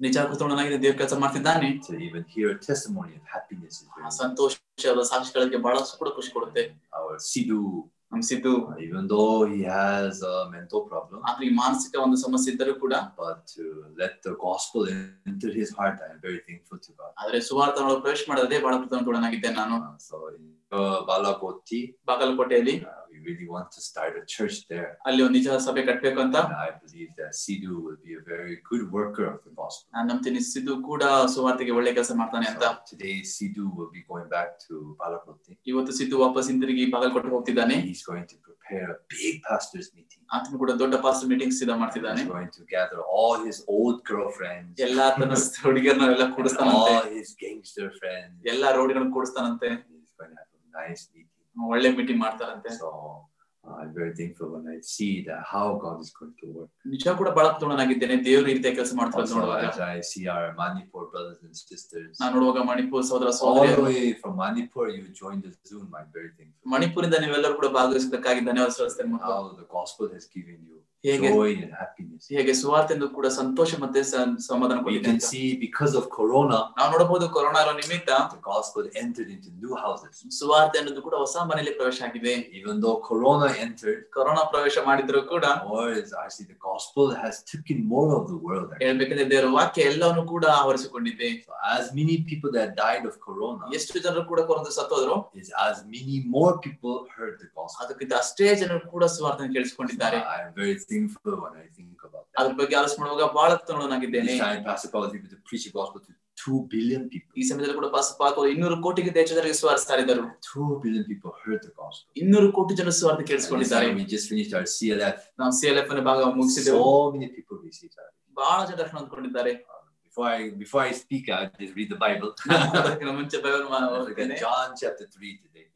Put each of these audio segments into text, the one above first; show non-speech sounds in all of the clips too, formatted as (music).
ನಿಜಾಗುತ್ತೋಣನಾಗಿದೆ ದೇವ ಕೆಲಸ ಮಾಡ್ತಿದ್ದಾನೆ. ಸಂತೋಷದ ಸಾಕ್ಷಿಗಳಿಗೆ ಬಹಳಷ್ಟು ಕೂಡ ಖುಷಿ ಕೊಡುತ್ತೆ. ನಮ್ ಸಿದ್ದು ಇವನ್ though he has a mental problem ಆದ್ರೆ ಮಾನಸಿಕ ಒಂದು ಸಮಸ್ಯೆ ಇದ್ದರೂ ಕೂಡ but let the gospel enter his heart I am very thankful to God ಆದ್ರೆ ಸುವಾರ್ತನ ಪ್ರವೇಶ ಮಾಡೋದೇ ಬಹಳ ಕೃತಜ್ಞನಾಗಿದ್ದೆ ನಾನು. ಸೋ ಬಾಲಕೋಟಿ ಬಾಗಲಕೋಟೆಯಲ್ಲಿ. We really want to start a church there. ಅಲ್ಲಿ ಒಂದು ನಿಜ ಸಭೆ ಕಟ್ಬೇಕು ಅಂತ And I believe that Sidhu will be a very good worker of the gospel. ನಾನು ನಂಬ್ತೀನಿ ಸಿದ್ದು ಕೂಡ ಸುವಾರ್ತೆಗೆ ಒಳ್ಳೆ ಕೆಲಸ ಮಾಡ್ತಾನೆ ಅಂತ So today, Sidhu will be going back to Balakoti. ಇವತ್ತು ಸಿದ್ದು ವಾಪಸ್ ಹಿಂದಿರುಗಿ ಬಾಗಲಕೋಟೆ ಹೋಗ್ತಿದ್ದಾನೆ He's going to prepare a big pastors' meeting. ಆತನು ಕೂಡ ದೊಡ್ಡ ಪಾಸ್ಟರ್ ಮೀಟಿಂಗ್ ಸಿದ್ಧ ಮಾಡ್ತಿದ್ದಾನೆ He's going to gather all his old girlfriends, ಎಲ್ಲಾ ತನ್ನ ಹುಡುಗಿಯರನ್ನೆಲ್ಲ ಕೂಡಿಸ್ತಾನಂತೆ all his gangster friends. ಎಲ್ಲಾ ರೋಡಿಗಳನ್ನ ಕೂಡಿಸ್ತಾನಂತೆ He's going to have a nice meeting. ಒಳ್ಳೆ ಮೀಟಿಂಗ್ ಮಾಡ್ತಾರಂತೆ uh, I'm very thankful when I see that how God is going to work. ನಿಜ ಕೂಡ ಬಹಳ ಕುತೂಹಲನಾಗಿದ್ದೇನೆ ದೇವರು ಈ ರೀತಿಯ ಕೆಲಸ ಮಾಡ್ತಾರೆ ನೋಡುವಾಗ I I see our Manipur brothers and sisters, ನಾನು ನೋಡುವಾಗ ಮಣಿಪುರ್ ಸಹೋದರ all the way from Manipur, you joined the Zoom. I'm very thankful. ಮಣಿಪುರದಿಂದ ನೀವೆಲ್ಲರೂ ಕೂಡ ಭಾಗವಹಿಸಿದ್ದಕ್ಕಾಗಿ ಧನ್ಯವಾದ ಸಲ್ಲಿಸುತ್ತೇನೆ. How the gospel has given you ಹೇಗೆ ಎಂದು ಕೂಡ ಸಂತೋಷ ಮತ್ತೆ ಸಮಾಧಾನ ಕೊಡಿ ಬಿಕಾಸ್ ಆಫ್ ಕೊರೋನಾ ನಾವು ನೋಡಬಹುದು ಕೊರೋನಾ ಇರೋ ನಿಮಿತ್ತ gospel enter into new houses ಸುವಾರ್ತೆ ಅನ್ನೋದು ಕೂಡ ಹೊಸ ಮನೆಯಲ್ಲಿ ಪ್ರವೇಶ ಆಗಿದೆ. ಇವನ್ ದೋ ಕೊರೋನಾ ಎಂಟರ್ ಕೊರೋನಾ ಪ್ರವೇಶ ಮಾಡಿದ್ರು ಕೂಡ gospel has tick more of the world ವಾಕ್ಯ ಎಲ್ಲವನ್ನು ಕೂಡ ಆವರಿಸಿಕೊಂಡಿದೆ. As many people that died of corona ಎಷ್ಟು ಜನರು ಕೂಡ corona ಸತ್ತೋದ್ರು? Is as many more people heard the ಅದಕ್ಕಿಂತ ಅಷ್ಟೇ ಜನರು ಕೂಡ ಸುವಾರ್ತೆ ಕೇಳಿಸಿಕೊಂಡಿದ್ದಾರೆ. Thankful when I think about that. ಅದ್ರ ಬಗ್ಗೆ ಆಲೋಚನೆ ಮಾಡುವಾಗ ಬಹಳ ತೃಣನಾಗಿದ್ದೇನೆ This time, Pastor Paul was able to preach the gospel to two billion people. ಈ ಸಮಯದಲ್ಲಿ ಕೂಡ ಪಾಸ್ ಪಾಕ ಇನ್ನೂರು ಕೋಟಿಗೆ ಹೆಚ್ಚು ಜನರಿಗೆ ಸುವಾರಿಸ್ತಾ ಇದ್ದರು Two billion people heard the gospel. ಇನ್ನೂರು ಕೋಟಿ ಜನ ಸುವಾರ್ತೆ ಕೇಳಿಸಿಕೊಂಡಿದ್ದಾರೆ we just finished our CLF. ನಾವು CLF ಅನ್ನ ಭಾಗ ಮುಗಿಸಿದೆವು So many people received that. ಬಹಳ ಜನ ರಕ್ಷಣೆ ಹೊಂದ್ಕೊಂಡಿದ್ದಾರೆ Um, before I before I speak, I just read the Bible. John chapter three today.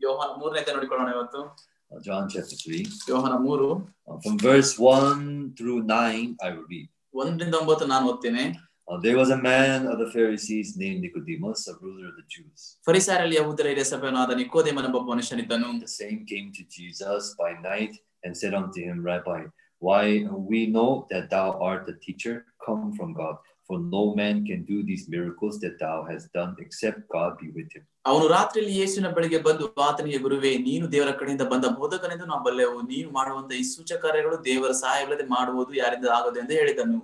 ಯೋಹಾನ ಮೂರನೇ ನೋಡಿಕೊಳ್ಳೋಣ ಇವತ್ತು Uh, John chapter three, ಯೋಹಾನ ಮೂರು Uh, from verse one through nine, I will read. ಒಂದರಿಂದ ಒಂಬತ್ತು ನಾನು ಓದ್ತೇನೆ Uh, there was a man of the Pharisees named Nicodemus, a ruler of the Jews. ಫರಿಸಾರಲ್ಲಿ ಯಹೂದರ ಹಿರಿಯ ಸಭೆಯನಾದ ನಿಕೋದೇಮನೆಂಬ ಒಬ್ಬ ಮನುಷ್ಯನಿದ್ದನು The same came to Jesus by night and said unto him, Rabbi, why we know that thou art the teacher come from God, for no man can do these miracles that thou hast done except God be with him. ಅವನು ರಾತ್ರಿಯಲ್ಲಿ ಯೇಸುವಿನ ಬಳಿಗೆ ಬಂದು ಆತನಿಗೆ ಗುರುವೇ ನೀನು ದೇವರ ಕಡೆಯಿಂದ ಬಂದ ಬೋಧಕನೆಂದು ನಾವು ಬಲ್ಲೆವು ನೀನು ಮಾಡುವಂತ ಈ ಸೂಚಕ ಕಾರ್ಯಗಳು ದೇವರ ಸಹಾಯವಿಲ್ಲದೆ ಮಾಡುವುದು ಯಾರಿಂದ ಆಗದು ಎಂದು ಹೇಳಿದನು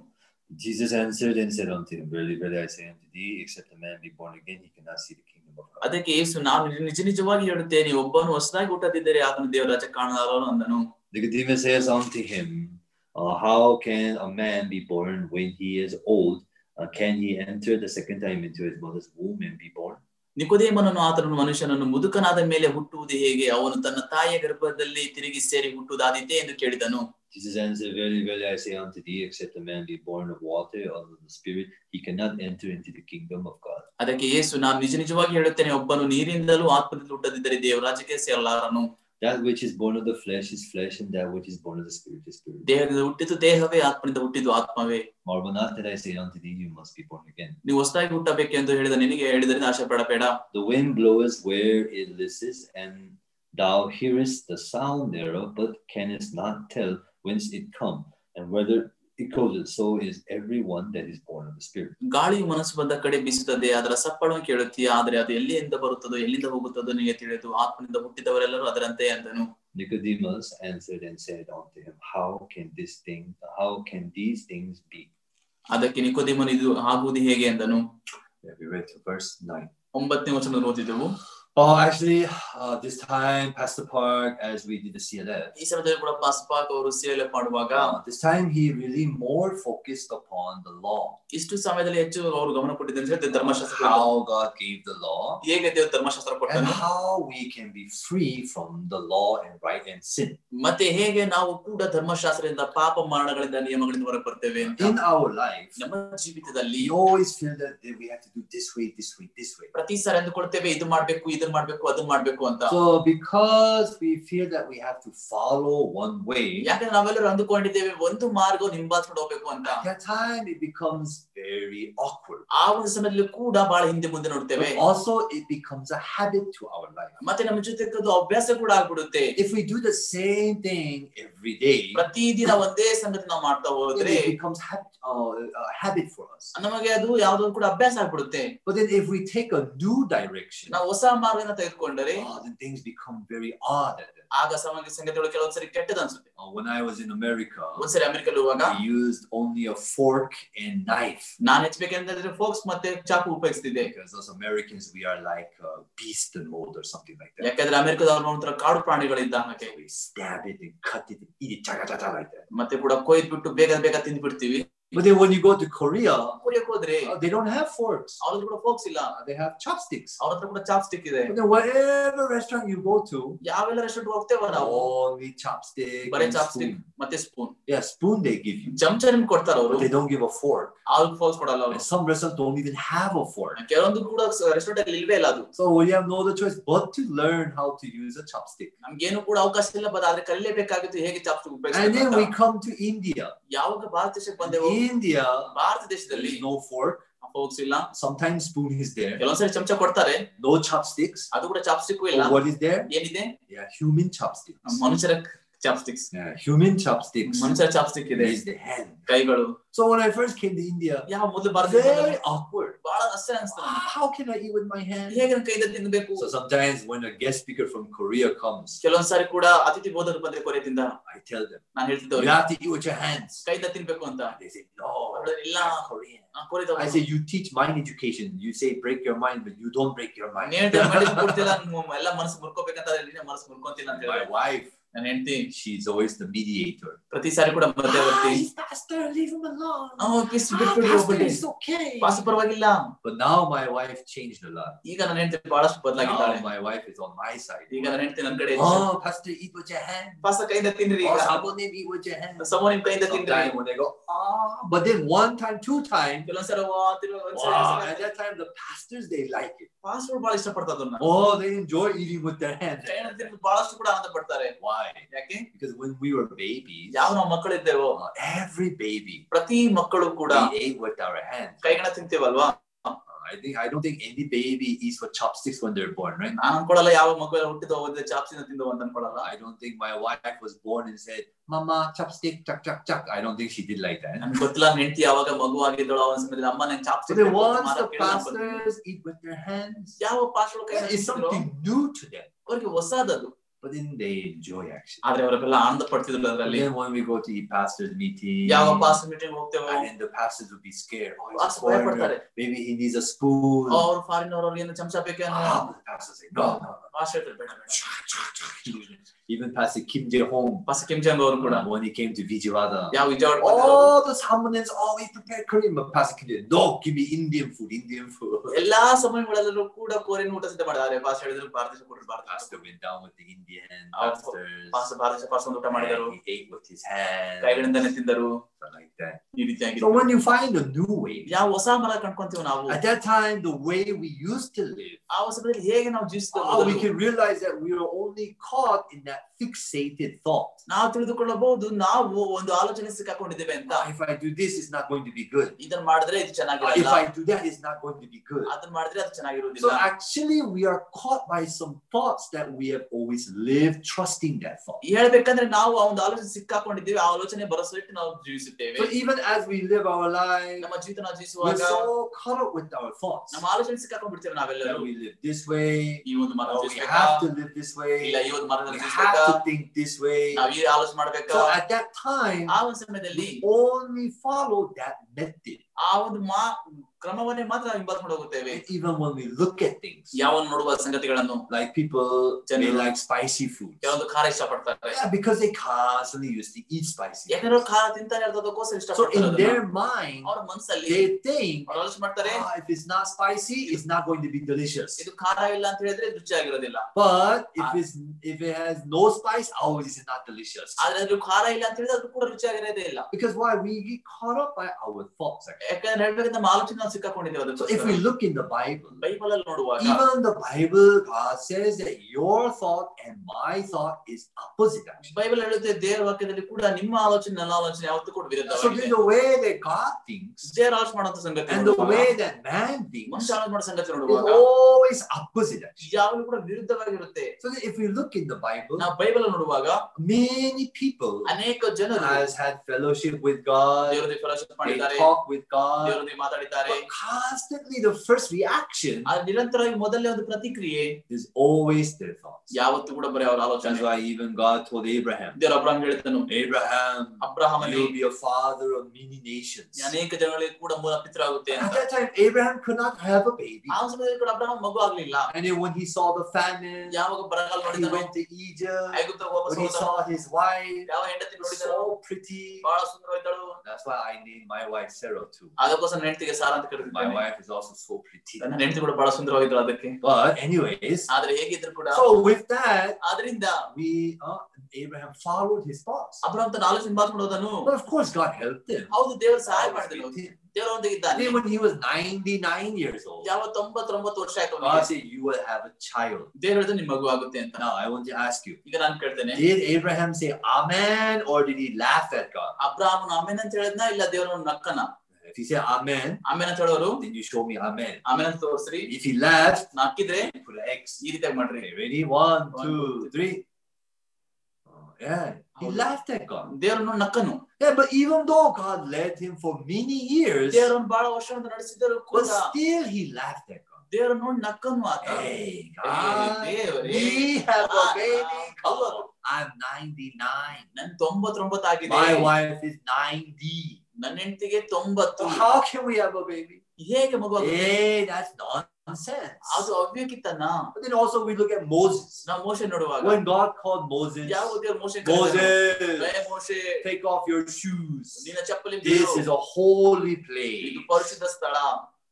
Jesus answered and said unto him, Verily, verily, I say unto thee, except a man be born again, he cannot see the kingdom of God. ಅದಕ್ಕೆ ಯೇಸು ನಾನು ನಿಜ ನಿಜವಾಗಿ ಹೇಳುತ್ತೇನೆ ಒಬ್ಬನು ಹೊಸದಾಗಿ ಹುಟ್ಟದಿದ್ದರೆ ಆತನು ದೇವರ ರಾಜ್ಯ ಕಾಣಲಾರನು ಅಂದನು Nicodemus says unto him, uh, How can a man be born when he is old? Uh, can he enter the second time into his mother's womb and be born? ನಿಕೋದೇಮನನ್ನು ಆತನನ್ನು ಮನುಷ್ಯನನ್ನು ಮುದುಕನಾದ ಮೇಲೆ ಹುಟ್ಟುವುದು ಹೇಗೆ ಅವನು ತನ್ನ ತಾಯಿಯ ಗರ್ಭದಲ್ಲಿ ತಿರುಗಿ ಸೇರಿ ಹುಟ್ಟುವುದಾದೀತೆ ಎಂದು ಕೇಳಿದನು Jesus answered, Verily, verily, I say unto thee, except a man be born of water or of the Spirit, he cannot enter into the kingdom of God. ಅದಕ್ಕೆ ಯೇಸು ನಾನು ನಿಜ ನಿಜವಾಗಿ ಹೇಳುತ್ತೇನೆ ಒಬ್ಬನು ನೀರಿಂದಲೂ ಆತ್ಮದಿಂದ ಹುಟ್ಟದಿದ್ದರೆ ದೇವರಾಜ್ಯಕ್ಕೆ ಸೇರಲಾರನು That which is born of the flesh is flesh, and that which is born of the Spirit is spirit. ದೇಹದಿಂದ ಹುಟ್ಟಿದ್ದು ದೇಹವೇ ಆತ್ಮನಿಂದ ಹುಟ್ಟಿದ್ದು ಆತ್ಮವೇ Marvel not that I say unto thee, you must be born again. ನೀವು ಹೊಸದಾಗಿ ಹುಟ್ಟಬೇಕೆಂದು ಹೇಳಿದ ನಿನಗೆ ಹೇಳಿದರೆ ಆಶೆ ಪಡಬೇಡ The wind bloweth where it listeth, and thou hearest the sound thereof, but canst not tell whence it come, and whether it. So is everyone that is born of the Spirit. ಗಾಳಿಯು ಮನಸ್ಸು ಬಂದ ಕಡೆ ಬೀಸುತ್ತದೆ ಅದರ ಸಪ್ಪಳವನ್ನು ಕೇಳುತ್ತೀಯ ಆದರೆ ಅದು ಎಲ್ಲಿಂದ ಬರುತ್ತದೋ ಎಲ್ಲಿಂದ ಹೋಗುತ್ತದೋ ನಿನಗೆ ತಿಳಿದು ಆತ್ಮನಿಂದ ಹುಟ್ಟಿದವರೆಲ್ಲರೂ ಅದರಂತೆ ಅಂದನು Nicodemus answered and said unto him, How can this thing, how can these things be? ಅದಕ್ಕೆ ನಿಕೋದೇಮನು ಇದು ಆಗುವುದು ಹೇಗೆ ಅಂದನು we read to verse 9. ಒಂಬತ್ತನೇ ವಚನ ಓದಿದೆವು Oh, actually, uh, this time, Pastor Park, as we did the CLF, ಈ ಸಮಯದಲ್ಲಿ ಕೂಡ ಪಾಸ್ಪಾಕ್ ಅವರು ಸೇಲೆ ಮಾಡುವಾಗ uh, this time he really more focused upon the law, ಇಷ್ಟು ಸಮಯದಲ್ಲಿ ಹೆಚ್ಚು ಅವರು ಗಮನ ಕೊಟ್ಟಿದ್ದಾರೆ ಅಂದ್ರೆ ಧರ್ಮಶಾಸ್ತ್ರ how God gave the law, ಹೇಗೆ ದೇವರು ಧರ್ಮಶಾಸ್ತ್ರ and ಕೊಟ್ಟನು how we can be free from the law and right and sin. ಮತ್ತೆ ಹೇಗೆ ನಾವು ಕೂಡ ಧರ್ಮಶಾಸ್ತ್ರದಿಂದ ಪಾಪ ಮರಣಗಳಿಂದ ನಿಯಮಗಳಿಂದ ಹೊರಗೆ ಬರ್ತೇವೆ ಅಂತ In our life, ನಮ್ಮ ಜೀವಿತದಲ್ಲಿ we always feel that we have to do this way, this way, this way. ಪ್ರತಿ ಸಾರಿ ಅಂದುಕೊಳ್ತೇವೆ ಇದು ಮಾಡ್ಬೇಕು ಇದನ್ನ ಇದನ್ ಮಾಡ್ಬೇಕು ಅದನ್ ಮಾಡ್ಬೇಕು ಅಂತ So because we feel that we have to follow one way, ಯಾಕಂದ್ರೆ ನಾವೆಲ್ಲರೂ ಅಂದುಕೊಂಡಿದ್ದೇವೆ ಒಂದು ಮಾರ್ಗ ಹಿಂಬಾಲಿಸ್ಕೊಂಡು ಹೋಗ್ಬೇಕು ಅಂತ at that time it becomes very awkward. ಆ ಒಂದು ಸಮಯದಲ್ಲಿ ಕೂಡ ಬಹಳ ಹಿಂದೆ ಮುಂದೆ ನೋಡ್ತೇವೆ But also it becomes a habit to our life. ಮತ್ತೆ ನಮ್ಮ ಜೊತೆ ಅದು ಅಭ್ಯಾಸ ಕೂಡ ಆಗ್ಬಿಡುತ್ತೆ If we do the same thing every day, ಪ್ರತಿದಿನ ಒಂದೇ ಸಂಗತಿ ನಾವು ಮಾಡ್ತಾ ಹೋದ್ರೆ it becomes hab- uh, habit for us. ನಮಗೆ ಅದು ಯಾವ್ದೋ ಕೂಡ ಅಭ್ಯಾಸ ಆಗ್ಬಿಡುತ್ತೆ But then if we take a new direction, ನಾವು ಹೊಸ ಮಾರ್ಗನ ತೆಗೆದುಕೊಂಡರೆ oh, then things become very odd. ಆಗ ಸಮ ಸಂಗತಿಗಳು ಕೆಲವೊಂದ್ಸರಿ ಕೆಟ್ಟದ ಅನ್ಸುತ್ತೆ Uh, when I was in America, ಒಂದ್ಸರಿ ಅಮೆರಿಕಲ್ಲಿ ಹೋಗುವಾಗ we used only a fork and knife. ನಾನ್ ಹೆಚ್ಚಬೇಕಂದ್ರೆ ಫೋಕ್ಸ್ ಮತ್ತೆ ಚಾಕು ಉಪಯೋಗಿಸ್ತಿದ್ದೆ Because as Americans, we are like a beast in mold or something like that. ಯಾಕಂದ್ರೆ ಅಮೆರಿಕದವ್ರು ಒಂಥರ ಕಾಡು ಪ್ರಾಣಿಗಳಿದ್ದ ಹಾಗೆ we stab it and cut it and eat it chaga, chaga, like that. ಮತ್ತೆ ಕೂಡ ಕೊಯ್ದ್ ಬಿಟ್ಟು ಬೇಗ ಬೇಗ But then when you go to Korea, ಕುಡಿಯಕ್ ಹೋದ್ರೆ uh, they don't have forks. ಅವ್ರ ಕೂಡ ಫೋಕ್ಸ್ ಇಲ್ಲ Uh, they have chopsticks. ಅವ್ರ ಹತ್ರ ಕೂಡ ಚಾಪ್ ಸ್ಟಿಕ್ ಇದೆ But then whatever restaurant you go to, ಯಾವೆಲ್ಲ ರೆಸ್ಟೋರೆಂಟ್ ಹೋಗ್ತೇವ ನಾವು only chopstick ಬರೀ and ಚಾಪ್ ಸ್ಟಿಕ್ spoon. ಮತ್ತೆ spoon Yeah, spoon they give you. ಚಮಚ ನಿಮ್ಗೆ ಕೊಡ್ತಾರ ಅವರು But they don't give a fork. ಅವ್ರಿಗೆ ಫೋಕ್ಸ್ ಕೊಡಲ್ಲ ಅವರು And some restaurants don't even have a fork. ಕೆಲವೊಂದು ಕೂಡ ರೆಸ್ಟೋರೆಂಟ್ ಅಲ್ಲಿ ಇಲ್ವೇ ಇಲ್ಲ ಅದು So we have no other choice but to learn how to use a chopstick. ನಮ್ಗೇನು ಕೂಡ ಅವಕಾಶ ಇಲ್ಲ ಬಟ್ ಆದ್ರೆ ಕಲಿಲೇಬೇಕಾಗಿತ್ತು ಹೇಗೆ chop stick And then we ಉಪಯೋಗಿಸ್ಬೇಕು come to India. ಯಾವಾಗ ಭಾರತ ದೇಶಕ್ಕೆ In ಬಂದೆವು ಇಂಡಿಯಾ ಭಾರತ ದೇಶದಲ್ಲಿ ನೋ ಫೋರ್ ಫೋಕ್ಸ್ ಇಲ್ಲ. Some time spoon is they ಕೆಲವೊಂದ್ಸರಿ ಚಮಚ ಕೊಡ್ತಾರೆ. ನೋ ಚಾಪ್ ಅದು ಕೂಡ ಚಾಪ್ ಸ್ಟಿಕ್ ದೇ ಏನಿದೆ? ಹ್ಯೂಮನ್ ಚಾಪ್ ಮನುಷ್ಯರ chop sticks Yeah, human chopsticks ಮನುಷ್ಯರ ಚಾಪ್ ಸ್ಟಿಕ್ ಇದೆ is the hand. ಕೈಗಳು So when I first came to India, ಯಾವ ಮೊದಲು ಭಾರತ very awkward. ಬಹಳ ಅಷ್ಟೇ ಅನ್ಸ್ತು Ah, How can I eat with my hand? ಹೇಗೆ ನನ್ ಕೈಯಿಂದ ತಿನ್ಬೇಕು So sometimes when a guest speaker from Korea comes, ಕೆಲವೊಂದ್ಸಾರಿ ಕೂಡ ಅತಿಥಿ ಬೋಧಕರು ಬಂದ್ರೆ ಕೊರೆಯಿಂದ I tell them, ನಾನು you ಹೇಳ್ತಿದ್ದವ್ರಿಗೆ have to eat with your hands. ಕೈಯಿಂದ ತಿನ್ಬೇಕು ಅಂತ They say, no, ಅವ್ರು ಇಲ್ಲ I'm Korean. ಕೊರಿದ I say, you teach mind education. You say break your mind, but you don't break your mind. (laughs) ಕೊಡ್ತಿಲ್ಲ ಎಲ್ಲ ಮನಸ್ಸು ಮುರ್ಕೋಬೇಕಂತ ನೀನೇ ಮನಸ್ಸು ಮುರ್ಕೊಂತಿಲ್ಲ ಅಂತ My ಹೇಳಿ wife, ನನ್ನ ಹೆಂಡತಿ she's always the mediator. ಪ್ರತಿ ಸಾರಿ ಕೂಡ ಮಧ್ಯವರ್ತಿ Ah, he's pastor, leave him alone. ಆ, ಕಿಸ್ Ah, ಬಿಟ್ಬಿಡಿ pastor, ಹೋಗ್ಬಿಡಿ it's okay. ಪಾಸ್ ಪರವಾಗಿಲ್ಲ But now my wife changed a lot. ಈಗ ನನ್ನ ಹೆಂಡತಿ ಬಹಳಷ್ಟು ಬದಲಾಗಿದ್ದಾಳೆ Now my wife is on my side. ಈಗ ನನ್ನ ಹೆಂಡತಿ ನನ್ನ ಕಡೆ Oh, pastor, eat with your hand. ಪಾಸ ಕೈಯಿಂದ ತಿನ್ರಿ Oh, ಈಗ sabonim, eat with your hand. ಸಮೋ ನಿಮ್ ಕೈಯಿಂದ ತಿನ್ರಿ Sometimes when they go, ah, but then one time, two times, ಕೆಲವೊಂದ್ಸಲ wow, at that time the pastors they like it. ಪಾಸ್ಗಳು ಬಹಳ ಇಷ್ಟಪಡ್ತಾ ಅದನ್ನ Oh, they enjoy eating with their hands. ಕೈಯಿಂದ ತಿಂದು ಬಹಳಷ್ಟು ಕೂಡ ಆನಂದ ಪಡ್ತಾರೆ Why? ಯಾಕೆ Because when we were babies, ಯಾವ ನಾವು ಮಕ್ಕಳಿದ್ದೇವೋ uh, every baby ಪ್ರತಿ ಮಕ್ಕಳು ಕೂಡ we ate with our hands. ಕೈಗಣ ತಿಂತೇವಲ್ವಾ Uh, I think I don't think any baby eats with chopsticks when they're born, right? ನಾನ್ ಅನ್ಕೊಳಲ್ಲ ಯಾವ ಮಗು ಹುಟ್ಟಿದ ಹೋದ್ರೆ ಚಾಪ್ಸಿನ ತಿಂದು ಅಂತ ಅನ್ಕೊಳಲ್ಲ I don't think my wife was born and said, "Mama, chopstick, chuck, chuck, chuck." I don't think she did like that. ನನ್ಗೆ ಗೊತ್ತಿಲ್ಲ ನನ್ ಹೆಂಡತಿ ಯಾವಾಗ ಮಗು ಆಗಿದ್ದಳು ಅವನ ಸಮಯದಲ್ಲಿ ಅಮ್ಮ ನಂಗೆ So ಚಾಪ್ಸ್ಟಿಕ್ then once the pastors eat with their hands, ಯಾವ ಪಾಸ್ಗಳು ಕೈ that is something new to them. ಅವ್ರಿಗೆ ಹೊಸದದು But then they enjoy actually. ಆದ್ರೆ ಅವರೆಲ್ಲ ಆನಂದ ಪಡ್ತಿದ್ರು And ಅದ್ರಲ್ಲಿ then when we go to eat pastors meeting, ಯಾವ pass meeting ಹೋಗ್ತೇವೋ and then the pastors would be scared. Oh, he's a pass ಭಯ foreigner. ಪಡ್ತಾರೆ Maybe he needs a spoon. ಅವ್ರು foreign ಅವ್ರು ಏನು ಚಮಚ ಬೇಕೇನೋ Ah, but the pastor say, no, no, no. Pass ಹೇಳ್ತಾರೆ ಬೇಡ ಬೇಡ Even Pastor Kim Jae Hong, pass Kim Jung ಅವರು ಕೂಡ when he came to Vijayawada, ಯಾವ Vijayawada ಬಂದಿರೋರು. all the Samanins, oh, we prepared Korean, but Pastor Kim Jae, no, give me Indian food, Indian food. (laughs) ಎಲ್ಲಾ ಸಮಯಗಳಲ್ಲೂ ಕೂಡ Korean ಊಟ ಸಿದ್ಧ ಮಾಡಿದ್ದಾರೆ pass ಹೇಳಿದ್ರು ಭಾರತ ದೇಶ ಕೊಟ್ಟರು Bharat Pastor went down with the Indian Oh, pastors. Pass Bharat ದೇಶ ಪಾಸ್ ಒಂದು ಊಟ ಮಾಡಿದರು and he ate with his hands. ಕೈಗಳಿಂದನೇ ತಿಂದರು something like that. ಈ ರೀತಿಯಾಗಿ So when you find a new way, ಯಾವ ಹೊಸ ಮರ ಕಂಡ್ಕೊಂತೀವಿ ನಾವು at that time, the way we used to live, ಆ ಸಮಯದಲ್ಲಿ ಹೇಗೆ ನಾವು ಜೀವಿಸಿದ oh, we can realize that we are only caught in that fixated thought. ನಾವು ತಿಳಿದುಕೊಳ್ಳಬಹುದು ನಾವು ಒಂದು ಆಲೋಚನೆ ಸಿಕ್ಕಾಕೊಂಡಿದ್ದೇವೆ ಅಂತ Ah, if I do this, it's not going to be good. ಇದನ್ನ ಮಾಡಿದ್ರೆ ಇದು Ah, if ಚೆನ್ನಾಗಿರಲ್ಲ I do that, it's not going to be good. ಅದನ್ನ ಮಾಡಿದ್ರೆ ಅದು So ಚೆನ್ನಾಗಿರುವುದಿಲ್ಲ actually, we are caught by some thoughts that we have always lived trusting that thought. ಹೇಳ್ಬೇಕಂದ್ರೆ ನಾವು ಆ ಒಂದು ಆಲೋಚನೆ ಸಿಕ್ಕಾಕೊಂಡಿದ್ದೇವೆ ಆ ಆಲೋಚನೆ ಭರವಸೆಟ್ಟು ನಾವು ಜೀವಿಸುತ್ತೇವೆ So even as we live our life, ನಮ್ಮ ಜೀವಿತ ನಾವು we're ಜೀವಿಸುವಾಗ so caught up with our thoughts ನಮ್ಮ ಆಲೋಚನೆ ಸಿಕ್ಕಾಕೊಂಡ್ಬಿಡ್ತೇವೆ that ನಾವೆಲ್ಲರೂ we live this way, ಈ ಒಂದು ಮರ or we ಜೀವಿಸ್ಬೇಕಾ have to live this ಇಲ್ಲ way, ಈ ಒಂದು we ಮರದಲ್ಲಿ have ಜೀವಿಸ್ಬೇಕಾ to think this way. ನಾವ್ ಈ ಆಲೋಚನೆ ಮಾಡ್ಬೇಕಾ So at that time, ಆ ಒಂದು ಸಮಯದಲ್ಲಿ we only follow that method. ಆ ಒಂದು ಮಾ ಕ್ರಮವನ್ನೇ ಮಾತ್ರ ನಾವು ಇಂಪಾಸ್ ಮಾಡೋಗುತ್ತೇವೆ even we look at things ಯಾವ ನೋಡುವ ಸಂಗತಿಗಳನ್ನು? ಲೈಕ್ ಪೀಪಲ್ ಜನ ಲೈಕ್ ಸ್ಪೈಸಿ ಫುಡ್ ಯಾವ್ದು ಖಾರ ಇಷ್ಟ ಪಡ್ತಾರೆ ಬಿಕಾಸ್ ದೇ ಖಾಸ್ ಅಂತ ಯೂಸ್ ಟು ಈಟ್ ಸ್ಪೈಸಿ ಯಾಕಂದ್ರೆ ಖಾರ ತಿಂತಾರೆ ಅಂತ ಅದಕ್ಕೋಸ್ಕರ ಇಷ್ಟ ಪಡ್ತಾರೆ so in their mind are ಮನಸ್ಸಲ್ಲಿ ದೇ ಥಿಂಕ್ ಅವರು ಮಾಡ್ತಾರೆ it is not spicy is not going to be delicious ಇದು ಖಾರ ಇಲ್ಲ ಅಂತ ಹೇಳಿದ್ರೆ ರುಚಿ ಆಗಿರೋದಿಲ್ಲ. But if is if it has no spice always is not delicious ಆದ್ರೆ ಅದು ಖಾರ ಇಲ್ಲ ಅಂತ ಹೇಳಿದ್ರೆ ಅದು ಕೂಡ ರುಚಿ ಆಗಿರೋದೇ ಇಲ್ಲ because why we get caught up by our falls ಯಾಕಂದ್ರೆ ಹೇಳಬೇಕಂದ್ರೆ ನಮ್ಮ ನಾವು ನಾವು ಸಿಕ್ಕಾಕೊಂಡಿದ್ದೇವೆ So ಅದಕ್ಕೋಸ್ಕರ if we look in the Bible, Bible ಅಲ್ಲಿ ನೋಡುವಾಗ even the Bible, God says that your thought and my thought is opposite. Actually. Bible ಹೇಳುತ್ತೆ ದೇವರ ವಾಕ್ಯದಲ್ಲಿ ಕೂಡ ನಿಮ್ಮ ಆಲೋಚನೆ ನನ್ನ ಆಲೋಚನೆ ಯಾವತ್ತೂ ಕೂಡ So ವಿರುದ್ಧವಾಗಿದೆ the way that God thinks ದೇವರ ಆಲೋಚನೆ ಮಾಡುವಂತ ಸಂಗತಿ and the ನೋಡುವಾಗ, way that man thinks ಮನುಷ್ಯ ಆಲೋಚನೆ ಮಾಡೋ ಸಂಗತಿ is ನೋಡುವಾಗ always opposite. Actually. ಯಾವಾಗಲೂ ಕೂಡ ವಿರುದ್ಧವಾಗಿರುತ್ತೆ So that if we look in the Bible, ನಾವು ಬೈಬಲ್ ಅಲ್ಲಿ ನೋಡುವಾಗ many people ಅನೇಕ ಜನರು has had fellowship with God, ದೇವರೊಂದಿಗೆ ಫೆಲೋಶಿಪ್ they ಮಾಡಿದ್ದಾರೆ talk with God, ದೇವರೊಂದಿಗೆ ಮಾತಾಡಿದ್ದಾರೆ but constantly the first reaction ಆ ನಿರಂತರವಾಗಿ ಮೊದಲನೇ ಒಂದು ಪ್ರತಿಕ್ರಿಯೆ is always their thoughts. ಯಾವತ್ತೂ ಕೂಡ ಬರೀ ಅವರ That's ಆಲೋಚನೆ why even God told Abraham, ದೇವರ ಅಬ್ರಾಹಂ ಹೇಳಿದನು Abraham, ಅಬ್ರಾಹಮನೇ you'll be a father of many nations. ಅನೇಕ ಜನಗಳಿಗೆ ಕೂಡ ಮೂಲ ಪಿತೃ ಆಗುತ್ತೆ At ಅಂತ that time, Abraham could not have a baby. ಆ ಸಮಯದಲ್ಲಿ ಕೂಡ ಅಬ್ರಾಹಂ ಮಗು ಆಗ್ಲಿಲ್ಲ And then when he saw the famine, ಯಾವಾಗ ಬರಗಾಲ he ನೋಡಿದನು went to Egypt. ಐಗುಪ್ತ ವಾಪಸ್ When he ಹೋದನು. saw his wife, ಯಾವ ಹೆಂಡತಿ ನೋಡಿದನು so pretty. ಬಹಳ ಸುಂದರವಾಗಿದ್ದಳು That's why I named my wife Sarah too. ಅದಕ್ಕೋಸ್ಕರ ನನ್ನ ಹೆಂಡತಿಗೆ ಸಾರ ಅಂತ My ಕರೆದಿದ್ದೇನೆ wife is also so pretty. ನನ್ನ ಹೆಂಡತಿ ಕೂಡ ಬಹಳ ಸುಂದರವಾಗಿದ್ದಳು ಅದಕ್ಕೆ But anyways, ಆದ್ರೆ ಹೇಗಿದ್ರು ಕೂಡ so with that, ಆದ್ರಿಂದ we uh, Abraham followed his thoughts. Abraham ತನ್ನ ಆಲೋಚನೆ ಮಾಡ್ಕೊಂಡು ಹೋದನು But of course, God helped him. ಹೌದು ದೇವರು ಸಹಾಯ God was ಮಾಡಿದನು with him. ದೇವರೊಂದಿಗೆ ಇದ್ದಾನೆ Then when he was 99 years old, ಯಾವ ತೊಂಬತ್ತೊಂಬತ್ತು ವರ್ಷ ಆಯ್ತು God ಅವನಿಗೆ. said, You will have a child. ದೇವರು ಹೇಳಿದ ನಿಮ್ ಮಗು ಆಗುತ್ತೆ ಅಂತ Now, I want to ask you, ಈಗ ನಾನು ಕೇಳ್ತೇನೆ did Abraham say Amen or did he laugh at God? ಅಬ್ರಾಹ್ಮನ ಆಮೇನ್ ಅಂತ ಹೇಳಿದ್ನ ಇಲ್ಲ ದೇವರ ನಕ್ಕನ If he said Amen, ಆಮೇನ್ ಅಂತ ಹೇಳೋರು then you show me Amen. ಆಮೇನ್ ಅಂತ ತೋರಿಸ್ರಿ If he laughed, ನಾಕಿದ್ರೆ you put an X. ಈ ರೀತಿಯಾಗಿ ಮಾಡ್ರಿ Okay, ready? One, One, two, two, three. Oh, yeah, he Howdy. laughed at God. ದೇವರನ್ನು ನಕ್ಕನು Yeah, but even though God led him for many years, ದೇವರನ್ನು ಬಹಳ ವರ್ಷ ನಡೆಸಿದರು ಕೂಡ but still he laughed at God. ದೇವರನ್ನು ನೋಡಿ ನಕ್ಕನು ಆತ Hey, ಏ, God, ದೇವರೇ, we have a ಆ, baby. ಆ, Come on. I'm 99. ನನ್ ತೊಂಬತ್ತೊಂಬತ್ತು ಆಗಿದೆ My wife is 90. ನನ್ನ ಹೆಂಡತಿಗೆ ತೊಂಬತ್ತು So how can we have a baby? ಹೇಗೆ ಮಗು ಆಗುತ್ತೆ? Hey, that's nonsense. ಅದು ಅವ್ಯಕ್ಕಿತ್ತನ But then also we look at Moses. ನಾವು ಮೋಶೆ ನೋಡುವಾಗ When God called Moses, ಯಾವ ದೇವ್ರು ಮೋಶೆ Moses, ಮೋಶೆ take off your shoes. ನಿನ್ನ ಚಪ್ಪಲಿ This ಬಿಡು. is a holy ಇದು place. ಪರಿಶುದ್ಧ ಸ್ಥಳ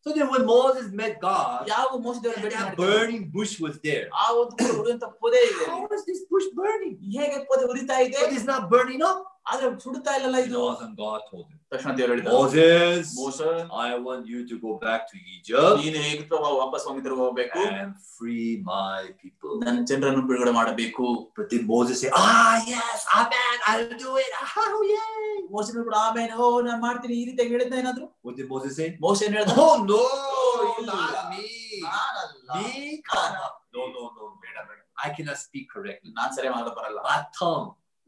So then when Moses met God, ಯಾವ ಮೋಶ ದೇವರ and ಭೇಟಿ that ಮಾಡಿದ್ರು? burning bush was there. ಆ ಒಂದು ಉರಿಯುವಂತ ಪೊದೆ ಇದೆ How is this bush burning? ಹೇಗೆ ಪೊದೆ ಉರಿತಾ ಇದೆ But it's not burning up. ಆದ್ರೆ ಸುಡುತ್ತಾ ಇಲ್ಲಲ್ಲ And ಇದು all of a sudden God told him, ತಕ್ಷಣ ದೇವರು ಹೇಳಿದ Moses, ಮೋಸ I want you to go back to Egypt ನೀನು ಹೇಗೆ ವಾಪಸ್ ಹೋಗಿದ್ರು ಹೋಗ್ಬೇಕು and free my people. ನನ್ನ ಜನರನ್ನು ಬಿಡುಗಡೆ ಮಾಡಬೇಕು But then Moses said, Ah, yes, amen, I'll do it. Oh, yay. ಮೋಸೆ ಕೂಡ ಆಮೇಲೆ ಓ ನಾನು ಮಾಡ್ತೀನಿ ಈ ರೀತಿ ಹೇಳ್ತಾ ಏನಾದ್ರು? ಮೋಸೆ ಮೋಸೆ ಮೋಸೆ ಏನ್ ಹೇಳ್ದ? ಓ ನೋ ಬೇಡ ಬೇಡ ಐ ಸ್ಪೀಕ್ ಕರೆಕ್ಟ್ ನಾನ್ ಸರಿ ಮಾಡೋ ಬರಲ್ಲ. ಅರ್ಥ.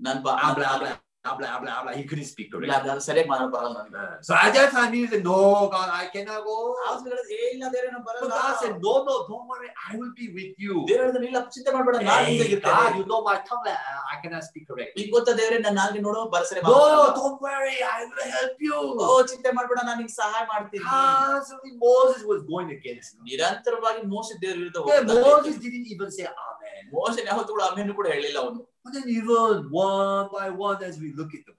ನನ್ ಬಾ ಆಗ್ಲೇ blah, blah, blah, blah, blah. He couldn't speak ಇಲ್ಲ, correctly. ಅದು ಸರಿಯಾಗಿ ಮಾಡಲು ಬರಲ್ಲ ನನಗೆ Uh, So at that time, he said, No, God, I cannot go. ಆವಾಗ ಹೇಳಿದ, ಏ ಇಲ್ಲ ದೇವ್ರೆ ನಾನ್ But ಬರಲ್ಲ God said, No, no, don't worry, I will be with you. ದೇವ್ರ ಹೇಳಿದ, ಇಲ್ಲ ಚಿಂತೆ ಮಾಡ್ಬೇಡ ನಾನು Hey, ನಿಂತಿರ್ತೇನೆ. God, you know my tongue, uh, I cannot speak correctly. ಈಗ ಗೊತ್ತಾ ದೇವ್ರೆ ನನ್ನ ನಾಲ್ಗೆ ನೋಡು ಬರಸರಿ No, don't worry, I will help you. ಓ ಚಿಂತೆ ಮಾಡ್ಬೇಡ ನಾನು ನಿಂಗೆ ಸಹಾಯ ಮಾಡ್ತೀನಿ Constantly Moses was going against him. ನಿರಂತರವಾಗಿ ಮೋಸ ದೇವ್ರ ವಿರುದ್ಧ Yeah, ಹೋಗ್ತಾ Moses ಇದ್ದ. didn't even say Amen. ಮೋಶನ್ ಯಾಹೋತುನ ಅಮ್ಮನಿಗೆ ಕೂಡ ಹೇಳಿಲ್ಲ ಅವನು. ಮದ ನೀರೋ 1 by 1 as we look at the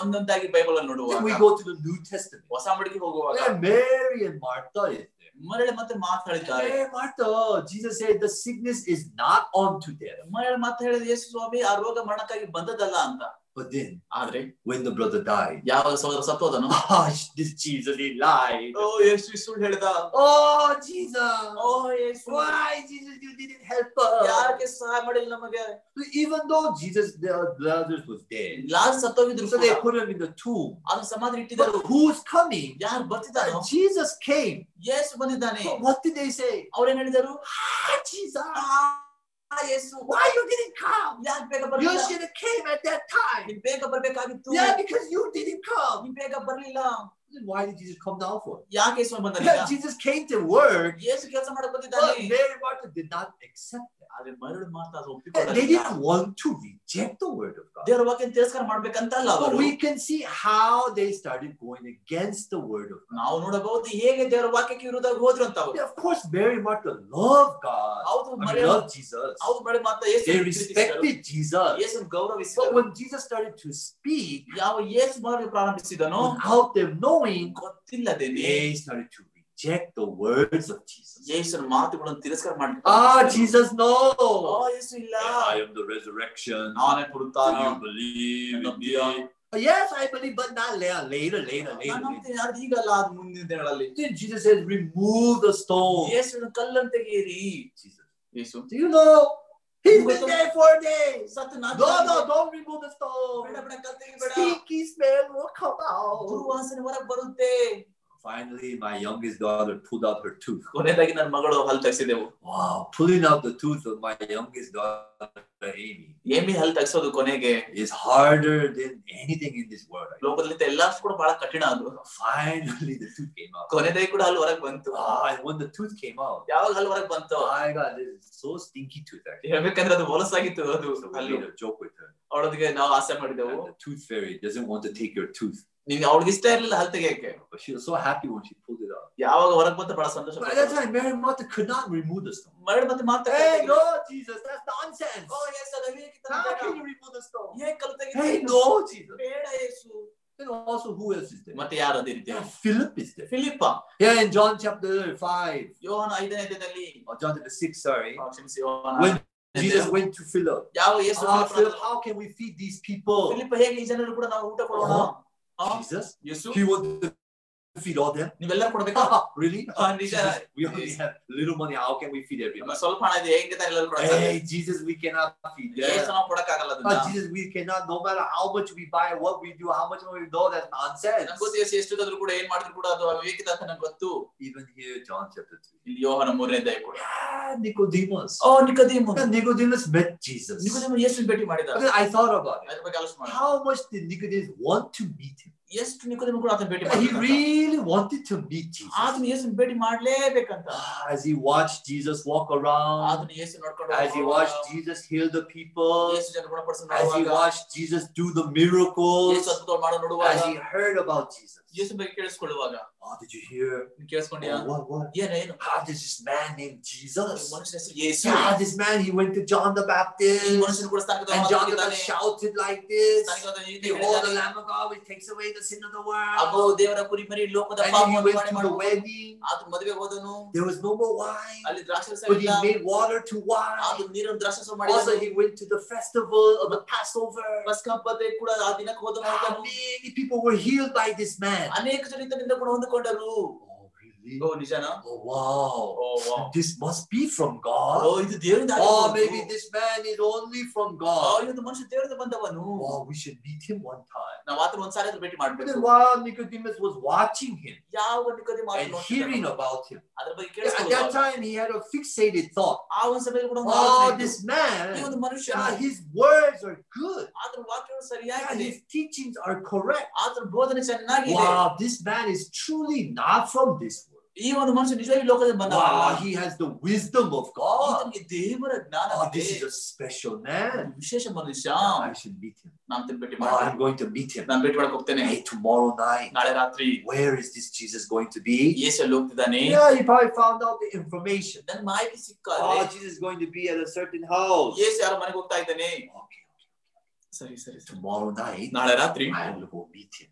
ಒಂದೊಂದಾಗಿ బైబిల్ ಅನ್ನು ನೋಡುವಾಗ ಹೊಸ ಆಮಡಿಗೆ ಹೋಗುವಾಗ ಮೇರಿ ಮತ್ತೆ ಮಾತಾಡೀತಾರೆ. Martha Jesus had the sickness is not unto death ಮರೆ ಮತ್ತೆ ಹೇಳಿದ ಯೇಸು ಸ್ವಾಮಿ ಆರೋಗ್ಯ ಮರಣಕ್ಕಾಗಿ ಬಂದದಲ್ಲ ಅಂತ. But then ಆದ್ರೆ when the brother died, ಯಾವಾಗ ಸಹೋದರ ಸತ್ತೋದನು (laughs) oh, this Jesus, he lied. ಓ ಯೇಸು ಸುಳ್ಳು ಹೇಳಿದ Oh, Jesus. O Yesu Why, Jesus, you didn't help us? ಯಾಕೆ ಸಹಾಯ ಮಾಡಿಲ್ಲ ನಮಗೆ Even though Jesus, the brothers was dead, lodge ಸತ್ತೋಗಿದ್ರು so they put him in the tomb. ಅದನ್ನ ಸಮಾಧಿ ಇಟ್ಟಿದ್ದರು But who's coming? ಯಾರು ಬರ್ತಿದ್ದಾರೋ And Jesus came. ಯೇಸು ಬಂದಿದ್ದಾನೆ But what did they say? ಅವ್ರೇನ್ ಹೇಳಿದರು Ah, Jesus, ಆ ಯೇಸು Why you didn't come? You should have came at that time. Yeah, because you didn't come. Why did Jesus come down for? Yeah, (laughs) Jesus came to work. But Mary Martha did not accept that. ಆದ್ರೆ ಮರಳು ಮಾತ್ರ ಅದು They ಒಪ್ಪಿಕೊಳ್ಳಲಿಲ್ಲ didn't want to reject the word of God. ದೇವರ ವಾಕ್ಯ ತಿರಸ್ಕಾರ ಮಾಡ್ಬೇಕಂತಲ್ಲ But ಅವರು we can see how they started going against the word of God. ನಾವು ನೋಡಬಹುದು ಹೇಗೆ ದೇವರ ವಾಕ್ಯಕ್ಕೆ ವಿರುದ್ಧ ಹೋದ್ರು ಅಂತ ಅವರು Yeah, of course, Mary Martha loved God. ಹೌದು I mean, ಮರಿಯಳು loved Jesus. ಹೌದು ಮರಳಿ ಮಾತ್ರ ಯೇಸು They respected Jesus. Yesu But ಗೌರವಿಸಿದರು when Jesus started to speak, ಯಾವ ಯೇಸು ಮಾಡಲು ಪ್ರಾರಂಭಿಸಿದನೋ without them knowing, ಗೊತ್ತಿಲ್ಲದೇನೆ they started to reject the words of Jesus. ಯೇಸುನ ಮಾತುಗಳನ್ನು ತಿರಸ್ಕಾರ ಮಾಡಿ Ah, Jesus, no. ಯೇಸು ಇಲ್ಲ I am the resurrection. ನಾನೇ Do ಪುರುತ್ತಾನ you believe in me? Yes, I believe, but not later, later, later, ನಾನು later. ನಂಬ್ತೀನಿ ಆದ್ರೆ ಈಗಲ್ಲ ಅದು ಮುಂದಿನ ದಿನಗಳಲ್ಲಿ Then Jesus says, remove the stone. ಯೇಸುವಿನ ಕಲ್ಲನ್ನು ತೆಗೆಯಿರಿ Jesus. Yesu Do you know? He's been there four days. ಸತ್ತು ನಾಲ್ಕು No, ದಿನ no, ಆಗಿದೆ. don't remove the ಬೇಡ stone. ಬೇಡ ಕಲ್ಲು ತೆಗಿಬೇಡ Stinky smell will come out. Finally, my youngest daughter pulled out her tooth. ಕೊನೆಯದಾಗಿ ನನ್ನ ಮಗಳು ಹಲ್ ತೆಗ್ಸಿದೆವು Wow, pulling out the tooth of my youngest daughter, Amy, Amy ಹಲ್ ತೆಗ್ಸೋದು ಕೊನೆಗೆ is harder than anything in this world. ಲೋಕದಲ್ಲಿ ಎಲ್ಲ ಕೂಡ ಬಹಳ ಕಠಿಣ ಅದು Finally, the tooth came out. ಕೊನೆದಾಗಿ ಕೂಡ ಹಲ್ ಹೊರಗೆ ಬಂತು Ah, when the tooth came out, ಯಾವಾಗ ಹಲ್ ಹೊರಗೆ ಬಂತು my God, this is so stinky tooth. Actually. ಹೇಳ್ಬೇಕಂದ್ರೆ ಅದು ಹೊಲಸಾಗಿತ್ತು ಅದು So we ಹಲ್ಲು made a joke with her. ಅವಳೊಂದಿಗೆ ನಾವು ಆಸೆ ಮಾಡಿದೆವು And the tooth fairy doesn't want to take your tooth, ನಿನ್ಗೆ ಅವಳಿಗೆ ಇಷ್ಟ ಇರ್ಲಿಲ್ಲ ಹಲ್ ತೆಗಿಯಕ್ಕೆ but she was so happy when she pulled it out. ಯಾವಾಗ ಹೊರಗೆ ಬಂತ ಬಹಳ ಸಂತೋಷ But at that time, Mary and Martha could not remove the stone. ಮರಳು ಮತ್ತೆ ಮಾತಾಡ್ತಾ Hey, ಇದ್ದೀವಿ. no, Jesus, that's nonsense. ಓ, ಯೇಸು, ಅದು ಹೇಗೆ ತರ How ಬೇಡ? can you remove the stone? ಹೇಗೆ ಕಲ್ಲು ತೆಗಿತೀಯ? Hey, no, Jesus. ಬೇಡ ಯೇಸು And also, who else is there? ಮತ್ತೆ ಯಾರು ಅದೇ ರೀತಿ Yeah, Philip is there. ಫಿಲಿಪ್ಪ Yeah, in John chapter 5, ಯೋಹನ ಐದನೇ ಅಧ್ಯಾಯದಲ್ಲಿ or John chapter 6, sorry, ಆ, ಕ್ಷಮಿಸಿ ಯೋಹನ when Jesus went to Philip. ಯಾವ ಯೇಸು Ah, ಫಿಲಿಪ್ಪನ Philip, how can we feed these people? ಫಿಲಿಪ್ಪ ಹೇಗೆ ಈ ಜನರು ಕೂಡ ನಾವು ಊಟ ಕೊಡೋಣ Ah, Jesus, Jesus. He was the feed all them? ನೀವೆಲ್ಲ ಕೊಡ್ಬೇಕಾ (laughs) really? (laughs) Ah, ನಿಜ. Jesus, we only Yes. have little money. How can we feed ನಮ್ಮ everybody? ಸ್ವಲ್ಪ ಹಣ ಇದೆ ಹೇಗೆ ತಾನೇ ಎಲ್ಲರೂ ಕೊಡಕ್ಕಾಗಲ್ಲ? Hey, Jesus, we cannot feed Yesu them. ನಾವು ಕೊಡಕ್ಕಾಗಲ್ಲ ಅದನ್ನ Ah, Jesus, we cannot, no matter how much we buy, what we do, how much we know, that's nonsense. ನಂಗೆ ಗೊತ್ತು ಯೇಸು ಎಷ್ಟು ದುಡ್ಡು ಕೂಡ ಏನ್ ಮಾಡಿದ್ರು ಕೂಡ ಅದು ಅವಿವೇಕಿತ ಅಂತ ನಂಗೆ ಗೊತ್ತು Even here, John chapter 3. ಇಲ್ಲಿ ಯೋಹನ ಮೂರನೇ ಅಧ್ಯಾಯ ಕೂಡ Ah, Nicodemus. O ನಿಕೋದೇಮ And Nicodemus met Jesus. ನಿಕೋದೇಮ ಯೇಸುವಿನ ಭೇಟಿ ಮಾಡಿದ And then I thought about it. ಅದ್ರ ಬಗ್ಗೆ ಆಲೋಚನೆ ಮಾಡಿ How much did Nicodemus want to meet him? ಎಷ್ಟು ನಿಕೋದೇಮ ಕೂಡ ಆತನ ಭೇಟಿ Yeah, he ಮಾಡಿದ really wanted to meet Jesus. ಆತನ ಯೇಸುವಿನ ಭೇಟಿ ಮಾಡ್ಲೇಬೇಕಂತ Ah, As he watched Jesus walk around, ಆತನ ಯೇಸು ನೋಡ್ಕೊಂಡು as he watched Jesus heal the people, ಯೇಸು ಜನ ಗುಣಪಡಿಸೋದು as he ನೋಡುವಾಗ watched Jesus do the miracles, ಯೇಸು ಅದ್ಭುತ ಮಾಡೋ ನೋಡುವಾಗ as he heard about Jesus. ಯೇಸು ಬಗ್ಗೆ ಕೇಳಿಸ್ಕೊಳ್ಳುವಾಗ Oh, did you hear? ನೀನ್ ಕೇಳಿಸ್ಕೊಂಡ್ಯಾ Oh, what, what? ಏನ ಏನು How does this man named Jesus? ಮನುಷ್ಯನ ಹೆಸರು ಯೇಸು Yeah, this man, he went to John the ಈ Baptist, ಮನುಷ್ಯನು ಕೂಡ ಸ್ಥಾನಕ್ಕೆ and John the ಹೋಗಿದ್ದಾನೆ. Baptist shouted like this. ಸ್ಥಾನಕ್ಕೆ ಹೋದ ಈ ರೀತಿ Behold, the ಹೇಳಿದ್ದಾನೆ. Lamb of God which takes away the sin of the ಅಬ್ಬೋ world. ದೇವರ ಕುರಿಮರಿ ಲೋಕದ And then he ಪಾಪವನ್ನು went ನಿವಾರಣೆ to the ಮಾಡುವನು. wedding. ಆತನ ಮದುವೆ ಹೋದನು There was no more wine, ಅಲ್ಲಿ ದ್ರಾಕ್ಷರಸ but he ಇಲ್ಲ made water to wine. ಆತನ ನೀರನ್ನು ದ್ರಾಕ್ಷರಸ Also, ಮಾಡಿದನು he went to the festival of the Passover. ಪಸ್ಕ ಹಬ್ಬದ ಕೂಡ ಆ ದಿನಕ್ಕೆ ಹೋದನು How ಆತನು. many people were healed by this man? ಅನೇಕ ಜನ ಇದರಿಂದ ಕೂಡ ಹೊಂದಿಕೊಂಡರು Oh, really? ಓ ನಿಜನಾ Oh, wow. ಓ ವಾ. This must be from O God. ಇದು ದೇವರಿಂದ Oh, ಆಗಿರ್ಬೋದು. maybe this man is only from O, God. ಇವತ್ತು ಮನುಷ್ಯ ದೇವರಿಂದ ಬಂದವನು Oh, we should meet him one time. ನಾವು ಆತನ ಒಂದ್ಸಾರಿ ಆದ್ರೂ ಭೇಟಿ But ಮಾಡ್ಬೇಕು then while Nicodemus was watching him ಯಾವ ನಿಕೋದೇಮ ಆತನ and ನೋಡ್ತಿದ್ದಾನೋ, hearing about him, ಅದ್ರ ಬಗ್ಗೆ at that ಕೇಳಿಸ್ಕೊಳ್ಳುವಾಗ time he had a fixated thought. ಆ ಒಂದ್ ಸಮಯದಲ್ಲಿ ಕೂಡ ಒಂದು Oh, ಆಲೋಚನೆ ಇತ್ತು. this ಈ man, ಒಂದು ಮನುಷ್ಯ yeah, his words are good. ಆತನ ವಾಕ್ಯಗಳು Yeah, ಸರಿಯಾಗಿದೆ his teachings are correct. ಆತನ ಬೋಧನೆ ಚೆನ್ನಾಗಿದೆ Wow, this man is truly not from this world. ಈ ಒಂದು ಮನುಷ್ಯ ನಿಜವಾಗಿ ಲೋಕದಲ್ಲಿ ಬಂದವ Wow, he has the wisdom of God. ಈತನಿಗೆ ದೇವರ ಜ್ಞಾನ Oh, ಇದೆ. this is a special man. ವಿಶೇಷ ಮನುಷ್ಯ I should meet him. ನಾನು ಆತನ ಭೇಟಿ Oh, ಮಾಡ್ತೀನಿ I'm going to meet him. ನಾನು ಭೇಟಿ ಮಾಡಕ್ ಹೋಗ್ತೇನೆ Hey, tomorrow night, ನಾಳೆ ರಾತ್ರಿ where is this Jesus going to be? ಯೇಸು ಅಲ್ಲಿ ಹೋಗ್ತಿದ್ದಾನೆ Yeah, he probably found out the information. ನನ್ ಮಾಹಿತಿ ಸಿಕ್ಕ Oh, Jesus is going to be at a certain house. ಯೇಸು ಯಾರ ಮನೆಗೆ ಹೋಗ್ತಾ ಇದ್ದಾನೆ Okay, ಸರಿ ಸರಿ ಸರಿ. tomorrow night, ನಾಳೆ ರಾತ್ರಿ I will go meet him.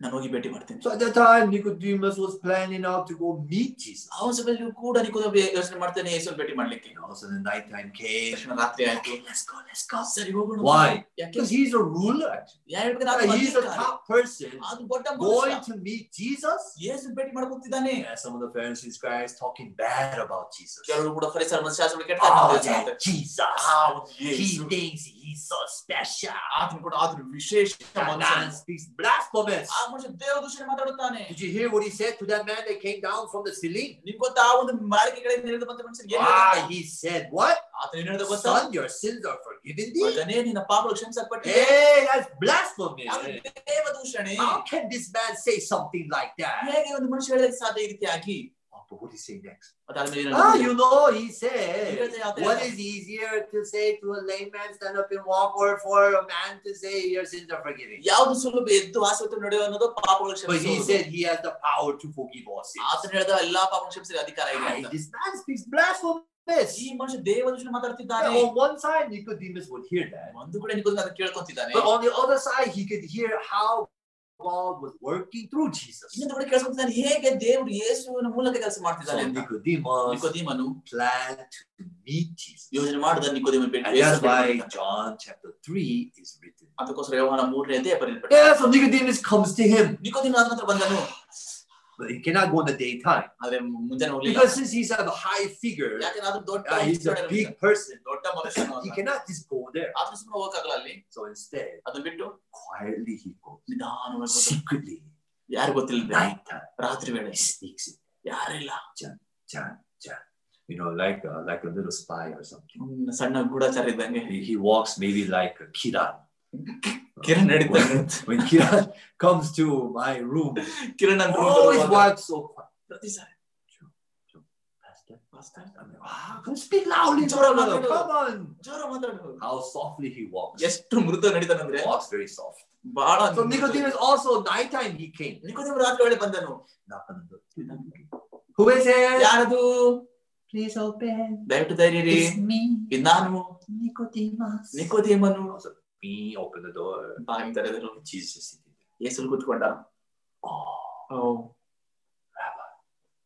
ನಾನು ಹೋಗಿ ಭೇಟಿ ಮಾಡ್ತೇನೆ So at that time, Nicodemus was planning out to go meet Jesus. ಆ ಒಂದು ಸಮಯದಲ್ಲಿ ಕೂಡ ನಿಕೋದ ಯೋಚನೆ ಮಾಡ್ತೇನೆ ಯೇಸು ಭೇಟಿ ಮಾಡ್ಲಿಕ್ಕೆ And also the nighttime came. ತಕ್ಷಣ ರಾತ್ರಿ ಆಯ್ತು Okay, let's go, let's go. ಸರಿ ಹೋಗೋಣ Why? ಯಾಕೆ Because he's a ruler, actually. ಯಾರ್ ಹೇಳ್ಬೇಕಾದ್ರೆ ಆತ Yeah, he's a ಅಧಿಕಾರಿ. top person ಅದು ದೊಡ್ಡ going ಮನುಷ್ಯ. to meet Jesus. ಯೇಸು ಭೇಟಿ ಮಾಡಕ್ ಹೋಗ್ತಿದ್ದಾನೆ Yeah, some of the Pharisees, scribes talking bad about Jesus. ಕೆಲವರು ಕೂಡ ಪರಿಸರ ಶಾಸ್ತ್ರ ಕೆಟ್ಟ Oh, ಮಾತಾಡ್ತಾರೆ. that Jesus. ಆ ಒಂದು He Yesu. thinks he's so special. ಆತನು ಕೂಡ ಆತನು ವಿಶೇಷ That ಮನುಷ್ಯ man speaks blasphemous. ಆ ಮನುಷ್ಯ ದೇವ ದೂಷಣೆ ಮಾತಾಡುತ್ತಾನೆ Did you hear what he said to that man that came down from the ceiling? ನಿಮ್ ಗೊತ್ತಾ ಆ ಒಂದು ಮಾಳಿಗೆ ಕಡೆಯಿಂದ ಇಳಿದು ಬಂದ ಮನುಷ್ಯ ಏನ್ Ah, ಹೇಳಿದ? he said, What? ಆತನು ಏನ್ ಹೇಳಿದ ಗೊತ್ತಾ Son, your sins are forgiven thee? ಮಗನೇ ನಿನ್ನ ಪಾಪಗಳು ಕ್ಷಮಿಸಲ್ಪಟ್ಟಿದೆ Hey, that's blasphemy. ಅದು ದೇವ ದೂಷಣೆ How can this man say something like that? ಹೇಗೆ ಒಂದು ಮನುಷ್ಯ ಹೇಳಕ್ಕೆ ಸಾಧ್ಯ ಈ ರೀತಿಯಾಗಿ Oh, but what did he say next? ಅದಾದ್ಮೇಲೆ ಏನ್ Ah, ಹೇಳ್ತಾನೆ? you know, he ಈಗ said, ಹೇಳ್ತಾನೆ, ಆತ What ಹೇಳ್ತಾನೆ, is easier to say to a layman, stand up and walk, or for a man to say, Your sins are forgiven? ಯಾವ್ದು ಸುಲಭ ಎದ್ದು ಆಸಕ್ತಿ ನಡೆಯುವ ಅನ್ನೋದು ಪಾಪಗಳು But he ಕ್ಷಮಿಸುವುದು said he has the power to forgive all sins. ಆತನು ಹೇಳಿದ ಎಲ್ಲಾ ಪಾಪ ಕ್ಷಮಿಸಿದ ಅಧಿಕಾರ ಇದೆ Hey, ಅಂತ this man speaks blasphemous. ಈ ಮನುಷ್ಯ ದೇವ ದೂಷಣೆ ಮಾತಾಡ್ತಿದ್ದಾನೆ Yeah, on one side, Nicodemus would hear that. ಒಂದು ಕಡೆ ನಿಗೋದು ಅದನ್ನ ಕೇಳ್ಕೊಂತಿದ್ದಾನೆ But on the other side, he could hear how God was working through Jesus. ಇನ್ನೊಂದು ಕಡೆ ಹೇಗೆ ದೇವರು ಯೇಸುವಿನ ಮೂಲಕ ಕೆಲಸ ಮಾಡ್ತಿದ್ದಾನೆ ಅಂತ ನಿಕೋದೇಮನು planned to meet Jesus. ಯೋಜನೆ ಮಾಡಿದ ಭೇಟಿ ಯೇಸು why John chapter 3 is written. ಅದಕ್ಕೋಸ್ಕರ ಯೋಹಾನ ಅಧ್ಯಾಯ so Nicodemus comes to him, ನಿಕೋದೇಮ ಬಂದನು but he cannot go in the daytime. ಆದ್ರೆ ಮುಂಜಾನೆ ಹೋಗ್ಲಿಲ್ಲ Because since he's a high figure, ಯಾಕಂದ್ರೆ ಅದು ದೊಡ್ಡ uh, he's a big person, (coughs) ದೊಡ್ಡ ಮನುಷ್ಯನು he ಆತ. cannot just go there. ಆತನ ಸುಮ್ಮನೆ ಹೋಗಕ್ಕಾಗಲ್ಲ ಅಲ್ಲಿ So instead, ಅದನ್ನ ಬಿಟ್ಟು quietly he goes. ನಿಧಾನವಾಗಿ ಹೋದ. Secretly, ಯಾರು ಗೊತ್ತಿಲ್ಲ night time, ರಾತ್ರಿ ವೇಳೆ he sneaks in. ಯಾರಿಲ್ಲ Jan, Jan. You know, like uh, like a little spy or something. ಹ್ಮ್, ಸಣ್ಣ ಗೂಢಚಾರ ಇದ್ದಂಗೆ He, he walks maybe like a Kiran. (laughs) Kiran ನಡೀತಾನೆ when, when Kiran (laughs) comes to my room, Kiran ಅಂತ room always ಬರುವಾಗ walks so quiet. ಪ್ರತಿ ಸಾರಿ Pastor, pastor, I mean, wow, come speak loudly, Jora brother. matladu. Come on. ಜೋರ ಮಾತಾಡು How softly he walks. ಎಷ್ಟು ಮೃದು ನಡೀತಾನಂದ್ರೆ He walks very soft. ಬಹಳ So Nicodemus also nighttime he came. ನಿಕೋದೇಮ ರಾತ್ರಿ ವೇಳೆ ಬಂದನು Knock on the door. Who is it? ಯಾರದು Please open. ದಯವಿಟ್ಟು ಧೈರ್ಯರಿ It's me, ಇದು ನಾನು Nicodemus. ನಿಕೋದೇಮನು So me open the door. I'm the leader of Jesus. 예수를 구축한다. Oh. oh.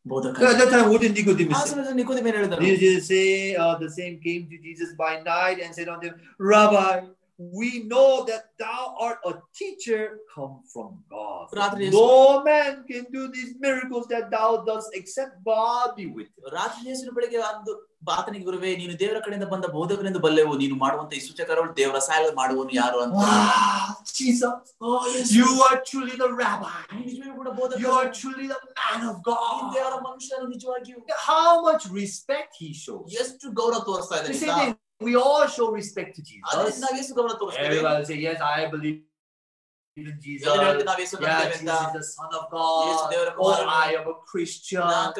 Both at that time, what did you say? Nicodemus say, uh, the same came to Jesus by night and said unto him, Rabbi, we know that thou art a teacher come from God. No man can do these miracles that thou dost except God be with thee. ಆತನಿಗೆ ಗುರುವೇ ನೀನು ದೇವರ ಕಡೆಯಿಂದ ಬಂದ ಬೋಧಕರಿಂದ ಬಲ್ಲೆವು ನೀನು ಮಾಡುವಂತ ಈ ಸೂಚಕರವಳು ದೇವರ ಸಾಯಲು ಮಾಡುವನು ಯಾರು ಅಂತ. You are truly the rabbi you are man of God ಮನುಷ್ಯನು ನಿಜವಾಗಿಯೂ. How much respect he show ಎಷ್ಟು ಗೌರವ ತೋರಿಸ್ತಾ ಇದ್ದಾನೆ We all show respect to Jesus. Everyone will say, Yes, I believe Jesus. Yeah, Jesus is the Son of God. Or I am a Christian. Oh,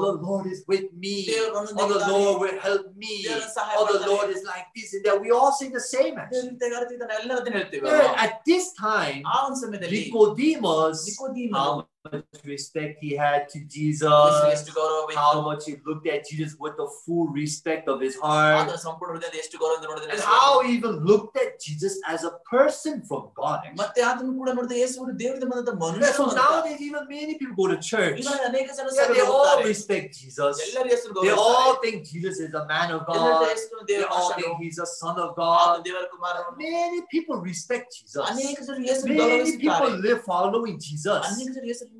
the Lord is with me. Oh, the Lord will help me. Oh, the Lord is like this and that. We all sing the same. At this time, Nicodemus, Nicodemus much respect he had to Jesus, how much he looked at Jesus with the full respect of his heart, and how he even looked at Jesus as a person from God. So nowadays, even many people go to church. Yeah, they all respect Jesus. They all think Jesus is a man of God. They all think he's a son of God. Many people respect Jesus. Many people live following Jesus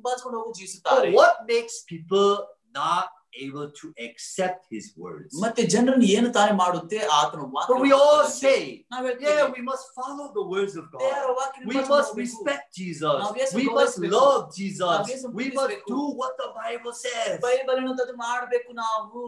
ಅನೇಕ ಜನರು ಯೇಸುವನ್ನು ಹಿಂಬಾಲಿಸಿಕೊಂಡು ಹೋಗಿ ಜೀವಿಸುತ್ತಾರೆ But what makes people not able to accept his words? ಮತ್ತೆ ಜನರನ್ನು ಏನು ತಾನೇ ಮಾಡುತ್ತೆ ಆತನ But we all ವಾಕ್ಯ say, ನಾವ್ yeah, ಹೇಳ್ತೇವೆ we must follow the words of God. ದೇವರ ವಾಕ್ಯ We ಹಿಂಬಾಲಿಸ್ಕೊಂಡು must ಹೋಗ್ಬೇಕು. respect Jesus. ನಾವು ಯೇಸು We must ಗೌರವಿಸ್ಬೇಕು. love ನಾವು Jesus. Yesu We must ಪ್ರೀತಿಸ್ಬೇಕು. do what the Bible says. Bible ಅನ್ನೋದು ಮಾಡ್ಬೇಕು ನಾವು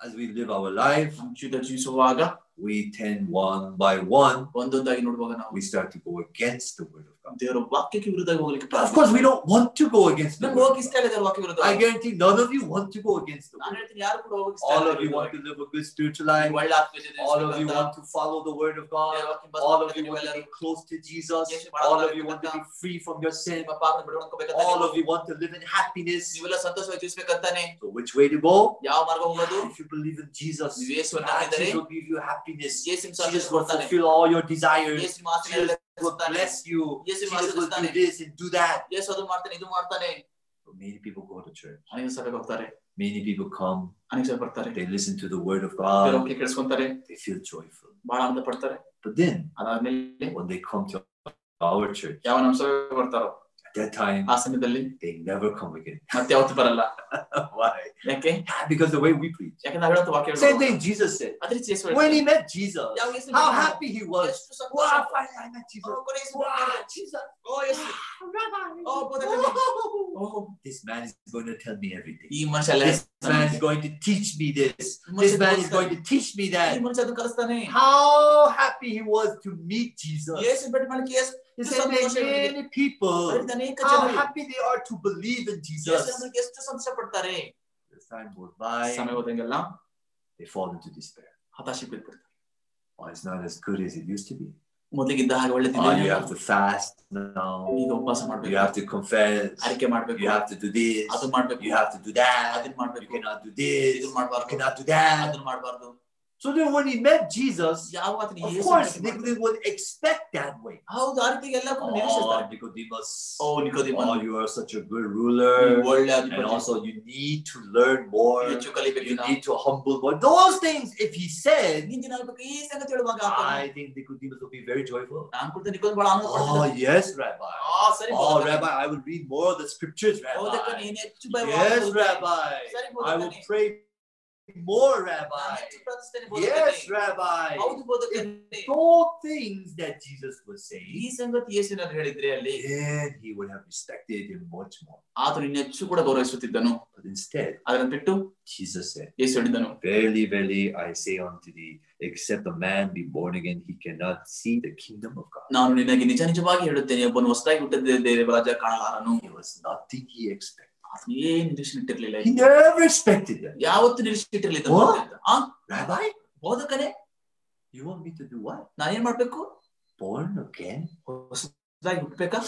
As we live our life, ನಮ್ಮ ಜೀವಿತ ಜೀವಿಸುವಾಗ we tend one by one, ಒಂದೊಂದಾಗಿ ನೋಡುವಾಗ ನಾವು we start to go against the word of God. ದೇವರ ವಾಕ್ಯಕ್ಕೆ ವಿರುದ್ಧವಾಗಿ ಹೋಗ್ಲಿಕ್ಕೆ But of course, we don't want to go against the ನಮ್ಗೆ word. ಹೋಗಿ ಇಷ್ಟ ಇಲ್ಲ ದೇವರ ವಾಕ್ಯ ವಿರುದ್ಧ I guarantee none of you want to go against the ನಾನು word. ಹೇಳ್ತೀನಿ ಯಾರು ಕೂಡ ಹೋಗಿ ಇಷ್ಟ All ಇಲ್ಲ of you ದೇವರ want to live a good spiritual ವಾಕ್ಯ. life. ಒಳ್ಳೆ ಆತ್ಮೀಯ ಜೊತೆ All of you ಇರ್ಬೇಕಂತ. want to follow the word of God. ದೇವರ ವಾಕ್ಯ All of ಹಿಂಬಾಲಿಸ್ಕೊಂಡು you want to ನೀವೆಲ್ಲರೂ be close to Jesus. Yesu All of ಬಹಳ you want to be free from your sin. ನಿಮ್ಮ ಪಾಪನ ಬಿಡುವಂತ All of you want to live in happiness. ನೀವೆಲ್ಲ ಸಂತೋಷವಾಗಿ ಜೀವಿಸ್ಬೇಕಂತಾನೆ So which way to go? ಯಾವ ಮಾರ್ಗ ಹೋಗೋದು If you believe in Jesus, ನೀವು ಯೇಸುವನ್ನು ah, ನಂಬಿದರೆ Jesus will give you happiness. ಯೇಸು ನಿಮ್ಗೆ Jesus ಸಂತೋಷ will ಕೊಡ್ತಾನೆ fulfill all your desires. ಯೇಸು ನಿಮ್ಮ ಆಸೆಗಳನ್ನ Jesus will ನೆರವೇರಿಸ್ತಾನೆ. bless you. ಯೇಸು ನಿಮ್ಮ Jesus will do ಆಶೀರ್ವದಿಸ್ತಾನೆ. this and do that. ಯೇಸು ಅದು ಮಾಡ್ತಾನೆ ಇದು ಮಾಡ್ತಾನೆ So many people go to church. ಅನೇಕ ಸಭೆಗೆ ಹೋಗ್ತಾರೆ Many people come. ಅನೇಕ ಸಭೆ ಬರ್ತಾರೆ They listen to the word of ದೇವರ God. ವಾಕ್ಯ ಕೇಳಿಸ್ಕೊಂತಾರೆ They feel joyful. ಬಹಳ ಆನಂದ ಪಡ್ತಾರೆ But then, ಅದಾದ್ಮೇಲೆ when they come to our church, ಯಾವ ನಮ್ಮ ಸಭೆಗೆ ಬರ್ತಾರೋ at that time, ಆ ಸಮಯದಲ್ಲಿ they never come again. ಮತ್ತೆ ಯಾವತ್ತು ಬರಲ್ಲ Why? ಯಾಕೆ Because the way we preach. ಯಾಕೆ ನಾವು ಹೇಳೋದು ವಾಕ್ಯ Same thing Jesus said. ಅದೇ ರೀತಿ ಯೇಸು When ಹೇಳ್ತಾರೆ. he met Jesus, ಯಾವ ಯೇಸು how ಹೇಳ್ತಾರೆ? happy he was. ಎಷ್ಟು ಸಂತೋಷ. Wow, finally I met Jesus. ಓ, ಕೊನೆ ಯೇಸು Wow, ಹೇಳ್ತಾರೆ. Jesus. O Yesu Rabbi. O ಬೋಧಕನೇ. oh, this man is going to tell me everything. This man is going to teach me this. This man is going to teach me that. How happy he was to meet Jesus. He said many people, how happy they are to believe in Jesus. As time goes by, they fall into despair. Oh, it's not as good as it used to be. ಮೊದಲಿಗಿದ್ದ ಹಾಗೆ Oh, you ಒಳ್ಳೆದಿದೆ have to fast now. ಈಗ ಉಪವಾಸ You ಮಾಡ್ಬೇಕು have to confess. ಅರಿಕೆ ಮಾಡ್ಬೇಕು You have to do this. ಅದು ಮಾಡ್ಬೇಕು You have to do that. ಅದನ್ನ You ಮಾಡ್ಬೇಕು cannot do this. ಇದನ್ನ You ಮಾಡ್ಬಾರ್ದು cannot do that. ಅದನ್ನ ಮಾಡ್ಬಾರ್ದು So then when he met Jesus, ಯಾವಾಗ ಆತನು of ಯೇಸು course ಭೇಟಿ ಮಾಡಿದ? Nicodemus would expect that way. ಹೌದು ಆ ರೀತಿಗೆ ಎಲ್ಲ ಕೂಡ Oh, ನಿರೀಕ್ಷಿಸ್ತಾರೆ Nicodemus. O ನಿಕೋದೇಮನು, Oh, you are such a good ನೀನು ruler. ಒಳ್ಳೆ And ಅಧಿಪತಿ. also you need to learn more. ಹೆಚ್ಚು ಕಲಿಬೇಕು You ನೀನು. need to humble more. Those things, if he said, ನೀನ್ ದಿನ ಆಗ್ಬೇಕು ಈ ಸಂಗತಿ ಹೇಳುವಾಗ ಆತನು, I think Nicodemus will be very joyful. ನಾನ್ ಕುರಿತು ನಿಕೋದೇಮ ಬಹಳ ಆನಂದ Oh, ಪಡ್ತಿದ್ದಾನೆ. yes, Rabbi. ಆ, ಸರಿ Oh, ಬೋಧಕನೇ. Rabbi, I will read more of the scriptures, ಬೋಧಕ Rabbi. ನೀನು ಹೆಚ್ಚು ಭಯ Yes, ಮಾಡ್ಬೋದು. Rabbi. ಸರಿ I will ಬೋಧಕನೇ. pray more, ನಾನು Rabbi. ಹೆಚ್ಚು ಪ್ರಾರ್ಥಿಸ್ತೇನೆ Yes, ಬೋಧಕನೇ. Rabbi. ಹೌದು ಬೋಧಕನೇ. All things that Jesus was ಈ saying, ಸಂಗತಿ ಯೇಸುವಿನಲ್ಲಿ ಹೇಳಿದ್ರೆ ಅಲ್ಲಿ then he would have respected him much more. ಆತನು ಇನ್ನು ಹೆಚ್ಚು ಕೂಡ ಗೌರವಿಸುತ್ತಿದ್ದನು But instead, ಅದನ್ನು ಬಿಟ್ಟು Jesus said, ಯೇಸು ಹೇಳಿದನು Verily, verily, I say unto thee, except a man be born again, he cannot see the kingdom of God. ನಾನು ನಿನಗೆ ನಿಜ ನಿಜವಾಗಿ ಹೇಳುತ್ತೇನೆ ಒಬ್ಬನು ಹೊಸದಾಗಿ ಹುಟ್ಟಿದ Devaraja ಕಾಣಲಾರನು It was nothing he expected. ಏನ್ ನಿರೀಕ್ಷೆ He never expected that. ಯಾವತ್ತು ನಿರೀಕ್ಷೆ ಇಟ್ಟಿರ್ಲಿಲ್ಲ What? ಆ Rabbi, ಬೋಧಕನೇ you want me to do what? ನಾನೇನ್ ಮಾಡ್ಬೇಕು Born again? ಹೊಸದಾಗಿ ಹುಟ್ಟಬೇಕಾ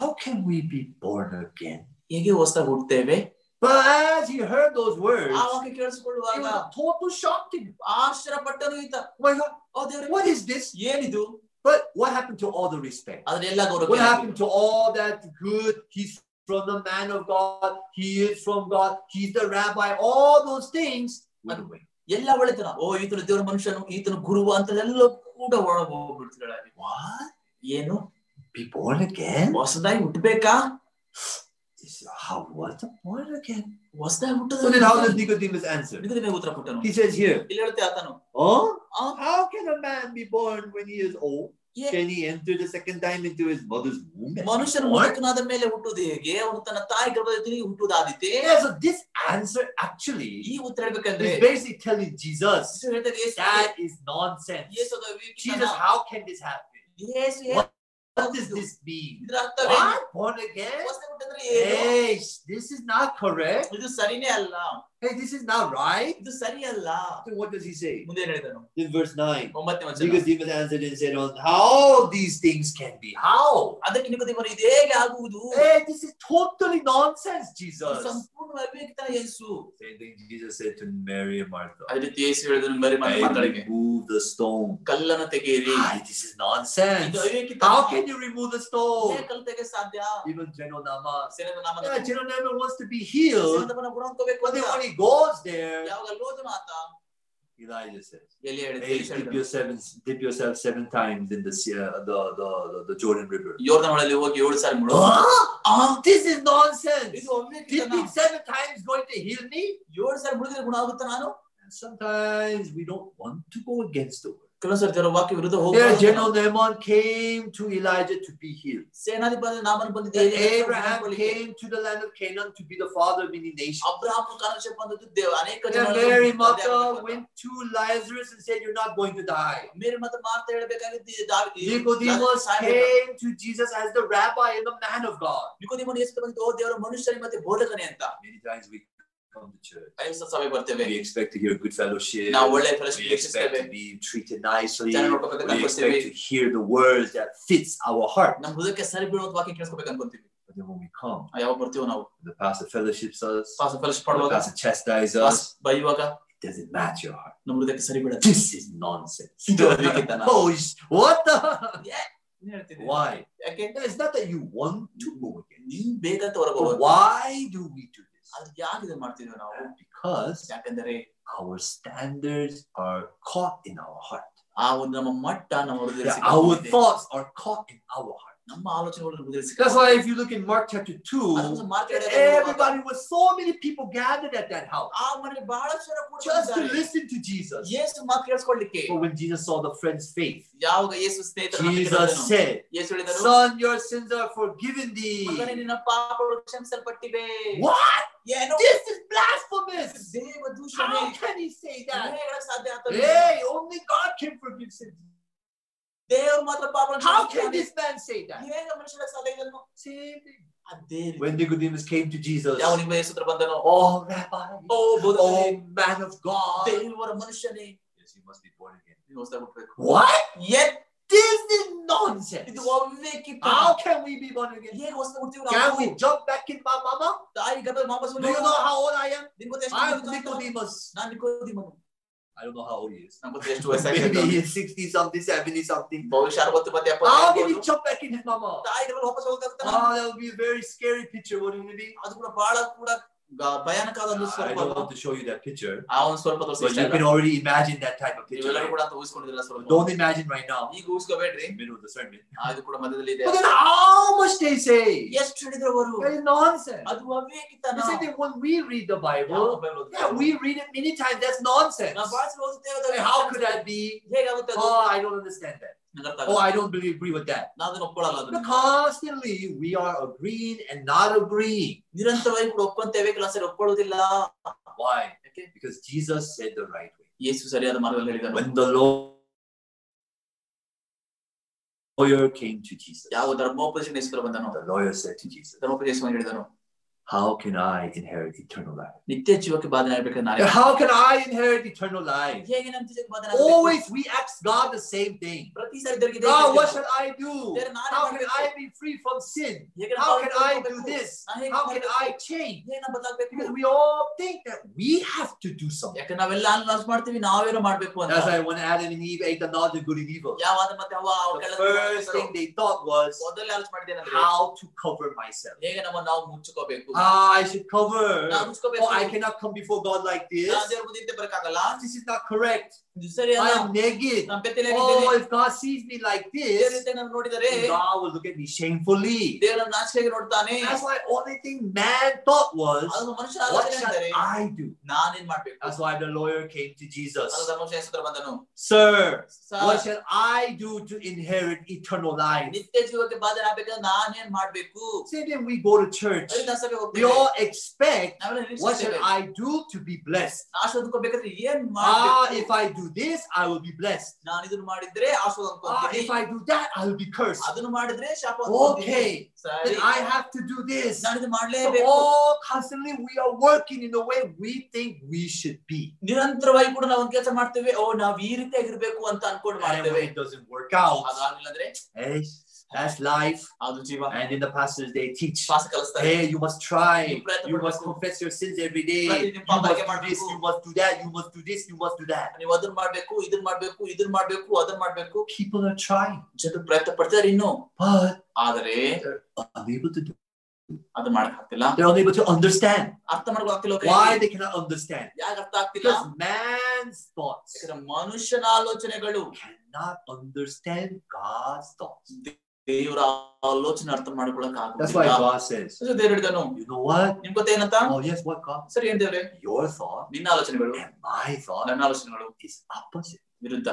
How can we be born again? ಹೇಗೆ ಹೊಸದಾಗಿ ಹುಟ್ಟುತ್ತೇವೆ But as he heard those words, ಆ ವಾಕ್ಯ ಕೇಳಿಸ್ಕೊಳ್ಳುವಾಗ was total shock to him. ಆಶ್ಚರ್ಯ ಈತ Oh my God, ಓ ದೇವ್ರೆ what is this? ಏನಿದು But what happened to all the respect? ಅದನ್ನೆಲ್ಲ What ಗೌರವ happened to all that good? He's from the man of God. He is from God. He's the rabbi. All those things went away. ಎಲ್ಲ ಒಳ್ಳೆತನ ಓ ಈತನು ದೇವರ ಮನುಷ್ಯನು ಈತನು ಗುರುವ ಅಂತ ಎಲ್ಲ ಕೂಡ ಒಳಗೆ ಹೋಗ್ಬಿಡ್ತಿದ್ದಾಳೆ What? ಏನು Be born again? ಹೊಸದಾಗಿ ಹುಟ್ಟಬೇಕಾ This, how was the born again? ಹೊಸದಾಗಿ So then how does ಹುಟ್ಟದ Nicodemus answer? ನಿಗದಿಗೆ ಉತ್ತರ ಕೊಟ್ಟನು He says here, ಇಲ್ಲಿ ಹೇಳುತ್ತೆ ಆತನು Oh, ಆ, how can a man be born when he is old? ಏ- Can he enter the second time into his mother's womb? and be ಮನುಷ್ಯನು born? ಮುದುಕನಾದ ಮೇಲೆ ಹುಟ್ಟುವುದು ಹೇಗೆ ಅವನು ತನ್ನ ತಾಯಿ ಗರ್ಭದಲ್ಲಿ ಹುಟ್ಟುವುದಾದಿತೆ Yeah, so this answer actually ಈ ಉತ್ತರ ಹೇಳ್ಬೇಕಂದ್ರೆ is basically telling Jesus ಯೇಸು ಹೇಳ್ತಾರೆ, ಯೇಸು that is nonsense. ಯೇಸು ಅದು ವಿವೇಕಿತನ. Jesus, how can this happen? Yesu What What does this mean? ಇದ್ರ ಅರ್ಥವೇನು? What? Born again? ಹೊಸದಾಗಿ ಹುಟ್ಟಿದ್ರೆ ಏನು? Hey, this is not correct. ಇದು ಸರಿನೇ ಅಲ್ಲ Hey, this is not right. ಇದು ಸರಿ ಅಲ್ಲ Then what does he say? ಮುಂದೆ ಏನ್ ಹೇಳಿದನು In verse 9. ಒಂಬತ್ತನೇ ವಚನ Nicodemus answered and said, "On how these things can be? How? ಅದಕ್ಕೆ ನಿಕೋದೇಮನು ಇದು ಹೇಗೆ ಆಗುವುದು Hey, this is totally nonsense, ಇದು Jesus. ಸಂಪೂರ್ಣ ಅವಿವೇಕಿತನ ಯೇಸು Same thing Jesus said to Mary and Martha. ಅದೇ ರೀತಿ ಯೇಸು ಹೇಳಿದನು ಮರಿ Hey, ಮಾತಾಡಿಗೆ remove the stone. ಕಲ್ಲನ್ನು ತೆಗೆಯಿರಿ Hi, this is nonsense. ಇದು ಅವಿವೇಕಿತನ How can can you remove the stone? Even Jenonama. Yeah, Jenonama wants to be healed, but then when he goes there, Elijah says, hey, dip, yourself, dip yourself seven times in the, uh, the, the, the, the Jordan River. Huh? Oh, this is nonsense. Dipping seven times going to heal me? And sometimes we don't want to go against the word. ಕೆಲವು ಸರಿ ದೇವರ ವಾಕ್ಯ ವಿರುದ್ಧ Yeah, ಹೋಗಿ General Naaman came to Elijah to be healed. ಸೇನಾಧಿಪತಿ ನಾಮನ ಬಂದಿದ್ದೆ And Abraham came to the land of Canaan to be the father of many nations. Abraham ಕಾಲಕ್ಷೇಪ ಬಂದದ್ದು ದೇವ ಅನೇಕ And ಜನರು Mary ತಂದೆ Martha ಆಗ್ಬೇಕು ಅಂತ. went to Lazarus and said, You're not going to die. ಮೇರಿ ಮತ್ತೆ ಮಾರ್ತಾ ಹೇಳ್ಬೇಕಾಗಿದ್ದು ದಾವಿ- Nicodemus ಸಾಯ್ಬೇಕು. came to Jesus as the rabbi and the man of God. ನಿಕೋದೇಮನು ಯೇಸು ಬಂದು ಓ ದೇವರ ಮನುಷ್ಯನೇ ಮತ್ತೆ ಬೋಧಕನೇ ಅಂತ Many times we come to church. ಕ್ರೈಸ್ತ ಸಭೆ ಬರ್ತೇವೆ We expect to hear good fellowship. ನಾವು ಒಳ್ಳೆ We fellowship expect ವೀಕ್ಷಿಸ್ತೇವೆ to be treated nicely. ಜನ ನೋಡ್ಕೋಬೇಕು We ಅನ್ಕೊಳ್ತೇವೆ expect to hear the words that fits our heart. ನಮ್ಮ ಹೃದಯಕ್ಕೆ ಸರಿ ಬೀಳುವಂತ ವಾಕ್ಯ ಕೇಳಿಸ್ಕೋಬೇಕು ಅನ್ಕೊಂತೀವಿ But then when we come, ಆ, ಯಾವಾಗ ಬರ್ತೀವೋ ನಾವು the pastor fellowships us, ಪಾಸ fellowship the ಮಾಡುವಾಗ pastor chastises pass us, ಬೈಯುವಾಗ it doesn't match your heart. ನಮ್ಮ ಹೃದಯಕ್ಕೆ ಸರಿ ಬೀಳುತ್ತೆ This is nonsense. (laughs) ಇದು ಅವಿವೇಕಿತನ. oh, sh- what the? (laughs) ಏನ್ ಹೇಳ್ತಿದ್ದೀರಿ? Why? ಯಾಕೆ It's not that you want to go again. ನೀವ್ ಬೇಕಂತ ಹೊರಗೆ But ಹೋಗೋದು why do we do this? ಅದು ಯಾಕೆ ಇದನ್ನ ಮಾಡ್ತಿದ್ವಿ ನಾವು Because ಯಾಕಂದ್ರೆ our standards are caught in our heart. ಆ ಒಂದು ನಮ್ಮ ಮಟ್ಟ ನಮ್ಮ ಹೃದಯ Yeah, our thoughts are caught in our heart. ನಮ್ಮ ಆಲೋಚನೆಗಳು ಹೃದಯ That's why if you look in Mark chapter 2, ಅದೊಂದು ಮಾರ್ಕ್ ಹೇಳಿದಾಗ everybody was so many people gathered at that house ಆ ಮನೆಯಲ್ಲಿ ಬಹಳಷ್ಟು ಜನ ಕೂಡ just to ಬಂದಿದ್ದಾರೆ. listen to Jesus. ಯೇಸು ಮಾತು ಕೇಳಿಸ್ಕೊಳ್ಳಿಕ್ಕೆ But when Jesus saw the friend's faith, ಯಾವಾಗ ಯೇಸು ಸ್ನೇಹಿತರ Jesus said, ಯೇಸು ಹೇಳಿದರು Son, your sins are forgiven ಮಗನೇ thee. ನಿನ್ನ ಪಾಪಗಳು ಕ್ಷಮಿಸಲ್ಪಟ್ಟಿವೆ What? ಏನು This is blasphemous. ದೇವ ದೂಷಣೆ How can he say that? ಹೇಗೆ ಹೇಳಕ್ ಸಾಧ್ಯ ಆಗ್ತದೆ? Hey, only God can forgive sins. ದೇವರು ಮಾತ್ರ ಪಾಪಗಳನ್ನು How can ಕ್ಷಮಿಸ್ತಾನೆ. this man say that? ಹೇಗೆ ಮನುಷ್ಯನ ಸಾಧ್ಯ ಇದನ್ನು Same thing. ಅದೇ ರೀತಿ. When Nicodemus came to Jesus, ಯಾವ ನಿಮ್ಮ ಯೇಸು ಹತ್ರ ಬಂದನೋ oh, Rabbi, O ಬೋಧಕನೇ, oh, man of God. ದೇವರ ಮನುಷ್ಯನೇ Yes, you must be born again. ನೀವು ಹೊಸದಾಗಿ ಹುಟ್ಬೇಕು What? ಎತ್ This is nonsense. ಇದು ಅವಿವೇಕಿತ How can we be born again? ಹೇಗೆ ಹೊಸದಾಗಿ ಹುಡ್ತೀವಿ Can ನಾವು we jump back in my mama? ತಾಯಿ ಗರ್ಭದಲ್ಲಿ ವಾಪಸ್ Do you know how old I am? ನಿಮ್ಗೆ ಗೊತ್ತಾ ಎಷ್ಟು I'm ವಯಸ್ಸು ಅಂತ? Nicodemus. ನಾನು ನಿಕೋದೇಮನು I don't know how old he is. ನಮ್ಗೆ ಗೊತ್ತಿಲ್ಲ ಎಷ್ಟು ವಯಸ್ಸಾಗಿದೆ Maybe ಅಂತ. he's 60 something, 70 something. ಬಹುಶಃ ಅರವತ್ತು ಮತ್ತೆ ಎಪ್ಪತ್ತು How can he ಆಗ್ಬೋದು. jump back in his mama? ತಾಯಿ ಮೇಲೆ ವಾಪಸ್ ಹೋಗ್ತಾಗ್ತಾನ Oh, that would be a very scary picture, wouldn't it be? ಅದು ಕೂಡ ಬಹಳ ಕೂಡ ಗ- ಭಯಾನಕವಾದ ಒಂದು I ಸ್ವರೂಪ don't want to show you that picture, ಆ ಒಂದು ಸ್ವರೂಪ but ತೋರಿಸಿ you can already imagine that type of picture. ನೀವೆಲ್ಲರೂ right? ಕೂಡ ಅಂತ ಊಹಿಸ್ಕೊಂಡಿದ್ರಲ್ಲ ಸ್ವರೂಪ Don't imagine right now, ಈಗ ಊಹಿಸ್ಕೋಬೇಡ್ರಿ in the middle of the sermon. ಆ, ಇದು ಕೂಡ ಮಧ್ಯದಲ್ಲಿ ಇದೆ But then how much they say? ಎಷ್ಟು ಹೇಳಿದ್ರು ಅವರು That is nonsense. ಅದು ಅವಿವೇಕಿತನ The same thing when we read the ಯಾವ Bible, Bible ಓದ್ತೀವಿ? yeah, we read it many times. That's nonsense. ನಾವು ಬಹಳ ಸಲ ಓದುತ್ತೇವೆ ಅದು Hey, how could that be? ಹೇಗಾಗುತ್ತೆ ಅದು Oh, I don't understand that. ನಂಗೆ ಅರ್ಥ Oh, ಆಗಲ್ಲ. I don't really agree with that. ನಾವು ಅದನ್ನ ಒಪ್ಕೊಳ್ಳಲ್ಲ ಅದನ್ನ But constantly we are agreeing and not agreeing. ನಿರಂತರವಾಗಿ ಕೂಡ ಒಪ್ಕೊಂತೇವೆ ಕೆಲಸ ಒಪ್ಕೊಳ್ಳೋದಿಲ್ಲ Why? ಯಾಕೆ? Because Jesus said the right way. ಯೇಸು ಸರಿಯಾದ ಮಾರ್ಗದಲ್ಲಿ ಹೇಳಿದನು When the lawyer came to Jesus, ಯಾವ ಧರ್ಮೋಪದೇಶನೇಶ್ವರ ಬಂದನು the lawyer said to Jesus, ಧರ್ಮೋಪದೇಶ ಹೇಳಿದನು How can I inherit eternal life? How can I inherit eternal life? Always we ask God the same thing. God, what shall I do? How can I be free from sin? How can I do this? How can I change? Because we all think that we have to do something. As I ಅನ್ಲಾಸ್ ಮಾಡ್ತೀವಿ ನಾವೇನೋ ಮಾಡಬೇಕು and Eve ate the knowledge of good and evil. The first thing they thought was how to cover myself. ಹೇಗೆ ನಮ್ಮನ್ನು ನಾವು ಮುಚ್ಚಿಕೋಬೇಕು? Ah, I should cover. Oh, I cannot come before God like this. This is not correct. ಇದು ಸರಿ I ಅಲ್ಲ am naked. ನಾನು ಬೆತ್ತಲೆ Oh, if God sees me like ದೇವ್ರ this, ರೀತಿ ನಾನು ನೋಡಿದರೆ then God will look at me shamefully. ದೇವರ ನಾಚಿಕೆಗೆ ನೋಡ್ತಾನೆ That's why only thing man thought was, ಅದು ಮನುಷ್ಯ what ಆಲೋಚನೆ ಅಂದರೆ shall I do? ನಾನೇನ್ ಮಾಡ್ಬೇಕು That's why the lawyer came to ಅದು Jesus. ಧರ್ಮಶಾಸ್ತ್ರ ಬಂದನು Sir, sir, what shall I do to inherit eternal life? ನಿತ್ಯ ಜೀವಕ್ಕೆ ಬಾಧನೆ ಆಗ್ಬೇಕಾದ್ರೆ ನಾನೇನ್ ಮಾಡ್ಬೇಕು Say then we go to church. ಅದರಿಂದ ಸಭೆ We ಹೋಗ್ತೇವೆ all expect, ನಾವೆಲ್ಲ what shall ನಿರೀಕ್ಷಿಸ್ತೇವೆ. I do to be blessed? ಆಶೀರ್ವಾದ ಹೊಂದ್ಕೋಬೇಕಾದ್ರೆ ಏನ್ Ah, ಮಾಡ್ಬೇಕು if I do this, I will be blessed. ನಾನು ಇದನ್ನ ಮಾಡಿದ್ರೆ ಆಶೀರ್ವಾದ Ah, ಹೊಂದ್ಕೊಂತೀನಿ if I do that, I will be cursed. ಅದನ್ನು ಮಾಡಿದ್ರೆ ಶಾಪ ಹೊಂದ್ಕೊಂತೀನಿ. Okay, ಸರಿ then I have to do this. ನಾನು ಇದು So ಮಾಡ್ಲೇಬೇಕು all constantly we are working in the way we think we should be. ನಿರಂತರವಾಗಿ ಕೂಡ ನಾವು ಒಂದ್ ಕೆಲಸ ಮಾಡ್ತೇವೆ ಓ ನಾವ್ ಈ ರೀತಿ ಆಗಿರ್ಬೇಕು ಅಂತ ಅನ್ಕೊಂಡು And ಮಾಡ್ತೇವೆ when it doesn't work out, ಅದಾಗ್ಲಿಲ್ಲ ಅಂದ್ರೆ hey, that's life. ಅದು ಜೀವ And then the pastors they teach, ಶ್ವಾಸ ಕಲಿಸ್ತಾರೆ hey, you must try. ನೀವು ಪ್ರಯತ್ನ You must ಪಡ್ಬೇಕು. confess your sins every day. ಪ್ರತಿದಿನ You ಪಾಪ must ಹಾಗೆ do this, ಮಾಡ್ಬೇಕು. you must do that, you must do this, you must do that. ನೀವು ಅದನ್ನ ಮಾಡ್ಬೇಕು ಇದನ್ ಮಾಡ್ಬೇಕು ಇದನ್ ಮಾಡ್ಬೇಕು ಅದನ್ ಮಾಡ್ಬೇಕು People are trying, ಜನರು ಪ್ರಯತ್ನ ಪಡ್ತಾರೆ ಇನ್ನು but ಆದರೆ unable to do. ಅದು ಮಾಡಕ್ ಆಗ್ತಿಲ್ಲ They're unable to understand. ಅರ್ಥ ಮಾಡ್ಕೊ ಆಗ್ತಿಲ್ಲ Why they cannot understand? ಯಾಕೆ ಅರ್ಥ ಆಗ್ತಿಲ್ಲ Because man's thoughts ಯಾಕಂದ್ರೆ ಮನುಷ್ಯನ ಆಲೋಚನೆಗಳು cannot understand God's thoughts. ದೇವರ ಆಲೋಚನೆ ಅರ್ಥ ಮಾಡ್ಕೊಳಕ್ That's why God says, you know what? ನಿಮ್ ಗೊತ್ತೇನಂತ Oh, yes, what God? ಸರಿ ಏನ್ ದೇವ್ರೆ Your thought ನಿನ್ನ ಆಲೋಚನೆಗಳು and my thought ನನ್ನ ಆಲೋಚನೆಗಳು is opposite. ವಿರುದ್ಧ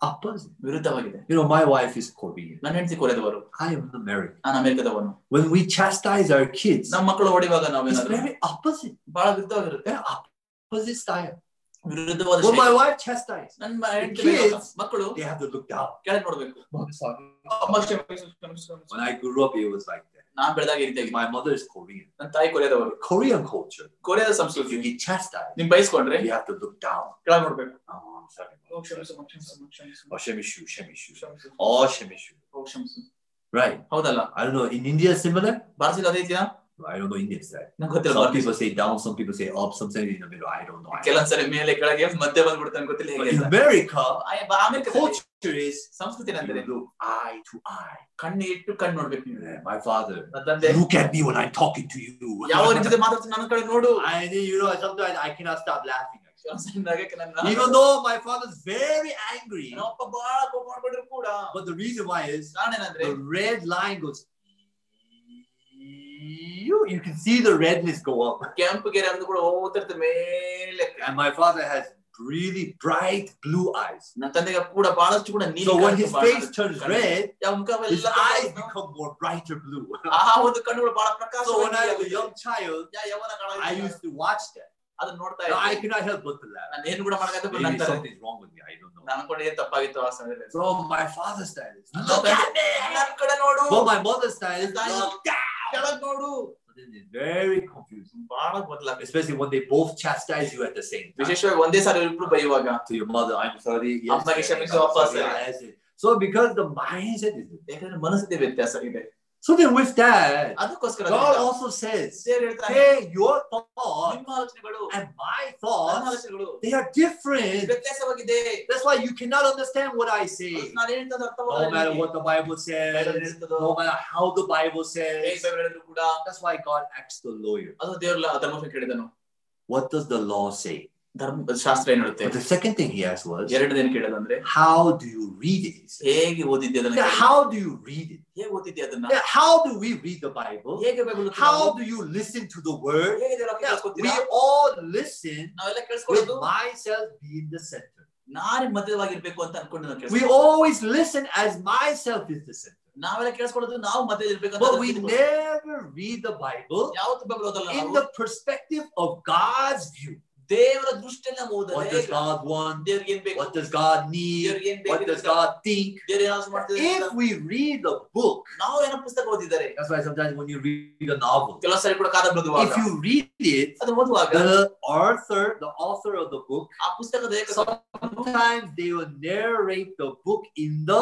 Opposite. ವಿರುದ್ಧವಾಗಿದೆ You know, my wife is Korean. ನನ್ನ ಹೆಂಡತಿ ಕೊರೆದವರು I am American. ನಾನು ಅಮೆರಿಕದವನು When we chastise our kids, ನಮ್ಮ ಮಕ್ಕಳು ಹೊಡಿವಾಗ it's ನಾವೇನಾದ್ರು very opposite. ಬಹಳ ವಿರುದ್ಧವಾಗಿರುತ್ತೆ They're opposite style. ವಿರುದ್ಧವಾದ When my ಶೈಲಿ. wife chastises, ನನ್ನ ಹೆಂಡತಿ kids- ಬೇಗ ಮಕ್ಕಳು they have to look down. ಕೆಳಗೆ ನೋಡ್ಬೇಕು Mom, sorry. ಅಮ್ಮ ಕ್ಷಮಿಸು, ಕ್ಷಮಿಸು, ಕ್ಷಮಿಸು. When I grew up, it was like that. ನಾನ್ ಬೆಳೆದಾಗ ಈ ರೀತಿಯಾಗಿ My mother is Korean. ನನ್ನ ತಾಯಿ ಕೊರಿಯಾದವರು Korean culture, ಕೊರಿಯಾದ if ಸಂಸ್ಕೃತಿ you get chastised, ನಿಮ್ ಬಯಸ್ಕೊಂಡ್ರೆ you have to look down. ಕೆಳಗೆ ನೋಡ್ಬೇಕು Oh, I'm sorry. ಓ, ಕ್ಷಮಿಸು, ಅಮ್ಮ, ಕ್ಷಮಿಸು, ಅಮ್ಮ, ಕ್ಷಮಿಸು. Oh, shemishu, shemishu. ಕ್ಷಮಿಸು. Oh, shemishu. ಓ, ಕ್ಷಮಿಸು. Right. ಹೌದಲ್ಲ I don't know. In India, similar? ಭಾರತದಲ್ಲಿ ಅದೇ ಇದೆಯಾ I don't know Indian style. ನಂಗೆ ಗೊತ್ತಿಲ್ಲ Some ಭಾರತೀಯ people say down, some people say up, some say in the middle. I don't know. I- ಕೆಲವೊಂದ್ಸರಿ ಮೇಲೆ ಕೆಳಗೆ ಮಧ್ಯೆ ಬಂದ್ಬಿಡ್ತಾನೆ ಗೊತ್ತಿಲ್ಲ But ಹೇಗೆ in ಅಂತ. America, ಆಯ್- ಬಾ- ಅಮೆರಿಕದಲ್ಲಿ culture is ಸಂಸ್ಕೃತಿ ಏನಂದ್ರೆ you look eye to eye. ಕಣ್ಣು ಇಟ್ಟು ಕಣ್ಣು ನೋಡ್ಬೇಕು ನೀವು Yeah, my father, ನನ್ನ ತಂದೆ look at me when I'm talking to you. ಯಾವ ಜೊತೆ ಮಾತಾಡ್ತೀನಿ ನನ್ನ ಕಡೆ ನೋಡು I think, you know, sometimes I cannot stop laughing. actually. ಕೆಲವೊಂದ್ಸರಿ ನಗಕ್ಕೆ ನನ್ನ Even though my father's very angry, ನಮ್ಮಪ್ಪ ಬಹಳ ಕೋಪ ಮಾಡ್ಕೊಂಡ್ರು ಕೂಡ but the reason why is ಕಾರಣ ಏನಂದ್ರೆ the red line goes. You, you can see the redness go up. (laughs) ಕೆಂಪು ಗೆರೆ ಅಂದು ಕೂಡ ಹೋಗ್ತಿರ್ತದೆ ಮೇಲೆ And my father has really bright blue eyes. ನನ್ನ ತಂದೆಗೆ ಕೂಡ ಬಹಳಷ್ಟು ಕೂಡ ನೀಲಿ So when ಕಣ್ಣು his ಬಹಳ face turns ಕಣ್ಣು. red, ಯಾವ ಮುಖ his ಎಲ್ಲ eyes ಕಣ್ಣು. become more brighter blue. (laughs) ಆ ಒಂದು ಕಣ್ಣುಗಳು ಬಹಳ ಪ್ರಕಾಶ So when I was a young child, Yavana I used to watch that. ಅದನ್ನ ನೋಡ್ತಾ Now, I ಇದ್ದೆ cannot help but to laugh. ನಾನು ಏನು ಕೂಡ ಮಾಡಕ್ಕೆ Maybe ನಂತರ something's wrong with me. I don't know. ನಾನು ಅನ್ಕೊಂಡೆ ಏನ್ ತಪ್ಪಾಗಿತ್ತು ಆ ಸಮಯದಲ್ಲಿ So my father's style is ನನ್ನ look at ತಂದೆ, me. ನನ್ ಕಡೆ ನೋಡು But my mother's style is Style. look down. ಕೆಳಗ್ ನೋಡು So then it's very confusing, ಬಹಳ ಬದಲಾಗ especially when they both chastise you at the same time. ವಿಶೇಷವಾಗಿ ಒಂದೇ ಸಾರಿ ಇಬ್ರು ಬೈಯುವಾಗ To your mother, I'm sorry. Yes, ಅಮ್ಮಗೆ yes, ಕ್ಷಮಿಸು, I'm ಅಪ್ಪ sorry, ಸರಿ. yes, yes. So because the mindset is ಯಾಕಂದ್ರೆ ಮನಸ್ಥಿತಿ ವ್ಯತ್ಯಾಸ ಇದೆ So then with that, ಅದಕ್ಕೋಸ್ಕರ God ಅದರಿಂದ also says, ದೇವ್ರು ಹೇಳ್ತಾನೆ hey, your thought ನಿಮ್ಮ ಆಲೋಚನೆಗಳು and my ನನ್ನ thoughts, ಆಲೋಚನೆಗಳು they are different. ವ್ಯತ್ಯಾಸವಾಗಿದೆ That's why you cannot understand what I say. ನಾನು ಹೇಳ್ತದ No matter what the Bible says, no matter how the Bible says. ಕೂಡ That's why God asked the lawyer, ಅದು ದೇವ್ರ ಧರ್ಮಶಾಸ್ತ್ರ ಕೇಳಿದನು what does the law say? ಧರ್ಮ ಶಾಸ್ತ್ರ ಏನ್ ಹೇಳುತ್ತೆ? ಸೆಕೆಂಡ್ ಥಿಂಗ್ ಹಿ ಕೇಳೋದಂದ್ರೆ ಹೌ ಯು ರೀಡ್ ಇಟ್ ಹೇಗೆ ಓದಿದ್ದೆ ಅದನ್ನ ಹೌ ಯು ರೀಡ್ ಇಟ್ ಹೇಗೆ ಓದಿದ್ದೆ ಅದನ್ನ? How do we read the Bible Bible you listen to word ಹೇಗೆ ದೇವರ ವಿ ಆಲ್ ಲಿಸನ್ ನಾವೆಲ್ಲ ಮೈ ಸೆಲ್ಫ್ ದ ಸೆಂಟರ್ ನಾನೇ ಮಧ್ಯದವಾಗಿರ್ಬೇಕು ಅಂತ ಅನ್ಕೊಂಡು we always listen as myself is the center ನಾವೆಲ್ಲ ಕೇಳಿಸ್ಕೊಳ್ಳೋದು ನಾವು ಮಧ್ಯದಲ್ಲಿರ್ಬೇಕು ಅಂತ ವಿ ನೆವರ್ ರೀಡ್ ಬೈಬಲ್ ಯಾವತ್ತೂ ಬೈಬಲ್ ಓದಲ್ಲ in the perspective of God's view ದೇವರ ದೃಷ್ಟಿಯಲ್ಲಿ ನಾವು What ಓದಲ್ಲ does God want? ದೇವ್ರಿಗೆ ಏನ್ ಬೇಕು What does God need? ದೇವ್ರಿಗೆ ಏನ್ What ಬೇಕು does God think? ದೇವ್ರು ಏನಾದ್ರು ಮಾಡ್ತಿದ್ದಾರೆ If we read the book, ನಾವು ಏನೋ ಪುಸ್ತಕ ಓದಿದ್ದಾರೆ that's why sometimes when you read a novel, ಕೆಲವು ಸರಿ ಕೂಡ ಕಾದಂಬರಿ ಓದುವಾಗ if you read it, ಅದು ಓದುವಾಗ the author, the author of the book, ಆ ಪುಸ್ತಕದ ಏಕ- sometimes they will narrate the book in the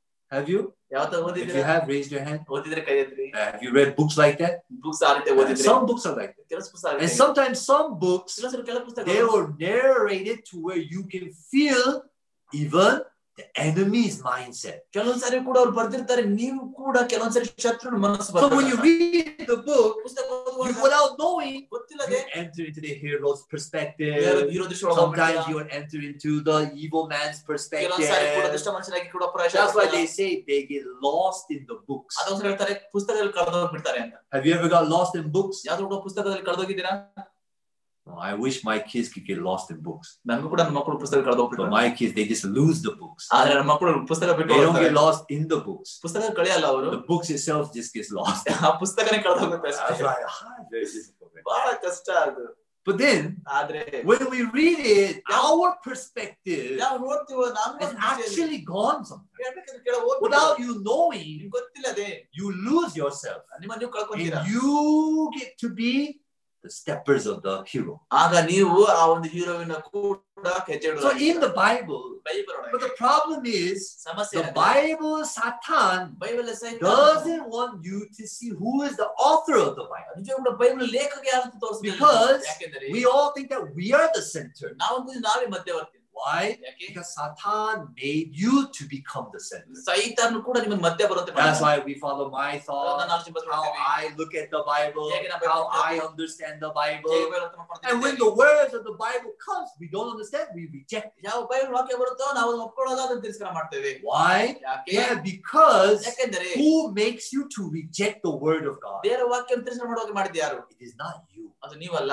Have you? If you have, raised your hand. Uh, have you read books like that? Uh, some books are like that. And sometimes some books, they were narrated to where you can feel even enemy's mindset. ಕೆಲವೊಂದ್ ಸಾರಿ ಕೂಡ ಅವ್ರು ಬರ್ದಿರ್ತಾರೆ ನೀವು ಕೂಡ ಕೆಲವೊಂದ್ ಸಾರಿ ಶತ್ರುನ ಮನಸ್ಸು So when you read the book, you, without knowing, you enter into the hero's perspective. Sometimes you enter into the evil man's perspective. That's why they say they get lost in the books. Have you ever got lost in books? ಯಾವ್ದು ಕೂಡ ಪುಸ್ತಕದಲ್ಲಿ ಕಳೆದೋಗಿದ್ದೀರಾ Oh, I wish my kids could get lost in books. ನನ್ಗೂ ಕೂಡ ನನ್ನ ಮಕ್ಕಳು ಪುಸ್ತಕ But ಕಳೆದೋಗ್ಬಿಡ್ತಾರೆ my kids, they just lose the books. ಆದ್ರೆ ನನ್ನ ಮಕ್ಕಳು ಪುಸ್ತಕ ಬಿಟ್ಟು They don't ಹೋಗ್ತಾರೆ. get lost in the books. ಪುಸ್ತಕ ಕಳೆಯಲ್ಲ ಅವರು The books itself just gets lost. (laughs) ಆ ಪುಸ್ತಕನೇ ಕಳೆದೋಗುತ್ತೆ That's ಅಷ್ಟೇ why ah, it's very difficult. man. ಬಹಳ ಕಷ್ಟ ಅದು But then, ಆದ್ರೆ when we read it, our perspective ನಾವು ನೋಡ್ತೀವೋ ನಾನು is actually gone sometimes. ಹೇಳ್ಬೇಕಂದ್ರೆ ಕೆಳ ಹೋಗ್ಬಿಟ್ಟು Without you knowing, ನಿಮ್ಗೆ ಗೊತ್ತಿಲ್ಲದೆ you lose yourself. ನಿಮ್ಮ ನೀವು ಕಳ್ಕೊಂತೀರಾ And you get to be the steppers of the hero. ಆಗ ನೀವು ಆ ಒಂದು ಹೀರೋವಿನ ಕೂಡ ಹೆಜ್ಜೆ So in the Bible, Bible but the problem is ಸಮಸ್ಯೆ the Bible, Satan ಬೈಬಲ್ ಸಹಿತ doesn't want you to see who is the author of the Bible. ನಿಜ ಕೂಡ ಬೈಬಲ್ ಲೇಖಕ ಯಾರು ಅಂತ ತೋರಿಸ್ತಿಲ್ಲ Because ಯಾಕೆಂದ್ರೆ We all think that we are the center. ನಾವು ಅನ್ಕೊಂಡ್ವಿ ನಾವೇ ಮಧ್ಯವರ್ತಿ Why? ಯಾಕೆ Because Satan made you to become the center. ಸೈತಾನು ಕೂಡ ನಿಮ್ಮನ್ನ ಮಧ್ಯ ಬರುವಂತೆ That's why we follow my ನನ್ನ thoughts, ಆಲೋಚನೆ ಬದಲು how ಮಾಡ್ತೀವಿ. I look at the Bible, ಹೇಗೆ ನಾವು how Bible I understand the ಹೇಗೆ Bible. ಬೈಬಲ್ ಅರ್ಥ ಮಾಡ್ಕೊಳ್ತೀವಿ. And when the words of the Bible comes, we don't understand, we reject it. ಯಾವ ಬೈಬಲ್ ವಾಕ್ಯ ಬರುತ್ತೋ ನಾವು ಅದನ್ನ ಒಪ್ಕೊಳ್ಳೋಲ್ಲ ಅದನ್ನ ತಿರಸ್ಕಾರ ಮಾಡ್ತೇವೆ Why? ಯಾಕೆ Yeah, because ಯಾಕೆಂದ್ರೆ who makes you to reject the word of God? ದೇವರ ವಾಕ್ಯ ತಿರಸ್ಕಾರ ಮಾಡುವಾಗ ಮಾಡಿದ ಯಾರು It is not you. ಅದು ನೀವಲ್ಲ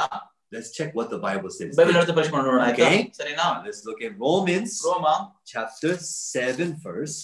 Let's check what the Bible says. Bible ಹೇಳ್ತಾ ಪರಿಶೀಲನೆ ಮಾಡೋಣ ಆಯ್ತಾ Okay. ಸರಿನಾ Let's look at Romans ರೋಮ chapter 7 verse.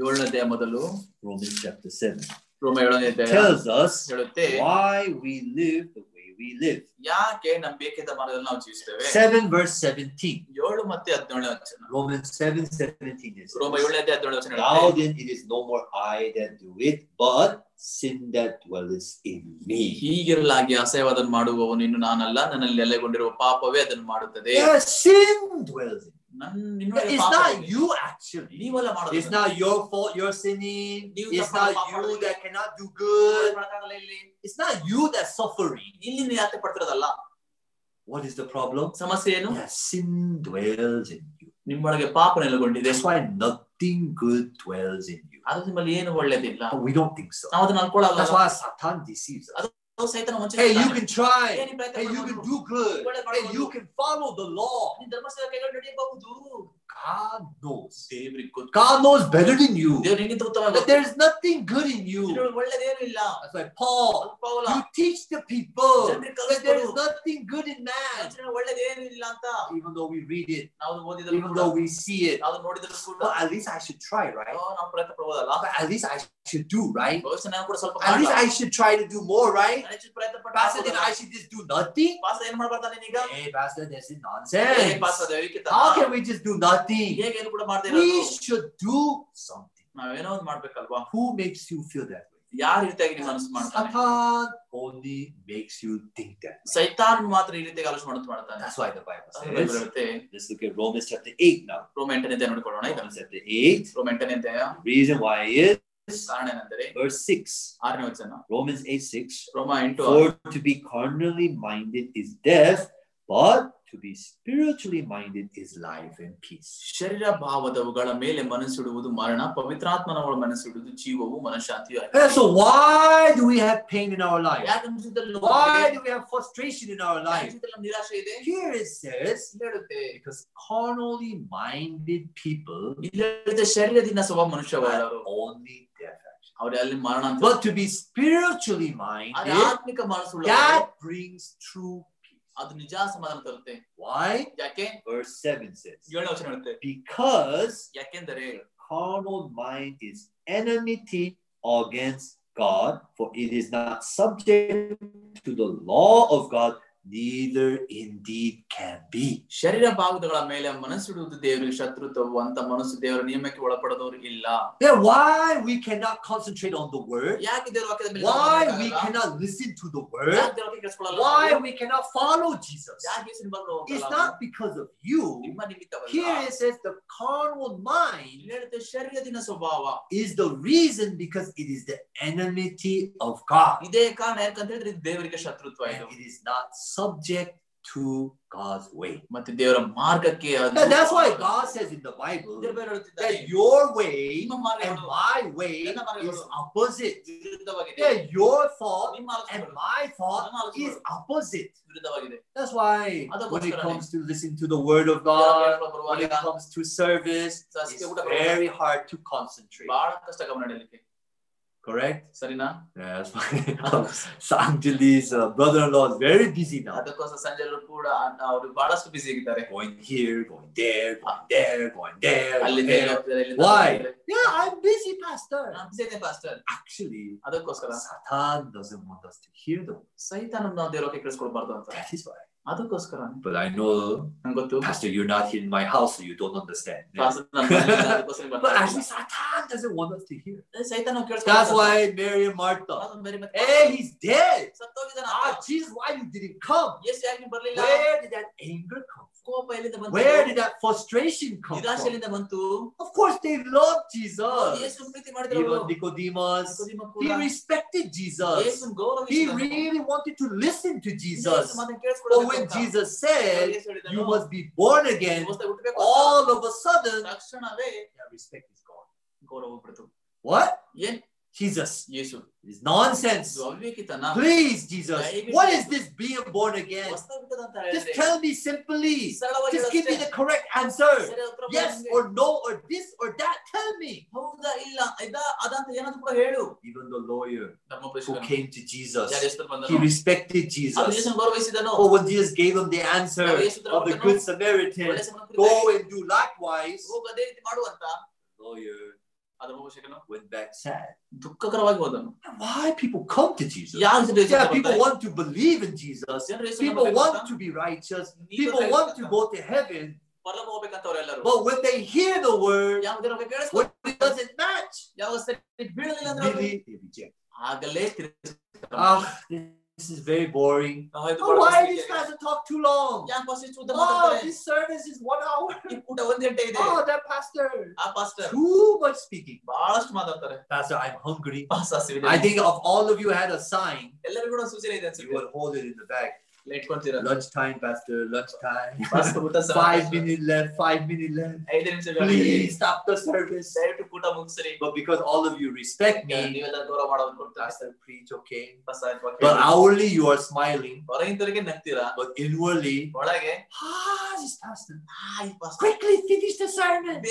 ಏಳನೇ ಅಧ್ಯಾಯ ಮೊದಲು Romans chapter 7 ರೋಮ ಏಳನೇ ಅಧ್ಯಾಯ tells us ಹೇಳುತ್ತೆ why we live the way we live. ಯಾಕೆ ನಮ್ ಬೇಕಿದ್ದ ಮಾರ್ಗದಲ್ಲಿ ನಾವು ಜೀವಿಸ್ತೇವೆ 7 verse 17. ಏಳು ಮತ್ತೆ ಹದಿನೇಳನೇ ವಚನ Romans 7 17 is. ರೋಮ ಏಳನೇ ಅಧ್ಯಾಯ ಹದಿನೇಳನೇ ವಚನ Now then, it is no more I that do it, but sin that dwells in me. ಹೀಗಿರಲಾಗಿ ಅಸಹ್ಯವಾದನ್ನು ಮಾಡುವವನು ಇನ್ನು ನಾನಲ್ಲ ನನ್ನಲ್ಲಿ ನೆಲೆಗೊಂಡಿರುವ ಪಾಪವೇ ಅದನ್ನು ಮಾಡುತ್ತದೆ sin dwells in It's ಪಾಪ not ಇದೆ. you actually. ನೀವಲ್ಲ It's ಮಾಡೋದು not your fault you're sinning. ನೀವು It's ತಪ್ಪು not you ಮಾಡೋದು. that cannot do good. ಮಾಡಕ್ಕಾಗಲ್ಲ ಇಲ್ಲಿ It's not you that's suffering. ಇಲ್ಲಿ ನೀವು ಯಾಕೆ ಪಡ್ತಿರೋದಲ್ಲ What is the problem? ಸಮಸ್ಯೆ ಏನು Yeah, sin dwells in you. ನಿಮ್ಮೊಳಗೆ ಪಾಪ ನೆಲೆಗೊಂಡಿದೆ That's why nothing good dwells in you. ಅದು ನಿಮ್ಮಲ್ಲಿ ಏನು ಒಳ್ಳೇದಿಲ್ಲ But we don't think so. ನಾವು ಅದನ್ನ ಅನ್ಕೊಳ್ಳಲ್ಲ That's why Satan deceives us. ಸೈತನ ವಂಚನೆ Hey, you ಮಾಡ್ತಾನೆ. can try. ಏ, ನೀನ್ ಪ್ರಯತ್ನ Hey, you can ಮಾಡ್ಬೋದು. do good. ಒಳ್ಳೆ Hey, you ಮಾಡ್ಬೋದು. can follow the law. ನೀನ್ ಧರ್ಮಸ್ಥಳ ಕೈಗಳು ನಡೆಯಬಹುದು God knows. ದೇವ್ರಿಗೆ ಗೊತ್ತು God knows better than you. ದೇವ್ರು ನಿನ್ಗಿಂತ ಉತ್ತಮ That there's nothing good in you. ಇದ್ರೊಳಗೆ ಒಳ್ಳೇದೇನು ಇಲ್ಲ That's why Paul, Paul, you teach the people ಜನರಿಗೆ that there is ಕಲಿಸ್ಕೊಡು. nothing good in man. ಮನುಷ್ಯನಿಗೆ ಒಳ್ಳೇದೇನು ಇಲ್ಲ ಅಂತ Even though we read it, ನಾವು ಓದಿದ್ರು even ಕೂಡ though we see it, ನಾವು ನೋಡಿದ್ರು ಕೂಡ well, at least I should try, right? ಅಯ್ಯೋ, ನಾವು ಪ್ರಯತ್ನ ಪಡ್ಬೋದಲ್ಲ But at least I should do, right? ಬಹುಶಃ ನಾವು ಕೂಡ ಸ್ವಲ್ಪ At least I should try to do more, right? ನಾನು ಹೆಚ್ಚು ಪ್ರಯತ್ನ ಪಟ್ಟು Pastor, then I should just do nothing? Pass ಏನ್ ಮಾಡ್ಬಾರ್ದ ನೀನೀಗ Hey, Pastor, this is ಏ nonsense. ಪಾಸ್ ದೈವಿಕ How can we just do nothing? nothing. ಹೇಗೆ ಏನು ಕೂಡ ಮಾಡದೇ ಇರೋದು We should do something. ನಾವೇನೋ ಒಂದು ಮಾಡ್ಬೇಕಲ್ವಾ Who makes you feel that way? ಯಾರ ರೀತಿಯಾಗಿ ನಿಮ್ಮ ಮನಸ್ಸು ಮಾಡ್ತಾನೆ Satan only makes you think that. ಸೈತಾನ್ ಮಾತ್ರ ಈ ರೀತಿಯಾಗಿ ಆಲೋಚನೆ ಮಾಡುತ್ತ ಮಾಡ್ತಾನೆ That's why the Bible ಅದು ಬೈಬಲ್ says. ಹೇಳುತ್ತೆ Let's look at Romans chapter 8 now. ರೋಮ ಎಂಟನೇ ಅಧ್ಯಾಯ ನೋಡಿಕೊಳ್ಳೋಣ ಈಗ Romans chapter 8. ರೋಮ ಎಂಟನೇ ಅಧ್ಯಾಯ Reason why is ಕಾರಣ ಏನಂದರೆ verse 6. ಆರನೇ ವಚನ Romans 8 6. ರೋಮ ಎಂಟು For to be carnally minded is death, but to be spiritually minded is life and peace. ಶರೀರ ಭಾವದವುಗಳ ಮೇಲೆ ಮನಸ್ಸಿಡುವುದು ಮರಣ ಪವಿತ್ರಾತ್ಮನವಳ ಮನಸ್ಸಿಡುವುದು ಜೀವವು ಮನಃಶಾಂತಿಯು ಆಗಿದೆ. And so why do we have pain in our life? ಯಾಕೆ ನಮ್ಮ ಜೀವಿತದಲ್ಲಿ ನೋವು Why ಇದೆ? do we have frustration in our ಯಾಕೆ life? ಜೀವಿತದಲ್ಲಿ ನಮ್ಗೆ ನಿರಾಶೆ ಇದೆ Here it says, ಇಲ್ಲಿ ಹೇಳುತ್ತೆ because carnally minded people ಇಲ್ಲಿ ಹೇಳುತ್ತೆ ಶರೀರದಿಂದ ಸ್ವಭಾವ ಮನುಷ್ಯವಾದವರು are only death. actually. ಅವ್ರು ಅಲ್ಲಿ ಮರಣ ಅಂತ But to be spiritually ಆದ್ರೆ minded, ಆತ್ಮಿಕ ಮನಸ್ಸುಳ್ಳ that brings true peace. ಅದು ನಿಜ ಸಮಾಧಾನ ತರುತ್ತೆ Why? ಯಾಕೆ Verse 7 says, ಏಳನೇ ವಚನ ಹೇಳುತ್ತೆ Because ಯಾಕೆಂದರೆ carnal mind is enmity against God, for it is not subject to the law of God, neither indeed can be. ಶರೀರ ಭಾಗಗಳ ಮೇಲೆ ಮನಸ್ಸಿಡುವುದು ದೇವರಿಗೆ ಶತ್ರುತ್ವವು ಅಂತ ಮನಸ್ಸು ದೇವರ ನಿಯಮಕ್ಕೆ ಒಳಪಡದವರು ಇಲ್ಲ Then why we cannot concentrate on the word? ಯಾಕೆ ದೇವರ ವಾಕ್ಯದ ಮೇಲೆ Why ಗಮನ we ಕೊಡಲ್ಲ? cannot listen to the word? ಯಾಕೆ ದೇವರ ವಾಕ್ಯ ಕೇಳಿಸ್ಕೊಳ್ಳಲ್ಲ Why ನಾವು? we cannot follow Jesus? ಯಾಕೆ ಯೇಸುವಿನ ಬಳಿಗೆ ಹೋಗಲ್ಲ It's ನಾವು? not because of you. ನಿಮ್ಮ ನಿಮಿತ್ತವಲ್ಲ. Here it says the carnal mind ಇಲ್ಲಿ ಹೇಳುತ್ತೆ ಶರೀರದಿನ ಸ್ವಭಾವ is the reason because it is the enmity of God. ಇದೇ ಕಾರಣ ಯಾಕಂತ ಹೇಳಿದ್ರೆ ಇದು ದೇವರಿಗೆ ಶತ್ರುತ್ವ ಇದು And it is not subject to God's way. ಮತ್ತೆ ದೇವರ ಮಾರ್ಗಕ್ಕೆ ಅದು- And that's why God says in the Bible ದೇವರು ಬೇರೆ ಹೇಳುತ್ತಿದ್ದಾನೆ, that your way ನಿಮ್ಮ and ಮಾರ್ಗಗಳು my way ನನ್ನ ಮಾರ್ಗಗಳು is opposite. ವಿರುದ್ಧವಾಗಿದೆ That your thought ನಿಮ್ಮ and ಆಲೋಚನೆಗಳು my thought ನನ್ನ is ಆಲೋಚನೆಗಳು opposite. ವಿರುದ್ಧವಾಗಿದೆ That's why ಅದಕ್ಕೋಸ್ಕರನೇ when it comes to listen to the word of ದೇವರ God, ವಾಕ್ಯಗಳು when ಬರುವಾಗ it comes to service, ಸಸ್ಯ ಊಟ it's ಬರುವಾಗ very hard to concentrate. Correct? ಸರಿನಾ Yeah, that's why Sanjali's uh, brother-in-law is very busy now. ಅದಕ್ಕೋಸ್ಕರ ಸಂಜೆಲ್ಲೂ ಕೂಡ ಅವರು ಬಹಳಷ್ಟು ಬಿಸಿ ಆಗಿದ್ದಾರೆ Going here, going there, going there, going there. going ಅಲ್ಲಿಂದ there. ಇಲ್ಲಿ ಹೋಗ್ತಿದ್ದಾರೆ, ಇಲ್ಲಿಂದ Why? ಹೋಗ್ತಿದ್ದಾರೆ. Yeah, I'm busy, Pastor. ನಾನು busy ಇದ್ದೇನೆ, pastor. Actually, ಅದಕ್ಕೋಸ್ಕರ Satan doesn't want us to hear them. ಸೈತಾನ ನಾವು ದೇವರಕ್ಕೆ ಕೇಳಿಸ್ಕೊಳ್ಬಾರ್ದು ಅಂತ That is why. ಅದಕ್ಕೋಸ್ಕರ But I know, ನಂಗೆ ಗೊತ್ತು Pastor, you're not here in my house, so you don't understand. Yeah. pastor (laughs) ನನ್ನ ಮನೆಯಲ್ಲಿ ಅದಕ್ಕೋಸ್ಕರ But ಬರ್ತಾ actually, ಇಲ್ಲ. Satan doesn't want us to hear. ಏ, ಸೈತಾನ ನಾವು That's ಕೇಳಿಸ್ಕೊಳ್ಬಾರ್ದು. why Mary and Martha. ಅದೊಂದು ಬೇರೆ ಮತ್ತೆ Hey, he's dead. ಸತ್ತೋಗಿದ್ದಾನ Ah, ಆತ. Jesus, why you didn't come? ಯೇಸು ಯಾಕೆ ನೀನು ಬರ್ಲಿಲ್ಲ Where did that anger come from? ಕೋಪ ಎಲ್ಲಿಂದ ಬಂತು Where did that frustration come ನಿರಾಶೆ from? ಎಲ್ಲಿಂದ ಬಂತು Of course, they loved ಹೌದು, Jesus. ಯೇಸುವಿನ ಪ್ರೀತಿ ಮಾಡಿದ್ರು Even Nicodemus, ನಿಕೋದೇಮ he ಕೂಡ respected Jesus. ಯೇಸುವಿನ ಗೌರವ He ಇಷ್ಟನು. really wanted to listen to Yesu Jesus. ಮಾತನ್ನ But ಕೇಳಿಸ್ಕೊಳ್ಬೇಕು when ಅಂತ. Jesus said, ಯೇಸು ಹೇಳಿದನು, You must be born again, ಹೊಸ್ದಾಗಿ ಹುಟ್ಬೇಕು ಅಂತ. all of a sudden, ತಕ್ಷಣವೇ that respect is gone. ಗೌರವ ಹೋಗ್ಬಿಡ್ತು What? ಏನ್ Jesus. Yesu it's nonsense. Please, Jesus. What is this being born again? Just tell me simply. Just give me the correct answer. Yes or no or this or that. Tell me. Even the lawyer who came to Jesus, he respected Jesus. Oh, when Jesus gave him the answer of the Good Samaritan, go and do likewise. Lawyer. ಆ ಧರ್ಮೋಪದೇಶಕನು went back sad. ದುಃಖಕರವಾಗಿ ಹೋದನು Why people come to Jesus? ಯಾರು ಜನರು ಯೇಸು Yeah, ಹತ್ರ people ಬರ್ತಾರೆ? want to believe in Jesus. ಜನರು ಯೇಸುವನ್ನು People ನಂಬಬೇಕು want ಅಂತ, to be righteous. ನೀತಿ People ಕಲಿಬೇಕು want ಅಂತ, to go to heaven. ಪರಲೋಕ ಹೋಗ್ಬೇಕಂತ ಅವರೆಲ್ಲರೂ But when they hear the word, ಯಾವ ದೇವರ ಕೇಳಿಸ್ಕೊ when it doesn't match, ಯಾವ ಸರಿ ಬೀಳಲಿಲ್ಲ ಅಂದ್ರೆ ಅವ್ರು really they reject. ಆಗಲೇ ತಿರಸ್ಕಾರ Ah, this is very boring. Oh, why these guys talk too long? Oh, this service is one hour. (laughs) oh, that pastor. Ah, pastor. Too much speaking. Pastor, I'm hungry. I think of all of you had a sign. You will hold it in the bag lunchtime, Pastor, lunchtime. (laughs) five minutes left, five minutes left. Please stop the service. But because all of you respect me, Pastor, preach, okay? But outwardly you are smiling. But inwardly, ah, this pastor, quickly finish the sermon.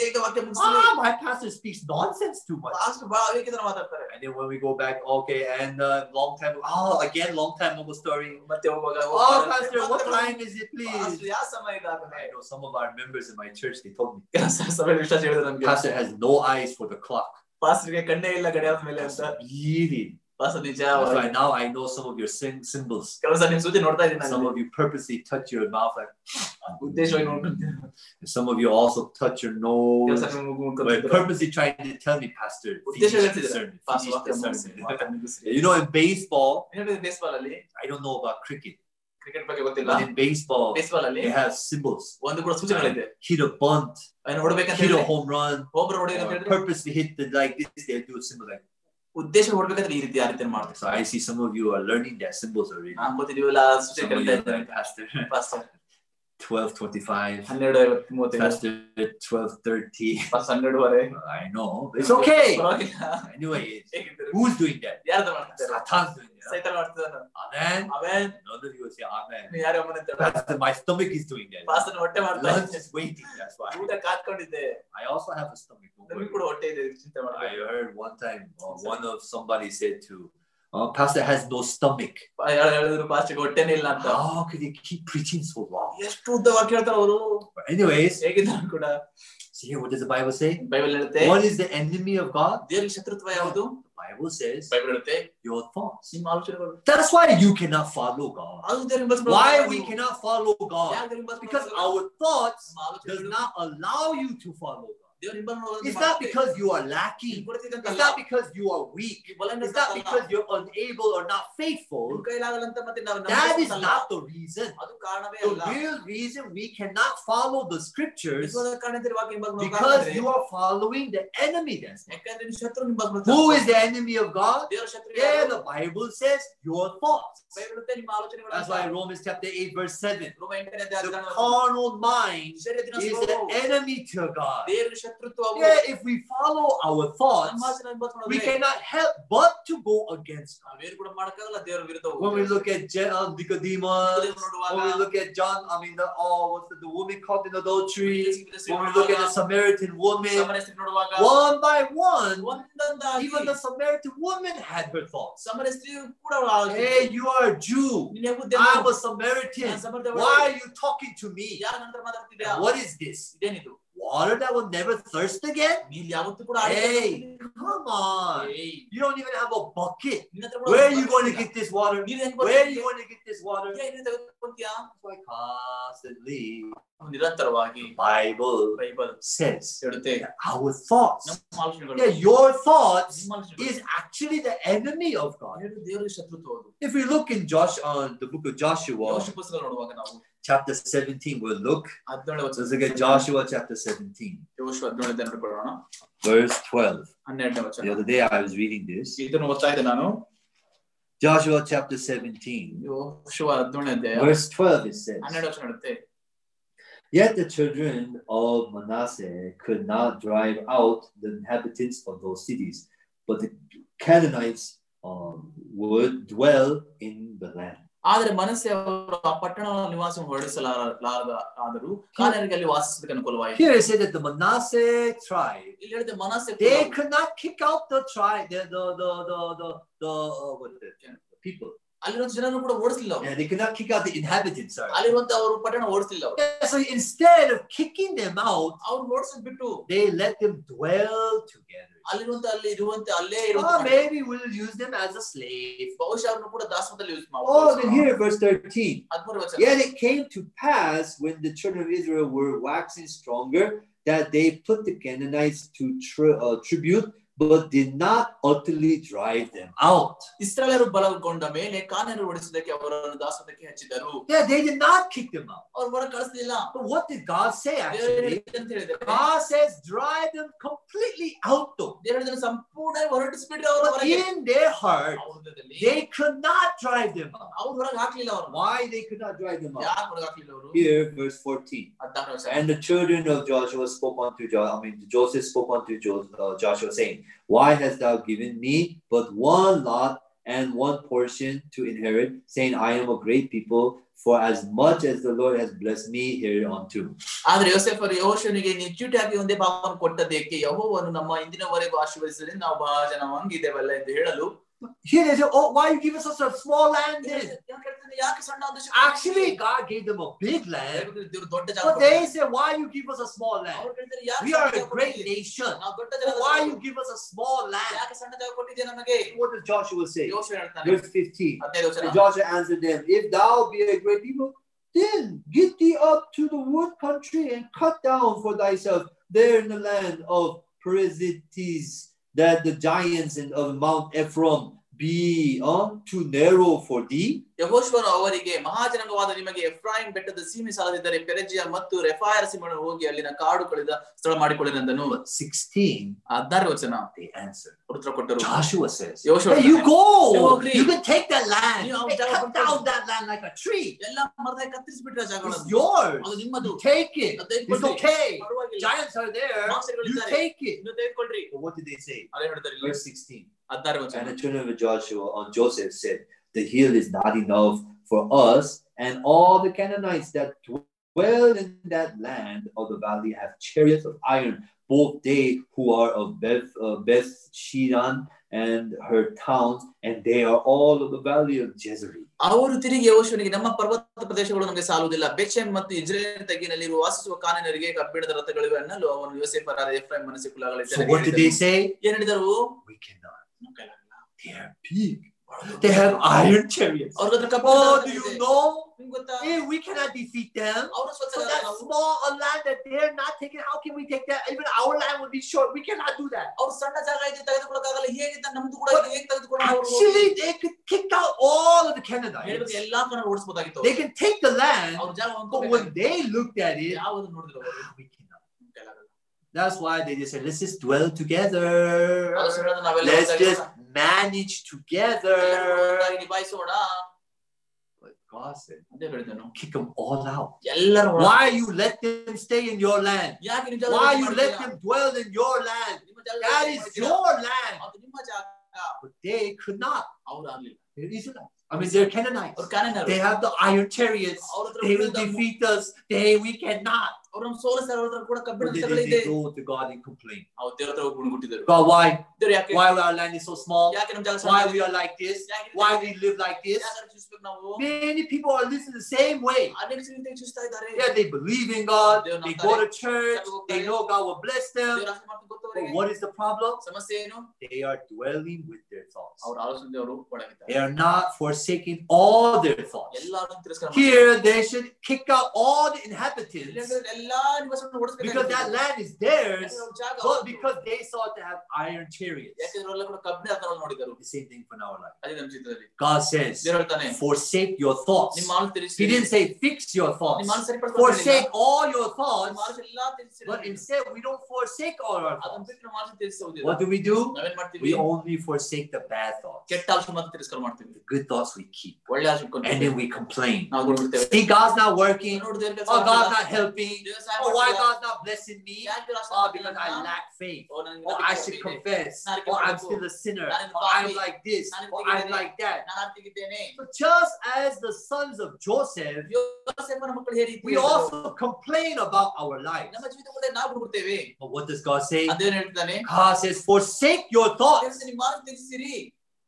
Ah, my pastor speaks nonsense too much. And then when we go back, okay, and uh, long time, oh, again, long time ago story. ಮತ್ತೆ ಹೋಗುವಾಗ Oh, pastor, what time is it, please? Pastor ಯಾವ ಸಮಯ ಇದಾಗಲೇ I know some of our members in my church, they told me, (laughs) ಸಭೆ ವಿಶ್ವಾಸ ಹೇಳಿದ್ರು ನಮ್ಗೆ pastor has no eyes for the clock. ಪಾಸ್ಟರ್ಗೆ ಕಣ್ಣೇ ಇಲ್ಲ ಗಡಿಯಾರದ ಮೇಲೆ ಅಂತ Really? ಪಾಸ ನಿಜ That's why now I know some of your sim- symbols. ಕೆಲಸ ನಿಮ್ ಸುದ್ದಿ ನೋಡ್ತಾ ಇದ್ದೀನಿ Some ನಾನು of you purposely touch your mouth like. (laughs) ಉದ್ದೇಶವಾಗಿ ನೋಡ್ಕೊಂತೀನಿ And some of you also touch your ಕೆಲಸ nose. ನಿಮ್ಗೆ ಮುಖ But ಮುಖ- purposely trying to tell me, Pastor, finish ಉದ್ದೇಶ the ಹೇಳ್ತಿದ್ದೀರಾ sermon. ಪಾಸ್ Finish ವಾಕ್ಯ the ಮುಗಿಸಿ, sermon. ಮಾತನ್ನ ಮುಗಿಸ್ರಿ. You know, in baseball, baseball ಅಲ್ಲಿ I don't know about cricket, Cricket ಬಗ್ಗೆ ಗೊತ್ತಿಲ್ಲ. ಬೇಸ್ಬಾಲ್ ಬೇಸ್ಬಾಲ್ ಅಲ್ಲಿ? ಹ್ಯಾಸ್ ಸಿಂಬಲ್ಸ್ ಒಂದು ಕೂಡ ಸೂಚನೆಗಳಿದೆ. ಹಿಡ ಬಂತ್ ಅದನ್ನು ಹೊಡಬೇಕಂತ ಹೇಳಿ ಹೋಮ್ ರನ್ ಹೋಮ್ ರನ್ ಹೊಡಿಯೋ ಅಂತ purpose hit like this they do symbol ಉದ್ದೇಶ ಹೊಡಬೇಕಂತ ಈ ರೀತಿ ಆ ರೀತಿ ಮಾಡ್ತಾರೆ I see some of you are learning the symbols already ನಾನು ಗೊತ್ತಿದೆ ಇವಲ್ಲ ಸೂಚನೆಗಳಿದೆ ಅಂತ first ಪಾಸ್ಟರ್ 1225, ಹನ್ನೆರಡು ಐವತ್ತು ಮೂವತ್ತೈದು Pastor, 1230. Pass ಹನ್ನೆರಡುವರೆ I know, but it's okay. ಪರವಾಗಿಲ್ಲ Anyway, ಹೇಗಿದ್ದೀರಿ? who's doing that? ಯಾರ್ದು ಮಾಡ್ತಿದ್ದಾರೆ Satan's doing that. ಸೈತಾನ ಮಾಡ್ತಿದ್ದಾನ Amen. ಆಮೇಲೆ None of you will say amen. ನೀವ್ ಯಾರು ಅಮ್ಮನ ಅಂತ Pastor, my stomach is doing that. Pastor ಹೊಟ್ಟೆ ಮಾಡ್ತಾ Lunch ಇದ್ದೆ is waiting. That's why. ಊಟ ಕಾತ್ಕೊಂಡಿದ್ದೆ I also have a stomach. don't ನಮಗೂ worry. ಕೂಡ ಹೊಟ್ಟೆ ಇದೆ ಚಿಂತೆ I ಮಾಡಿ heard one time uh, one of somebody said to uh, pastor has no stomach. oh could he keep preaching so long? But anyways, see what does the Bible say? Bible what is the enemy of God? The Bible says Bible your thoughts. That's why you cannot follow God. Why we cannot follow God? Because our thoughts does not allow you to follow God. It's not because you are lacking. It's not because you are weak. It's not because you're unable or not faithful. That is not the reason. The real reason we cannot follow the scriptures because you are following the enemy. Who is the enemy of God? Yeah, the Bible says your thoughts. That's why Romans chapter 8 verse 7. The carnal mind is the enemy to God. ದೇವರ ಶತ್ರುತ್ವ ಅವು. Yeah, if we follow our ನಮ್ಮ thoughts, ಆಲೋಚನೆ ಹಿಂಬಾಲಿಸ್ಕೊಳ್ಳೋದ್ರೆ we cannot help but to go against God. ನಾವೇನು ಕೂಡ ಮಾಡಕ್ಕಾಗಲ್ಲ ದೇವರ ವಿರುದ್ಧ When we ಹೋಗ್ತೇವೆ. look at Je- uh, Nicodemus, ನಿಕೋದೇಮ ನೋಡುವಾಗ, when we look at John, I mean, the, oh, what's the, the woman caught in adultery, ಯೇಸುವಿನ ಸ್ತ್ರೀ when we look at the ನೋಡುವಾಗ, Samaritan woman, ಸಮರಯ ಸ್ತ್ರೀ ನೋಡುವಾಗ one by one, ಒಂದೊಂದಾಗಿ even the Samaritan woman had her thoughts. ಸಮರಯ ಸ್ತ್ರೀಯು ಕೂಡ ಅವಳ ಆಲೋಚನೆ Hey, you are a Jew. ನೀನ್ ಯಹೂದ್ಯ I'm a ನಾನು Samaritan. Samarth Why are you talking to me? ಯಾರ ನಂತರ ಮಾತಾಡ್ತಿದ್ಯಾ And what is this? ಇದೇನಿದು water that will never thirst again? Hey, come on. Hey. You don't even have a bucket. Where are you going to get this water? Where are you going to get this water? ಏ, ನೀನ್ ತೆಗೆದುಕೊಂತೀಯಾ? That's why constantly ನಿರಂತರವಾಗಿ the Bible Bible says ಹೇಳುತ್ತೆ that our thoughts, ನಮ್ಮ ಆಲೋಚನೆಗಳು yeah, your thoughts ನಿಮ್ಮ ಆಲೋಚನೆಗಳು is actually the enemy of God. ಹೇಳು ದೇವರ ಶತ್ರುತ್ವ ಅದು If we look in Josh on the book of Joshua, ಯೋಶು ಪುಸ್ತಕ ನೋಡುವಾಗ ನಾವು chapter 17, we'll look. ಹದಿನೇಳು ವಚನ Let's look at Joshua chapter 17, ಯೋಶು ಹದಿನೇಳು ನೋಡ್ಕೊಳ್ಳೋಣ verse 12. ಹನ್ನೆರಡನೇ The ವಚನ other day I was reading this. Joshua chapter 17. Verse 12 it says. Yet the children of Manasseh could not drive out the inhabitants of those cities, but the Canaanites um, would dwell in the land. ಆದರೆ ಮನಸ್ಸೆ ಅವರು ಆ ಪಟ್ಟಣ ನಿವಾಸ ಹೊರಡಿಸಲಾರದ ಆದರೂ ಕಾನರಿಗೆ ಅಲ್ಲಿ ವಾಸಿಸೋದಕ್ಕೆ ಅನುಕೂಲವಾಯಿತು Here it said that the Manasseh tribe, ಇಲ್ಲಿ ಮನಸ್ಸೆ they could not kick out the tribe, the, the, the, the, the, the, uh, what the, the people. ಅಲ್ಲಿರುವಂತ ಜನರು ಕೂಡ ಓಡಿಸಲಿಲ್ಲ ಅವರು Yeah, they could not kick out the inhabitants. Sorry. ಅಲ್ಲಿರುವಂತ ಅವರು ಪಟ್ಟಣ ಓಡಿಸಲಿಲ್ಲ ಅವರು Yeah, so instead of kicking them out, ಅವ್ರು ಓಡಿಸೋದ್ ಬಿಟ್ಟು they let them dwell together. ಅಲ್ಲಿರುವಂತ ಅಲ್ಲಿ ಇರುವಂತ ಅಲ್ಲೇ Or ಇರುವಂತ maybe we'll use them as a slave. ಬಹುಶಃ ಅವ್ರನ್ನು ಕೂಡ ದಾಸಮದಲ್ಲಿ ಯೂಸ್ Oh, then ಮಾಡಬಹುದು here, verse 13. ಹದಿಮೂರು ವಚನ Yet it came to pass when the children of Israel were waxing stronger that they put the Canaanites to tri- uh, tribute, but did not utterly drive them out. ಇಸ್ರಾಯೇಲರು ಬಲಗೊಂಡ ಮೇಲೆ ಕಾನೂನು ಓಡಿಸೋದಕ್ಕೆ ಅವರನ್ನು ದಾಸೋದಕ್ಕೆ ಹಚ್ಚಿದರು Yeah, they did not kick them out. ಅವ್ರು ಹೊರ ಕಳಿಸ್ಲಿಲ್ಲ But what did God say ದೇವರು ಏನ್ actually? ಹೇಳಿದೆ ಅಂತ ಹೇಳಿದ್ರೆ God says, drive them completely out though. ದೇವರು ಹೇಳಿದ್ರೆ ಸಂಪೂರ್ಣ ಹೊರಟಿಸ್ಬಿಟ್ರೆ ಅವರು But ಹೊರಗೆ in their heart, ಅವ್ರ ಹೃದಯದಲ್ಲಿ they could not drive them out. ಅವ್ರು ಹೊರಗೆ ಹಾಕ್ಲಿಲ್ಲ ಅವ್ರು Why they could not drive them out? ಯಾಕೆ ಹೊರಗೆ ಹಾಕ್ಲಿಲ್ಲ ಅವರು Here, verse 14. ಹದಿನಾರು ವಚನ And the children of Joshua spoke unto jo- I mean Joseph spoke unto jo- uh, Joshua, saying, Why hast thou given me but one lot and one portion to inherit, saying, I am a great people, for as much as the Lord has blessed me hereunto. ಆದ್ರೆ ಯೋಸೆಫರು ಯಹೋಶನಿಗೆ ನೀವು ಚೀಟಿಯಾಗಿ ಒಂದೇ ಭಾಗವನ್ನು ಕೊಟ್ಟದೇಕೆ ಯಹೋವನು ನಮ್ಮ ಇಂದಿನವರೆಗೂ ಆಶೀರ್ವದಿಸಿದ್ರೆ ನಾವು ಬಹಳ ಜನ ಹಂಗಿದ್ದೇವಲ್ಲ ಎಂದು ಹೇಳಲು Here they say, Oh, why you give us such a small land then? ಯಾಕೆ ಹೇಳ್ತಾನೆ, ಯಾಕೆ ಸಣ್ಣ ಒಂದು Actually, God gave them a big land. ದೇವ್ರು ದೊಡ್ಡ ಜಾಗ But they said, Why you give us a small land? ಅವ್ರು ಕೇಳ್ತಾರೆ, ಯಾಕೆ We ಸಣ್ಣ are a ಜಾಗ great ಕೊಟ್ಟಿದ್ದೀರಿ? nation. ನಾವು ದೊಡ್ಡ But ಜಾಗ why you give us a small land? ಯಾಕೆ ಸಣ್ಣ ಜಾಗ ಕೊಟ್ಟಿದ್ಯಾ ನಮಗೆ What does Joshua say? ಯೋಶುವ ಹೇಳ್ತಾನೆ Verse 15. ಹದಿನೈದು ವಚನ And Joshua answered them, If thou be a great people, then get thee up to the wood country and cut down for thyself there in the land of Perizzites, that the giants in, of Mount Ephraim Be uh, too narrow for thee. ಯಹೋಶ್ವನು ಅವರಿಗೆ ಮಹಾಜನಂಗವಾದ ನಿಮಗೆ Ephraim ಬೆಟ್ಟದ ಸೀಮೆ ಸಾಲದಿದ್ದರೆ ಪೆರೆಜಿಯ ಮತ್ತು ರೆಫಾಯರ ಸೀಮೆಯನ್ನು ಹೋಗಿ ಅಲ್ಲಿನ ಕಾಡು ಕಳೆದ ಸ್ಥಳ ಮಾಡಿಕೊಳ್ಳಿರಂದನು But 16, ಹದಿನಾರು ವಚನ they answered. ಉತ್ತರ ಕೊಟ್ಟರು Joshua says, Hey, you go. You can take that land. Cut down that land like a tree. ಎಲ್ಲ ಮರದ ಕತ್ತರಿಸಿಬಿಟ್ರೆ It's ಜಾಗಗಳನ್ನು yours. ಅದು ನಿಮ್ಮದು take it. It's okay. Giants are there. You take it. ಇನ್ನು ತೆಗೆದುಕೊಳ್ರಿ But what did they say? ಅದೇ ಹೇಳ್ತಾರೆ Verse 16. ಹದಿನಾರು ವಚನ And the children of Joshua on Joseph said, The hill is not enough for us, and all the Canaanites that dwell in that land of the valley have chariots of iron, both they who are of Beth, uh, Beth Shean and her towns, and they are all of the valley of Jezreel. ಅವರು ತಿರುಗಿ ಯೋಶುವನಿಗೆ ನಮ್ಮ ಪರ್ವತ ಪ್ರದೇಶಗಳು ನಮಗೆ ಸಾಲುವುದಿಲ್ಲ ಬೆಚೆನ್ ಮತ್ತು Israel ತಗ್ಗಿನಲ್ಲಿ ವಾಸಿಸುವ ಕಾನಿನರಿಗೆ ಕಬ್ಬಿಣದ ರಥಗಳಿವೆ ಅನ್ನಲು ಅವನು ಯೋಸೆಫರಾದ ಎಫ್ರಾಯಿಂ ಮನಸ್ಸು So what did they say? ಏನ್ ಹೇಳಿದರು We cannot. They are big. They have iron chariots. Oh, oh do you know? We cannot defeat them, so that small a land that they're not taking, how can we take that? Even our land will be short. We cannot do that. But actually, they could kick out all of the Canaanites. They can take the land, but when they looked at it, we can that's why they just say, let's just dwell together. Let's just manage together. But God said, kick them all out. Why you let them stay in your land? Why you let them dwell in your land? That is your land. But they could not. They're Israelites. I mean, they're Canaanites. They have the iron chariots. They will defeat us. They, we cannot. ಅವ್ರು ನಮ್ಮ ಸೋಲಿಸ್ತಾರೆ ಅವ್ರ ಹತ್ರ ಕೂಡ ಕಬ್ಬಿಣ But they, ರಥಗಳಿದೆ they, they go to God and complain. ಅವ್ರು ದೇವ್ರ ಹತ್ರ ಹೋಗಿ ಗುಣಗುಟ್ಟಿದ್ರು God, why? ದೇವ್ರು ಯಾಕೆ Why our land is so small? ಯಾಕೆ ನಮ್ಮ ಜಾಗ Why ಸಣ್ಣ we are like this? ಯಾಕೆ Why we live like this? ಯಾಕೆ ಚೂಸ್ಬೇಕು ನಾವು Many people are listening the same way. ಅನೇಕ ರೀತಿ ಚೂಸ್ತಾ ಇದ್ದಾರೆ Yeah, they believe in God. They're They not go like- to church. They know God will bless them. ದೇವ್ರ ಆಸೆ ಮಾಡ್ಕೊಂಡು ಗೊತ್ತು But ಅವರಿಗೆ. what is the problem? ಸಮಸ್ಯೆ ಏನು They are dwelling with their thoughts. ಅವ್ರ ಆಲೋಚನೆ ಅವರು ಒಳಗಿದ್ದಾರೆ They are not forsaking all their thoughts. ಎಲ್ಲಾರು ತಿರಸ್ಕಾರ Here, they should kick out all the inhabitants ಮಾಡ್ತಾರೆ. ಎಲ್ಲಾ ನಿವಾಸವನ್ನು Because that land is theirs, but because they sought to have iron chariots. The same thing for our. God says, forsake your thoughts. He didn't say fix your thoughts. Forsake all your thoughts. But instead, we don't forsake all our thoughts. What do we do? We only forsake the bad thoughts. The good thoughts we keep. And then we complain. See, God's not working. Oh, God's not helping. Oh, why God's not blessing me? Oh, because I lack faith. Or I should confess. Or I'm still a sinner. Or I'm like this. Or I'm like that. So just as the sons of Joseph, we also complain about our life. But what does God say? God says, forsake your thoughts.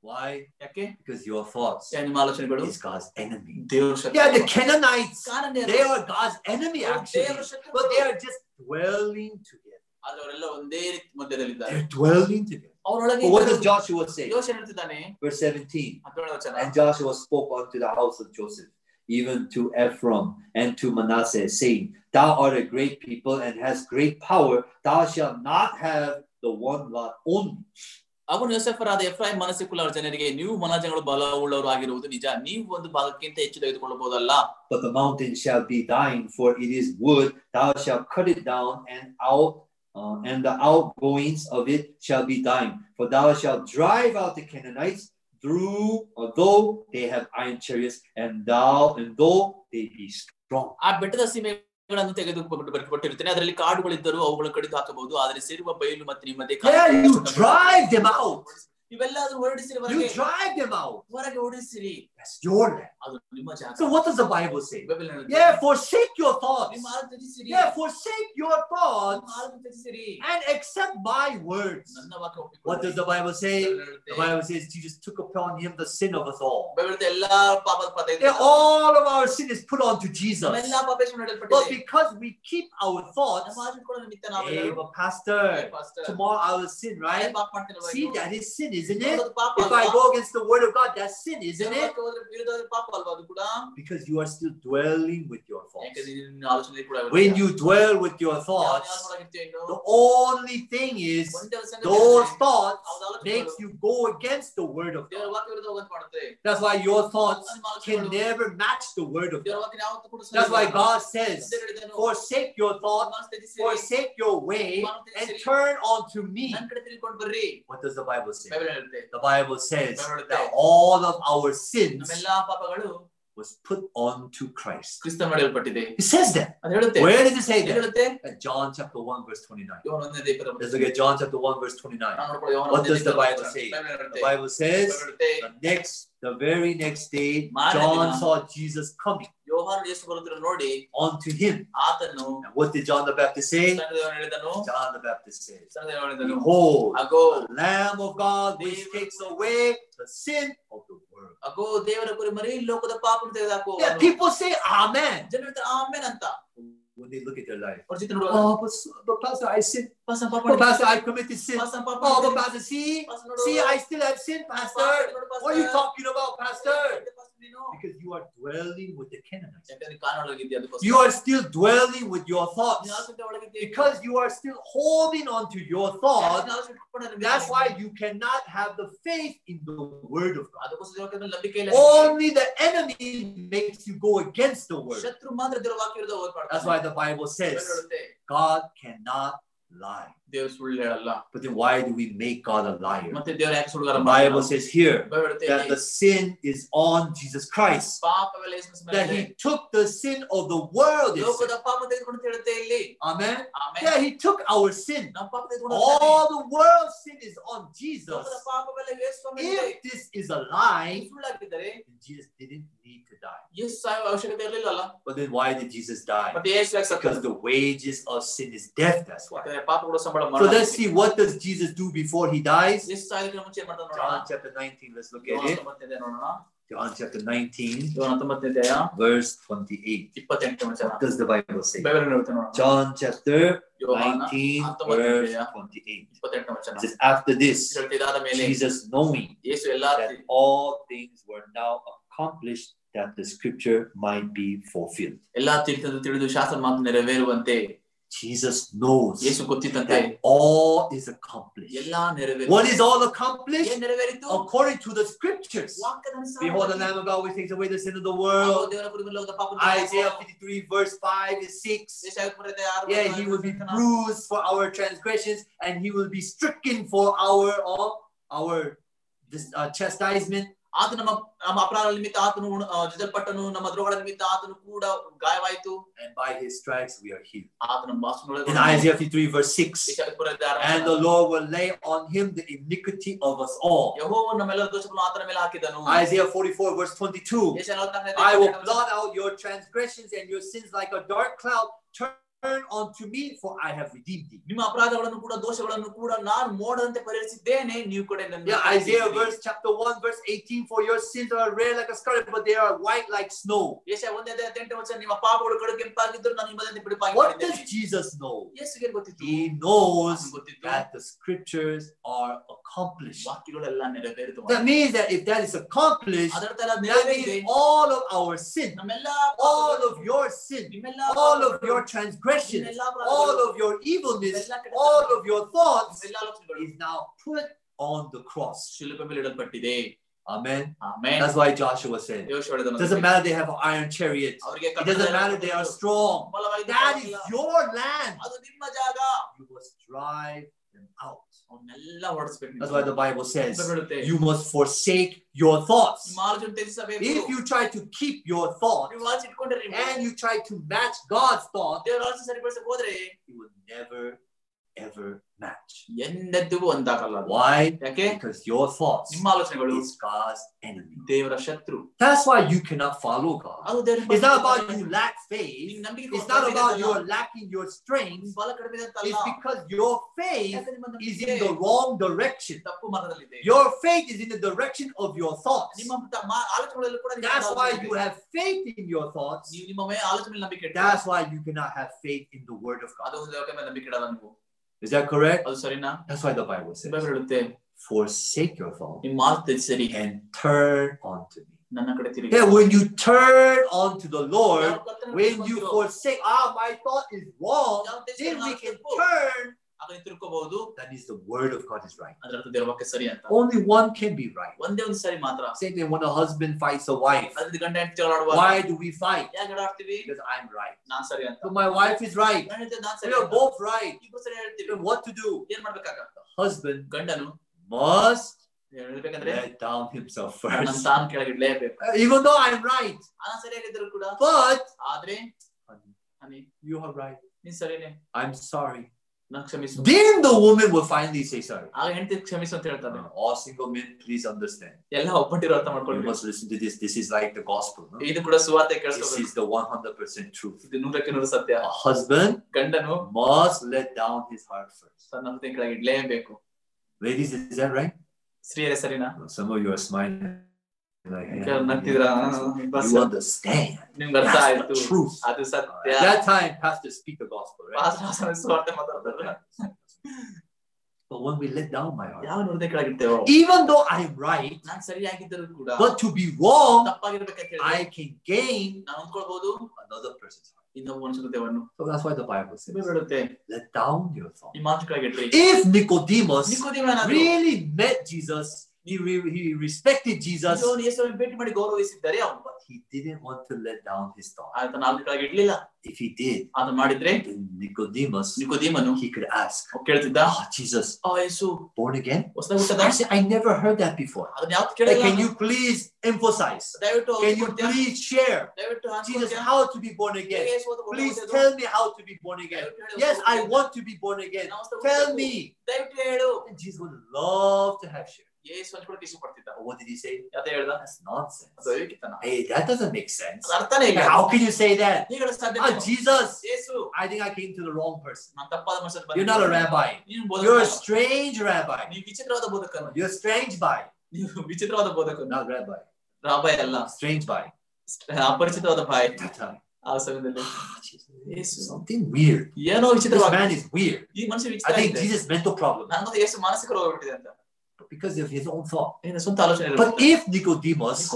ನಿಮ್ಮ ಆಲೋಚನೆ ತ್ಯಜಿಸಿರಿ Why? ಯಾಕೆ Because your thoughts ಯಾಕೆ ನಿಮ್ಮ ಆಲೋಚನೆಗಳು is God's enemy. ದೇವರ ಶತ್ರು. Yeah, the Canaanites, ಕಾರಣನೇ they ಅದು. are God's enemy ಅವ್ರು actually. ದೇವರ ಶತ್ರುಗಳು. But they are just dwelling together. ಆದ್ರೆ ಅವರೆಲ್ಲ ಒಂದೇ ರೀತಿ ಮಧ್ಯದಲ್ಲಿದ್ದಾರೆ They're dwelling together. ಅವರೊಳಗೆ But what does Joshua say? ಯೋಚನೆ ಹೇಳ್ತಿದ್ದಾನೆ Verse 17. ಹತ್ತೊಂಬತ್ತನೇ ವಚನ. And Joshua spoke unto the house of Joseph, even to Ephraim and to Manasseh, saying, Thou art a great people and hast great power. Thou shalt not have the one lot only. ಅವನು ಯೋಸೆಫರಾದ Ephraim ಮನಸ್ಸು ಕುಲರ ಜನರಿಗೆ ನೀವು ಮನಜಗಳು ಬಲವುಳ್ಳವರು ಆಗಿರುವುದು ನಿಜ ನೀವು ಒಂದು ಭಾಗಕ್ಕಿಂತ ಹೆಚ್ಚು ತೆಗೆದುಕೊಳ್ಳಬಹುದಲ್ಲ But the mountain shall be thine, for it is wood. Thou shalt cut it down, and out uh, and the outgoings of it shall be thine. For thou shalt drive out the Canaanites through, although they have iron chariots, and thou and though they be strong. ಆ ಬೆಟ್ಟದ ಗಳನ್ನು ತೆಗೆದುಕೊಂಡು ಕೊಟ್ಟಿರುತ್ತೇನೆ ಅದರಲ್ಲಿ ಕಾಡುಗಳಿದ್ದರೂ ಅವುಗಳನ್ನು ಕಡಿದು ಹಾಕಬಹುದು ಆದರೆ ಸೇರುವ ಬಯಲು ಮತ್ತು ನಿಮ್ಮ ಇವೆಲ್ಲಾದ್ರೂ ಹೊರಡಿಸಿರಿ ಹೊರಗೆ ಹೊರಗೆ ಓಡಿಸಿರಿ. That's your land. So what does the Bible say? Yeah, forsake your thoughts. Yeah, forsake your thoughts and accept my words. What does the Bible say? The Bible says Jesus took upon him the sin of us all. Yeah, all of our sin is put onto Jesus. But because we keep our thoughts, hey, but pastor, tomorrow I will sin, right? See, that is sin, isn't it? If I go against the word of God, that's sin, isn't it? ವಾಕ್ಯ ಹೋದ್ರೆ ವಿರುದ್ಧವಾದ ಪಾಪ ಅಲ್ವಾ ಅದು ಕೂಡ? Because you are still dwelling with your thoughts. ಯಾಕಂದ್ರೆ ನಿನ್ನ ಆಲೋಚನೆ ಕೂಡ ಇರುತ್ತೆ. When you dwell with your ಯಾವ thoughts, ನ್ಯಾಸದೊಳಗಿರ್ತೀಯೋ ಇನ್ನು? the only thing is ಒಂದೇ ಒಂದು ಸಂಗತಿ those ಅಂದ್ರೆ, thoughts ಹೌದು, ಆಲೋಚನೆಗಳು makes you go against the word of ದೇವರ God. ವಾಕ್ಯ ವಿರುದ್ಧ ಹೋಗಂತ ಮಾಡುತ್ತೆ. That's why your thoughts ನಿಮ್ಮ can ಆಲೋಚನೆಗಳು never match the word of ದೇವರ God. ವಾಕ್ಯ ಯಾವತ್ತೂ ಕೂಡ ಸರಿ That's why ಇಲ್ಲ. God says, ದೇವರು ಹೇಳಿದನು, forsake your thoughts, ಮನಸ್ಸು ತ್ಯಜಿಸಿರಿ, forsake your way, and turn unto me. ನನ್ನ ಕಡೆ ತಿಳ್ಕೊಂಡು ಬರ್ರಿ What does the Bible say? Bible ಹೇಳುತ್ತೆ The Bible says that all of our sins ನಮ್ಮೆಲ್ಲಾ ಪಾಪಗಳು was put onto Christ. ಕ್ರಿಸ್ತ ಮಾಡಲ್ಪಟ್ಟಿದೆ It says that. ಅದು ಹೇಳುತ್ತೆ Where does it say ಏನ್ that? ಹೇಳುತ್ತೆ At John chapter 1, verse 29. ಯೋಹಾನ ಒಂದನೇ ಇಪ್ಪತ್ತ Let's look at John chapter 1, verse 29. ನಾವು ನೋಡ್ಕೊಳ್ಳಿ ಯೋಹಾನ What ಒಂದನೇ does the ಇಪ್ಪತ್ತ Bible say? ಬೈಬಲ್ ಹೇಳುತ್ತೆ. The Bible says ಬೈಬಲ್ ಹೇಳುತ್ತೆ, the next, the very next day, ಮಾರನೇ John ದಿನ. saw Jesus coming ಯೋಹಾನ ಯೇಸು ಬರುತ್ತಿರೋ ನೋಡಿ unto him. ಆತನು And what did John the Baptist say? ಸಣ್ಣದೇವನು ಹೇಳಿದನು John the Baptist says, ಸಣ್ಣದೇವನು ಹೇಳಿದನು Behold, agro the Lamb of God which takes away the sin of the world. ಅಗೋ ದೇವರ ಕುರಿ ಮರಿ ಲೋಕದ ಪಾಪವನ್ನು ತೆಗೆದುಹಾಕುವ Yeah, people say Amen ಜನರು ಹೇಳ್ತಾರೆ ಆಮೇನ್ ಅಂತ when they look at their life. Oh, but, but Pastor, I sin. Pastor, but Pastor, I committed sin. Pastor, oh, but Pastor, see, see, I still have sin, Pastor. What are you talking about, Pastor? Because you are dwelling with the Canaanites. You are still dwelling with your thoughts. Because you are still holding on to your thoughts. That's why you cannot have the faith in the word of God. Only the enemy makes you go against the word. That's why the Bible says God cannot lie. ದೇವ್ರು ಸುಳ್ಳು ಹೇಳಲ್ಲ But then why do we make God a liar? ಮತ್ತೆ ದೇವ್ರ ಯಾಕೆ ಸುಳ್ಳುಗಾರ The ಮಾಡಲ್ಲ? Bible says here Bible ಹೇಳುತ್ತೆ, that the sin is on Jesus Christ. ಪಾಪವೆಲ್ಲ ಯೇಸುವಿನ ಮೇಲೆ That ಇದೆ. he took the sin of the world. it ಲೋಕದ says. ಪಾಪ ತೆಗೆದುಕೊಂಡು ಅಂತ ಹೇಳುತ್ತೆ ಇಲ್ಲಿ Amen. ಆಮೇಲೆ Yeah, he took our sin. ನಮ್ಮ ಪಾಪ ತೆಗೆದುಕೊಂಡು ಹೋಗ್ತಾನೆ. All the world's sin is on Jesus. ಲೋಕದ ಪಾಪವೆಲ್ಲ ಯೇಸುವಿನ ಮೇಲೆ ಇದೆ. If this is a lie, ಸುಳ್ಳಾಗಿದ್ದರೆ then Jesus didn't need to die. ಯೇಸು ಸಾಯುವ ಅವಶ್ಯಕತೆ ಇರಲಿಲ್ಲಲ್ಲ But then why did Jesus die? ಮತ್ತೆ ಯೇಸು ಯಾಕೆ Because ಸತ್ತನು? the wages of sin is death. That's why. ಯಾಕಂದ್ರೆ ಪಾಪಗಳು ಸಂಬಳ so let's see what does Jesus do before he dies. John chapter 19, let's look at it. John chapter 19, verse 28. What does the Bible say? John chapter 19, verse 28. It says, After this, Jesus knowing that all things were now accomplished, that the scripture might be fulfilled. ಎಲ್ಲಾ ತಿಳಿದು ತಿಳಿದು ಶಾಸ್ತ್ರ ಮಾತು ನೆರವೇರುವಂತೆ Jesus knows Yesu ಗೊತ್ತಿತ್ತಂತೆ that all is accomplished. ಎಲ್ಲಾ ನೆರವೇರು What is all accomplished? ಏನ್ ನೆರವೇರಿತು According to the scriptures. ವಾಕ್ಯದ ಅನುಸಾರ Behold, the Lamb of God which takes away the sin of the agro world. ದೇವರ ಕುರಿತು ಲೋಕದ ಪಾಪ Isaiah 53, verse 5 is 6. ಯೆಶಾಯ ಕುರಿತು ಆರು Yeah, he will be bruised for our transgressions, and he will be stricken for our all our this uh, chastisement. ಆತ ನಮ್ಮ ನಮ್ಮ ಅಪರಾಧ ನಿಮಿತ್ತ ಆತನು ಉಣ- ಆ, ಜುಜಲ್ಪಟ್ಟನು ನಮ್ಮ ದ್ರೋಹಗಳ ನಿಮಿತ್ತ ಆತನು ಕೂಡ ಗಾಯವಾಯಿತು And by his stripes we are healed. ಆತನ In Isaiah 53, verse 6. ಯೆಶಾಯ ಕುರಿತು ಆರು And the Lord will lay on him the iniquity of us all. ಯೆಹೋವನು ನಮ್ಮೆಲ್ಲರ ದೋಷಗಳನ್ನು ಆತನ ಮೇಲೆ ಹಾಕಿದನು Isaiah 44, verse 22. Jeshaiah ನಲವತ್ನಾಲ್ಕನೇ I will ಅಧ್ಯಾಯ blot out your transgressions and your sins like a dark cloud. Turn unto me, for I have redeemed thee. ನಿಮ್ಮ ಅಪರಾಧಗಳನ್ನು ಕೂಡ ದೋಷಗಳನ್ನು ಕೂಡ ನಾನು ಮೋಡದಂತೆ ಪರಿಹರಿಸಿದ್ದೇನೆ ನೀವು ಕೂಡ ನನ್ನ Yeah, Isaiah verse chapter 1, verse 18. For your sins are red like a scarlet, but they are white like snow. ಯೆಶಾಯ ಒಂದೇ ಅಧ್ಯಾಯ ಹದಿನೆಂಟನೇ ವಚನ ನಿಮ್ಮ ಪಾಪಗಳು ಕಡು ಕೆಂಪಾಗಿದ್ದರು ನಾನು ನಿಮ್ಮದಂತೆ ಬಿಡುಪಾಗಿ What does ಮಾಡಿದ್ದೇನೆ Jesus know? ಯೇಸುಗೆ ಗೊತ್ತಿತ್ತು He knows ಅವನಿಗೆ ಗೊತ್ತಿತ್ತು that the scriptures are accomplished. ವಾಕ್ಯಗಳೆಲ್ಲ ನೆರವೇರಿತು That means that if that is accomplished, ಅದರ ತರ that ನೆರವೇರಿದೆ means all of our sin, ನಮ್ಮೆಲ್ಲ all of your sin, ನಿಮ್ಮೆಲ್ಲ all of ಪಾಪಗಳು, your transgressions, all of your evilness, all of your thoughts is now put on the cross. Amen. Amen. That's why Joshua said, it doesn't matter they have an iron chariot. It doesn't matter they are strong. That is your land. You must drive them out ಅವನ್ನೆಲ್ಲ ಹೊರಡಿಸ್ಬೇಕು That's why the Bible says ಹೇಳುತ್ತೆ you must forsake your thoughts. ನಿಮ್ಮ ಆಲೋಚನೆ ತ್ಯಜಿಸಬೇಕು If you try to keep your thoughts ನೀವು ಆಲೋಚನೆ ಇಟ್ಕೊಂಡ್ರೆ and you try to match God's thought, ದೇವರ ಆಲೋಚನೆ ಸರಿಪಡಿಸಕ್ ಹೋದ್ರೆ it will never ever match. ಎಂದೆಂದಿಗೂ ಒಂದಾಗಲ್ಲ ಅದು. Why? ಯಾಕೆ Because your thoughts ನಿಮ್ಮ ಆಲೋಚನೆಗಳು is God's enemy. ದೇವರ ಶತ್ರು That's why you cannot follow God. ಅದು ದೇವರ It's not about you lack ನಿಮ್ಗೆ faith. ನಂಬಿಕೆ It's not ಕೊರತೆ about ಇದೆ you're ಅಂತಲ್ಲ. lacking your strength. ನಿಮ್ ಬಲ ಕಡಿಮೆ ಇದೆ ಅಂತಲ್ಲ. It's because your faith ಯಾಕೆ ನಿಮ್ಮ is ನಂಬಿಕೆ in the wrong direction. ತಪ್ಪು ಮಾರ್ಗದಲ್ಲಿದೆ Your faith is in the direction of your thoughts. ನಿಮ್ಮ ತ- ಮಾ- ಆಲೋಚನೆಗಳಲ್ಲೂ ಕೂಡ ನಿಮ್ಮ That's why ಆಲೋಚನೆ you ಇದೆ. have faith in your thoughts. ನೀವು ನಿಮ್ಮ ಮೇಲೆ ಆಲೋಚನೆ ಮೇಲೆ ನಂಬಿಕೆ ಇಡ್ತೀರಾ. That's why you cannot have faith in the word of God. ಅದು ದೇವರ ಮೇಲೆ ನಂಬಿಕೆ ಇಡಲ್ಲ ನೀವು Is that correct? ಅದು ಸರಿನಾ That's why the Bible says, Bible ಹೇಳುತ್ತೆ forsake your thoughts ನಿಮ್ಮ ಮಾತು ತ್ಯಜಿಸಿರಿ and turn unto me. ನನ್ನ ಕಡೆ ತಿರುಗಿ Yeah, when you turn unto the Lord, ಯಾವ ಕರ್ತನ when you ತಿರುಗುತ್ತೀರೋ, forsake, ah, my thought is wrong, ಯಾವ then ತ್ಯಜಿಸಿರೋ we ನಾನು can ತಪ್ಪು. turn. ಆಗ ನೀವು ತಿರ್ಕೋಬಹುದು That is the word of God is right. ಅದರ ಅರ್ಥ ದೇವರ ವಾಕ್ಯ ಸರಿ ಅಂತ Only one can be right. ಒಂದೇ ಒಂದು ಸರಿ ಮಾತ್ರ Same thing when a husband fights a wife. ಅದ್ರ ಗಂಡ ಹೆಂಡತಿ ಜಗಳ ಆಡುವಾಗ Why do we fight? ಯಾಕೆ ಜಗಳ ಆಡ್ತೀವಿ Because I'm right. ನಾನ್ ಸರಿ ಅಂತ So my wife is right. ನಾನ್ ಹೇಳ್ತೇನೆ ನಾನ್ We ಸರಿ are ಅಂತ. both right. ಇಬ್ರು ಸರಿ ಹೇಳ್ತೀವಿ Then what to do? ಏನ್ ಮಾಡ್ಬೇಕಾಗ Husband ಗಂಡನು must ಹೇಳ್ಬೇಕಂದ್ರೆ let down himself ನನ್ನ first. ತಾನು ಕೆಳಗಿಡ್ಲೇಬೇಕು Uh, Even though I'm right. ನಾನು ಸರಿಯಾಗಿದ್ರು ಕೂಡ But ಆದ್ರೆ honey, honey you are right. ನೀನ್ ಸರಿನೇ I'm sorry. ನಾನು ಕ್ಷಮಿಸು Then the woman will finally say sorry. ಆಗ ಹೆಂಡತಿ ಕ್ಷಮಿಸು ಅಂತ ಹೇಳ್ತಾನೆ Uh, all single men, please understand. ಎಲ್ಲ ಒಪ್ಪಟ್ಟಿರೋ ಅರ್ಥ You ಮಾಡ್ಕೊಳ್ಳಿ must listen to this. This is like the gospel. no? ಇದು ಕೂಡ ಸುವಾರ್ತೆ This ಕೇಳಿಸ್ಕೋಬೇಕು is the 100% truth. ಇದು ನೂರಕ್ಕೆ ನೂರು ಸತ್ಯ A husband ಗಂಡನು must let down his heart first. ತನ್ನ ಹೃದಯ ಕೆಳಗೆ ಇಡ್ಲೇಬೇಕು Ladies, is that right? ಸ್ತ್ರೀಯರೇ ಸರಿನಾ Some of you are smiling. you understand. ನಿಮ್ಗೆ ಅರ್ಥ That's ಆಯ್ತು the truth. ಅದು ಸತ್ಯ At that time, pastor speak the gospel, right? Pastor ಸ್ವಾಮಿ ಸುವಾರ್ತೆ ಮಾತಾಡ್ತಾರೆ (laughs) But when we let down my heart, ಯಾವ ಹೃದಯ ಕೆಳಗೆ ಇಡ್ತೇವೋ even though I'm right, ನಾನ್ ಸರಿಯಾಗಿದ್ದರೂ ಕೂಡ but to be wrong, ತಪ್ಪಾಗಿರ್ಬೇಕಂತ ಹೇಳಿ I can gain ನಾನು ಹೊಂದ್ಕೊಳ್ಬಹುದು another person's heart. ಇನ್ನೊಬ್ಬ ಮನುಷ್ಯ ಹೃದಯವನ್ನು So that's why the Bible says, Bible ಹೇಳುತ್ತೆ let down your thoughts. ನಿಮ್ಮ ಮಾತು ಕೆಳಗೆ ಇಡ್ರಿ If Nicodemus ನಿಕೋದೇವನಾದ್ರು really met Jesus, he, re- he respected Jesus, ನಿಜವಾಗ್ಲೂ ಯೇಸುವನ್ನು ಭೇಟಿ ಮಾಡಿ ಗೌರವಿಸಿದ್ದಾರೆ ಅವನು but he didn't want to let down his thoughts. ಆತ ನಾಲ್ಕು ಕೆಳಗೆ ಇಡ್ಲಿಲ್ಲ If he did, ಆತ ಮಾಡಿದ್ರೆ then Nicodemus, ನಿಕೋದೇಮನು he could ask, ಅವ್ನು ಕೇಳ್ತಿದ್ದ oh, Jesus, ಆ ಯೇಸು born again? ಹೊಸದಾಗಿ ಹುಟ್ಟದ I said, I never heard that before. ಅದನ್ನ ಯಾವ್ದು Hey, ಕೇಳಿಲ್ಲ can you please emphasize? ದಯವಿಟ್ಟು Can you ಕೊಡ್ತೀಯಾ? please share? ದಯವಿಟ್ಟು Jesus, ಹಂಚ್ಕೊಡ್ತೀಯಾ? how to be born ಹೇಗೆ again? ಯೇಸು ಅದು Please ಹೊಸದು? tell me how to be born again. ದಯವಿಟ್ಟು ಹೇಳು, Yes, I ಹೊಸದು want to be born again. ನಾನು ಹೊಸದು Tell ಹುಟ್ಟಬೇಕು. me. ದಯವಿಟ್ಟು ಹೇಳು And Jesus would love to have shared. Yesu ಹಂಚ್ಕೊಳಕ್ಕೆ ಇಷ್ಟಪಡ್ತಿದ್ದ But what did he say? ಯಾತ ಹೇಳ್ದ That's nonsense. ಅದು ಅವಿವೇಕಿತನ. Hey, that doesn't make sense. ಅದು ಅರ್ಥನೇ ಇಲ್ಲ How can you say that? ಹೇಗೆ ಹೇಳಕ್ ಸಾಧ್ಯ Ah, ನೀನು? Jesus, Yesu I think I came to the wrong person. ನಾನು ತಪ್ಪಾದ ಮನುಷ್ಯ You're not a rabbi. ನೀನು You're a ಬೋಧಕ strange rabbi. ನೀವು ವಿಚಿತ್ರವಾದ ಬೋಧಕನು You're strange by, ನೀವು ವಿಚಿತ್ರವಾದ ಬೋಧಕನು not rabbi. ರಾಬಾಯ್ ಅಲ್ಲ Strange by. ಅಪರಿಚಿತವಾದ bye That time. ಆ ಸಮಯದಲ್ಲಿ Ah, Jesus, Yes. Something weird. ಏನೋ This ವಿಚಿತ್ರವಾಗಿ man is weird. ಈ ಮನುಷ್ಯ I ವಿಚಿತ್ರ think ಆಗಿದೆ. Jesus' mental problem. ನನಗೊಂದು ಯೇಸು ಮಾನಸಿಕ ರೋಗ ಬಿಟ್ಟಿದೆ ಅಂತ But because of his own thought. But if Nicodemus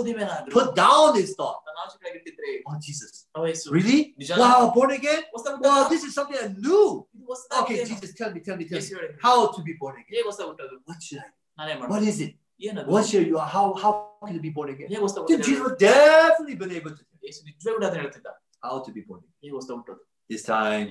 put down his thought, oh Jesus, really? Wow, born again? Wow, this is something I knew. Okay, Jesus, tell me, tell me, tell me how to be born again. What should I? What is it? What should you? How how can you be born again? Then Jesus would definitely been able to. How to be born again? This time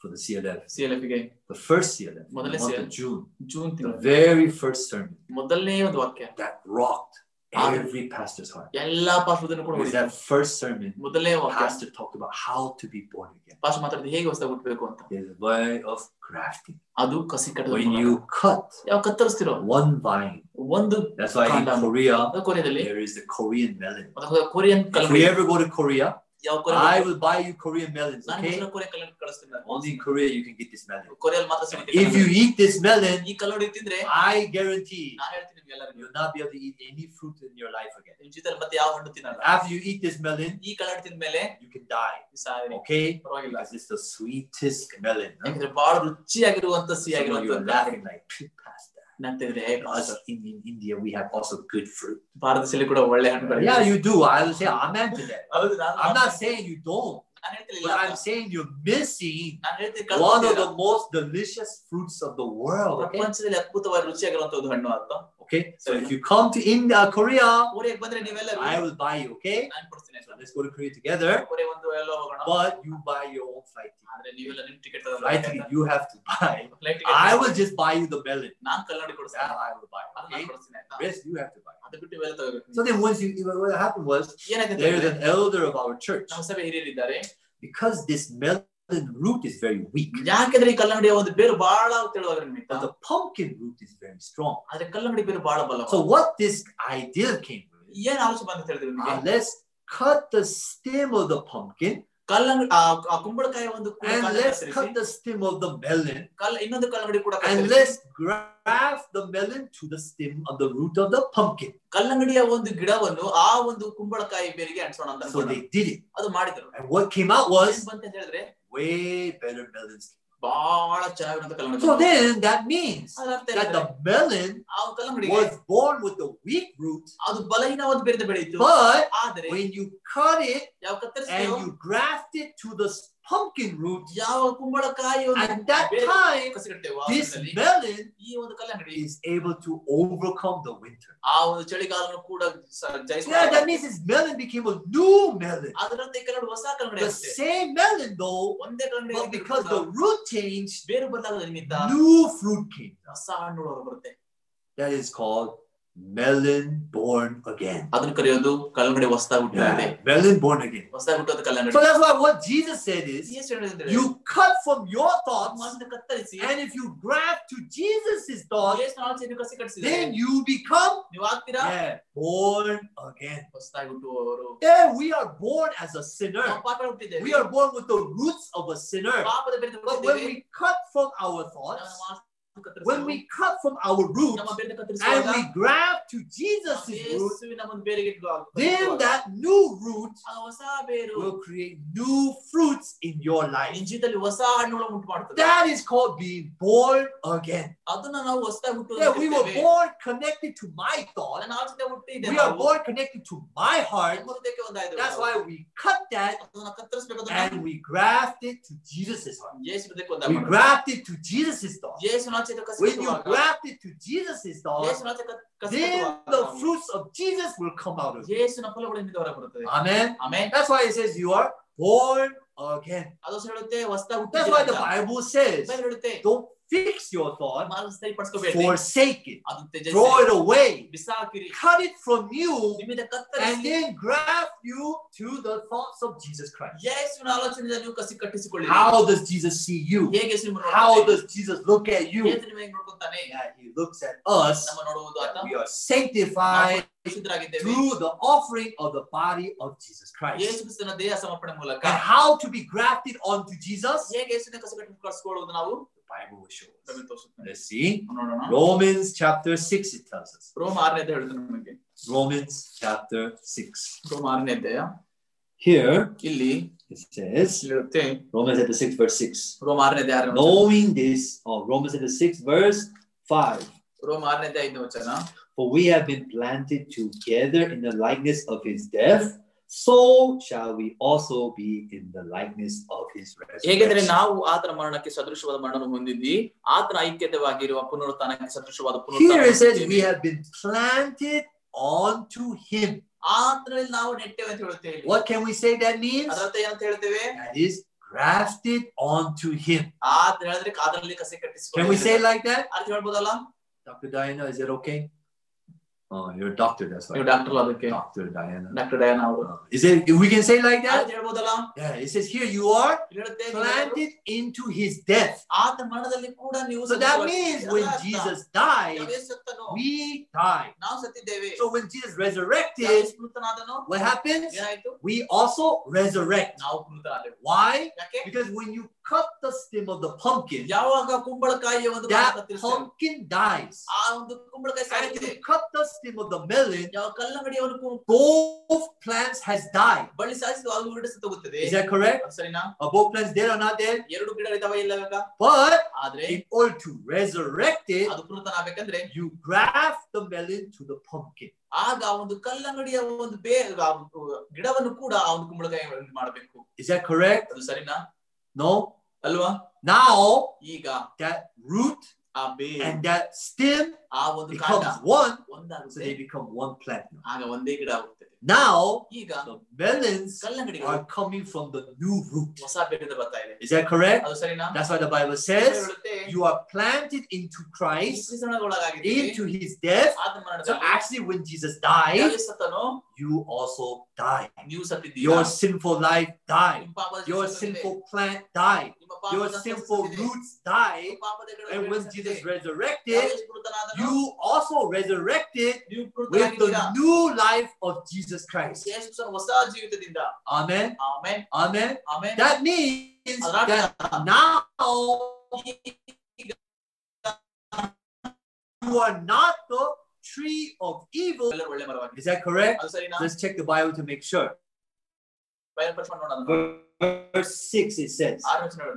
for the CLF, C L F ಗೆ the first CLF, in the ಮೊದಲನೇ month CLF. of June, June the ತಿಂಗಳು very first sermon ಮೊದಲನೇ ಒಂದು ವಾಕ್ಯ that rocked Amen. every pastor's heart. ಎಲ್ಲಾ ಪಾಶ್ವದನ್ನು ಕೂಡ It was ಹೊಡಿತು. that first sermon, ಮೊದಲನೇ ವಾಕ್ಯ pastor talked about how to be born again. Past ಮಾತಾಡಿದ ಹೇಗೆ ಹೊಸದಾಗಿ ಹುಟ್ಟಬೇಕು ಅಂತ There's a way of grafting. ಅದು ಕಸಿ ಕಟ್ಟದ When ಮೂಲಕ. you cut ಯಾವ ಕತ್ತರಿಸ್ತಿರೋ one vine, ಒಂದು that's why in Condom. Korea ಅದು ಕೊರಿಯಾದಲ್ಲಿ there is the Korean melon. ಮತ್ತೆ ಕೊರಿಯನ್ If ಕಲಂ we ever go to Korea, ಯಾವ I Korean will buy you Korean melons, ನಾನು okay? ಕೊರಿಯನ್ ಕಲಂ ಕಳಿಸ್ತೀನಿ ನಾನು. Only in Korea you can get this melon. ಕೊರಿಯಲ್ಲಿ ಮಾತ್ರ ಸಿಗುತ್ತೆ If you eat this melon, ಈ ಕಲ್ಲೋಡಿ ತಿಂದ್ರೆ I guarantee ನಾನು ಹೇಳ್ತೀನಿ ನಿಮ್ಗೆಲ್ಲರಿಗೂ you'll not be able to eat any fruit in your life again. ನಿಮ್ ಜೊತೆ ಮತ್ತೆ ಯಾವ ಹಣ್ಣು ತಿನ್ನಲ್ಲ After you eat this melon, ಈ ಕಲ್ಲೋಡಿ ತಿಂದ ಮೇಲೆ you can die, ಸಾಯಿರಿ okay? ಪರವಾಗಿಲ್ಲ Because it's the sweetest melon. huh? ಯಾಕಂದ್ರೆ ಬಹಳ ರುಚಿಯಾಗಿರುವಂತ Some of you are ಸಿಹಿಯಾಗಿರುವಂತ laughing like, Pastor. ನಗ್ತಿದ್ರೆ Us in, in India, we have also good fruit. ಭಾರತದಲ್ಲಿ ಕೂಡ ಒಳ್ಳೆ ಹಣ್ಣುಗಳು Yeah, you do. I will say amen to that. ಹೌದು ನಾನು I'm not saying you don't, ನಾನು ಹೇಳ್ತಿಲ್ಲ but I'm saying you're missing ನಾನು ಹೇಳ್ತೀನಿ one of ಕಲ್ತ್ಕೊಳ್ತೀರಾ. the most delicious fruits of the world. Okay. ಪ್ರಪಂಚದಲ್ಲಿ ಅದ್ಭುತವಾಗಿ ರುಚಿಯಾಗಿರುವಂತ ಒಂದು ಹಣ್ಣು ಅಂತ Okay, so if you come to India, Korea, I will buy you. Okay, let's go to Korea together. But you buy your own flight ticket. Flight ticket you have to buy. (laughs) I will just buy you the belly. That I will buy. Okay? Rest you have to buy. So then, once you, what happened was, there is an elder of our church. Because this melody melon root is very weak, ಯಾಕೆಂದ್ರೆ ಈ ಕಲ್ಲಂಗಡಿಯ ಒಂದು ಬೇರು ಬಹಳ ತೆಳುವಾಗಿರೋ ನಿಮಿತ್ತ but the pumpkin root is very strong. ಆದ್ರೆ ಕಲ್ಲಂಗಡಿ ಬೇರು ಬಹಳ ಬಲ So what this idea came with, ಏನ್ ಆಲೋಚನೆ ಬಂದ ಹೇಳಿದ್ರೆ ನಿಮಗೆ uh, let's cut the stem of the pumpkin ಕಲ್ಲಂಗಡಿ ಆ ಆ ಕುಂಬಳಕಾಯ ಒಂದು ಕೂಡ and ಕಾಂಡ let's ಕತ್ತರಿಸಿ, cut the stem of the melon ಕಲ್ಲ ಇನ್ನೊಂದು ಕಲ್ಲಂಗಡಿ ಕೂಡ and ಕತ್ತರಿಸಿ, let's graft the melon to the stem of the root of the pumpkin. ಕಲ್ಲಂಗಡಿಯ ಒಂದು ಗಿಡವನ್ನು ಆ ಒಂದು ಕುಂಬಳಕಾಯಿ ಬೇರಿಗೆ ಅಂಟಿಸೋಣ ಅಂತ So they ಅನ್ಕೊಂಡ್ರು. did it. ಅದು ಮಾಡಿದ್ರು And what came out was ಏನ್ ಬಂತ ಹೇಳಿದ್ರೆ way better melons. So then that means that the melon was born with the weak root, but when you cut it and you graft it to the pumpkin root, ಯಾವ ಕುಂಬಳಕಾಯಿ ಒಂದು at that ಬೇರೆ time, ಕಸಿಗಟ್ಟೆವೋ ಆ this ಸಮಯದಲ್ಲಿ melon ಈ ಒಂದು ಕಲ್ಲಂಗಡಿ is able to overcome the winter. ಆ ಒಂದು ಚಳಿಗಾಲವನ್ನು ಕೂಡ ಸ- Yeah, ಜಯಿಸುವ that means this melon became a new melon. ಅದರಂತೆ ಈ ಕಲ್ಲಂಗಡಿ ಹೊಸ ಕಲ್ಲಂಗಡಿ The ಆಗುತ್ತೆ same melon though, ಒಂದೇ ಕಲ್ಲಂಗಡಿ but ಆಗಿದ್ರು because ಕೂಡ the root changed, ಬೇರು ಬದಲಾಗದ ನಿಮಿತ್ತ new fruit came. ಹೊಸ ಹಣ್ಣುಗಳು ಹೊರ ಬರುತ್ತೆ That is called melon born again. ಅದನ್ನ ಕರೆಯೋದು ಕಲ್ಲಂಗಡಿ ಹೊಸದಾಗಿ ಹುಟ್ಟಿದೆ Yeah, melon born again. ಹೊಸದಾಗಿ ಹುಟ್ಟೋದು So ಕಲ್ಲಂಗಡಿ that's why what Jesus said is ಯೇಸು ಹೇಳಿದ್ರೆ, you cut from your thoughts, ಮನಸ್ಸನ್ನ ಕತ್ತರಿಸಿ and if you graft to Jesus' thoughts, ಯೇಸುವಿನ ಆಲೋಚನೆ ಕಸಿ ಕಟ್ಟಿಸಿದ್ರೆ then you become ನೀವು ಆಗ್ತೀರಾ yeah, born again. ಹೊಸದಾಗಿ ಹುಟ್ಟುವವರು Yeah, we are born as a sinner. ನಾವು ಪಾಪ ಹುಟ್ಟಿದ್ದೇವೆ We are born with the roots of a sinner. ಪಾಪದ ಬೇರಿಂದ But when ಹುಟ್ಟಿದ್ದೇವೆ we cut from our ನಾವು thoughts, ನಮ್ಮ ಆಸೆ ಕತ್ತರಿಸುವಾಗ, when we cut from our root and we grab to Jesus' root, then that new root will create new fruits in your life. That is called being born again. Yeah, we were born connected to my thought. We are born connected to my heart. That's why we cut that and we graft it to Jesus' heart. We graft it to Jesus' thought. ಯೇಸುವಿನ ಆಲೋಚನೆ ಕಸಿ When you ಕಟ್ಟುವಾಗ, graft it to Jesus' thought, ಯೇಸುವಿನ ಆಲೋಚನೆ ಕತ್- ಕಸಿ then ಕಟ್ಟುವಾಗ the fruits of Jesus will come out of it. ಯೇಸುವಿನ ಫಲಗಳು ನಿಮ್ಮಿಂದ ಹೊರ ಬರುತ್ತದೆ Amen. ಆಮೇಲೆ That's why it says you are born again. ಅದು ಹೇಳುತ್ತೆ ಹೊಸದಾಗಿ That's why the ಹುಟ್ಟಿದ Bible says ಹೇಳುತ್ತೆ don't fix your thought, forsake it, throw it away, cut it from you, and then graft you to the thoughts of Jesus Christ. How does Jesus see you? How does Jesus look at you? Yeah, he looks at us. We are sanctified through the offering of the body of Jesus Christ. And how to be grafted onto Jesus? Bible will show us. Let's see. Romans chapter 6, it tells us. Romans chapter 6. Here, it says, Romans chapter 6, verse 6. Knowing this, oh, Romans chapter 6, verse 5. For we have been planted together in the likeness of his death so shall we also be in the likeness of his ಹೇಗೆಂದ್ರೆ resurrection. ನಾವು ಆತನ ಮರಣಕ್ಕೆ ಸದೃಶವಾದ ಮರಣವನ್ನು ಹೊಂದಿದ್ವಿ ಆತನ ಐಕ್ಯತೆವಾಗಿರುವ ಪುನರುತ್ಥಾನಕ್ಕೆ ಸದೃಶವಾದ Here it says ಪುನರುತ್ಥಾನ we have been planted onto him. ಆತನಲ್ಲಿ ನಾವು ನೆಟ್ಟೆವೆ ಅಂತ ಹೇಳುತ್ತೇವೆ ಇಲ್ಲಿ. What can we say that means? ಅದರ ಅರ್ಥ ಏನಂತ ಹೇಳ್ತೇವೆ That is grafted onto him. ಆತ ಹೇಳಿದ್ರೆ ಅದರಲ್ಲಿ ಕಸಿ Can we say it like that? ಅರ್ಥ ಹೇಳ್ಬೋದಲ್ಲ Dr. Diana, is it okay? Oh, you're a doctor, that's why. ನೀವು ಡಾಕ್ಟರ್ ಅದಕ್ಕೆ Dr. Diana. ಡಾಕ್ಟರ್ ಡಯಾನ ಅವರು Uh, Is it we can say it like that? ಅರ್ಥ ಹೇಳ್ಬೋದಲ್ಲ Yeah, it says here you are ಇಲ್ಲಿ ಹೇಳುತ್ತೆ ನೀವು planted into his death. ಆತ ಮರಣದಲ್ಲಿ ಕೂಡ ನೀವು So that ಸತ್ತವರು. means ಅದರ when ಅರ್ಥ, Jesus died, ಯಾವ ಯೇಸು ಸತ್ತನೋ, we died. ನಾವು ಸತ್ತಿದ್ದೇವೆ So when Jesus ಯಾವ resurrected, ಯೇಸು ಪುನರುತ್ಥಾನಾದನೋ, what happens? ಏನಾಯ್ತು We also resurrect. ನಾವು ಪುನರುತ್ಥಾನಾದೆವು Why? ಯಾಕೆ Because when you cut the stem of the pumpkin, ಯಾವಾಗ ಕುಂಬಳಕಾಯಿಯ ಒಂದು pumpkin dies. ಆ ಒಂದು ಕುಂಬಳಕಾಯಿ you cut the stem of the melon, ಯಾವ ಕಲ್ಲಂಗಡಿಯ ಒಂದು both plants has died. ಬಳ್ಳಿ ಸಾಯಿಸಿದ ಅದು ಎರಡು ಸತ್ತೋಗುತ್ತದೆ Is that correct? ಸರಿನಾ both plants there or not there? ಎರಡು ಗಿಡ ಇದಾವ ಇಲ್ಲವಾಗ But ಆದ್ರೆ in order to resurrect it, ಅದು ಪುನರುತ್ಥಾನ you graft the melon to the pumpkin. ಆಗ ಒಂದು ಕಲ್ಲಂಗಡಿಯ ಒಂದು ಬೇ ಗಿಡವನ್ನು ಕೂಡ ಆ ಒಂದು ಕುಂಬಳಕಾಯಿ ಮಾಡಬೇಕು Is that correct? ಅದು ಸರಿನಾ No? ಅಲ್ವಾ Now ಈಗ that root ಆ ಬೇ and that stem ಆ ಒಂದು ಕಾಂಡ becomes one, so ಒಂದಾಗುತ್ತೆ they become one plant. now. ಆಗ ಒಂದೇ ಗಿಡ ಆಗುತ್ತದೆ Now ಈಗ the melons ಕಲ್ಲಂಗಡಿಗಳು are coming from the new root. ಹೊಸ ಬೇರಿಂದ ಬರ್ತಾ ಇದೆ Is that correct? ಅದು ಸರಿನಾ That's why the Bible Bible says ಹೇಳುತ್ತೆ, you are planted into Christ, ಕ್ರಿಸ್ತನಿಗೆ ಒಳಗಾಗಿದ್ದೀವಿ. into his death. ಆತನ So ಮರಣದಲ್ಲಿ actually, when Jesus died, ಯಾವ ಸತ್ತನೋ you also die. ನೀವು ಸತ್ತಿದ್ದೀರಾ Your sinful life died. ನಿಮ್ಮ ಪಾಪದ Your ಜೀವಿತ ಸತ್ತಿದೆ. sinful plant died. ನಿಮ್ಮ Your ಪಾಪದ sinful ಸತ್ತಿದೆ. roots died. ನಿಮ್ಮ ಪಾಪದ ಗಿಡ And when ಸತ್ತಿದೆ. Jesus resurrected, Yesu ಮೃತನಾದನು. you also resurrected with the new life of Jesus Christ. Amen. Amen. Amen. Amen. That means that now you are not the tree of evil. Is that correct? Let's check the Bible to make sure. Verse 6 it says,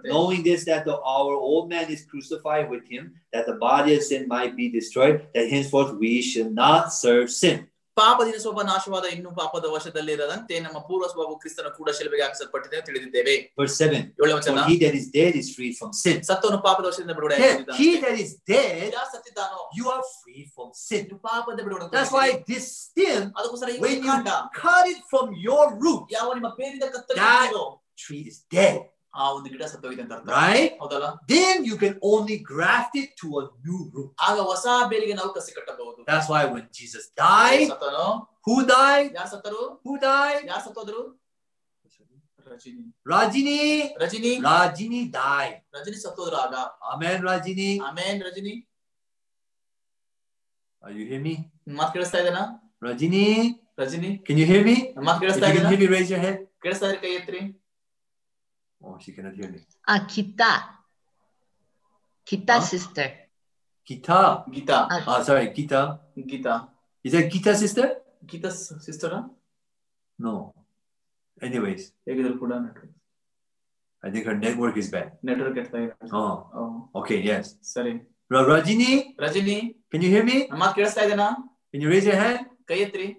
Knowing this, that the, our old man is crucified with him, that the body of sin might be destroyed, that henceforth we should not serve sin. ಪಾಪದಿಂದ ಸ್ವಲ್ಪ ನಾಶವಾದ ಇನ್ನು ಪಾಪದ ವಶದಲ್ಲಿರದಂತೆ ನಮ್ಮ ಪೂರ್ವ ಸ್ವಭಾವ ಕ್ರಿಸ್ತನ ಕೂಡ ಶಿಲುಬೆಗೆ ಹಾಕಿಸಲ್ಪಟ್ಟಿದೆ ಅಂತ ತಿಳಿದಿದ್ದೇವೆ. Verse 7 ಏಳನೇ ವಚನ. For he that is dead is freed from sin. ಸತ್ತವನು ಪಾಪದ ವಶದಿಂದ ಬಿಡುಗಡೆ ಆಗಿದ್ದಾನೆ. he that is dead, ಯಾರು ಸತ್ತಿದ್ದಾನೋ? you are free from sin. ನೀವು ಪಾಪದ ಬಿಡುಗಡೆ That's why this stem, ಅದಕ್ಕೋಸ್ಕರ ಈ when you ಕಾಂಡ. cut it from your root, ಯಾವ ನಿಮ್ಮ That- ಕತ್ತರಿಸಿದೋ tree is dead, ಆ ಒಂದು ಗಿಡ ಸತ್ತೋಗಿದೆ ಅಂತ ಅರ್ಥ right? ಹೌದಲ್ಲ Then you can only graft it to a new root. ಆಗ ಹೊಸ ಬೇರಿಗೆ ನಾವು ಕಸಿ ಕಟ್ಟಬಹುದು That's why when Jesus died, ಸತ್ತನು who died? ಯಾರು ಸತ್ತರು Who died? ಯಾರು ಸತ್ತೋದ್ರು Rajini Rajini. Rajini Rajini died. Rajani ಸತ್ತೋದ್ರು ಆಗ Amen, Rajini. Amen Rajani Are you hear me? ಮಾತು ಕೇಳಿಸ್ತಾ ಇದೆನಾ Rajini, Rajani can you hear me? ಮಾತು If you ಕೇಳಿಸ್ತಾ can ಇದೆನಾ hear me, raise your hand. ಕೇಳಿಸ್ತಾ ಇದ್ರೆ ಕೈ ಎತ್ರಿ Oh, she cannot hear me. Ah, guitar. Guitar huh? sister. Guitar. Guitar. Ah. ah, sorry, guitar. Guitar. Is that guitar sister? Guitar sister. No. Anyways. I think her network is bad. Network is bad. oh. oh. Okay, yes. Sorry. Rajini? Rajini? Can you hear me? Can you raise your hand? Gayatri.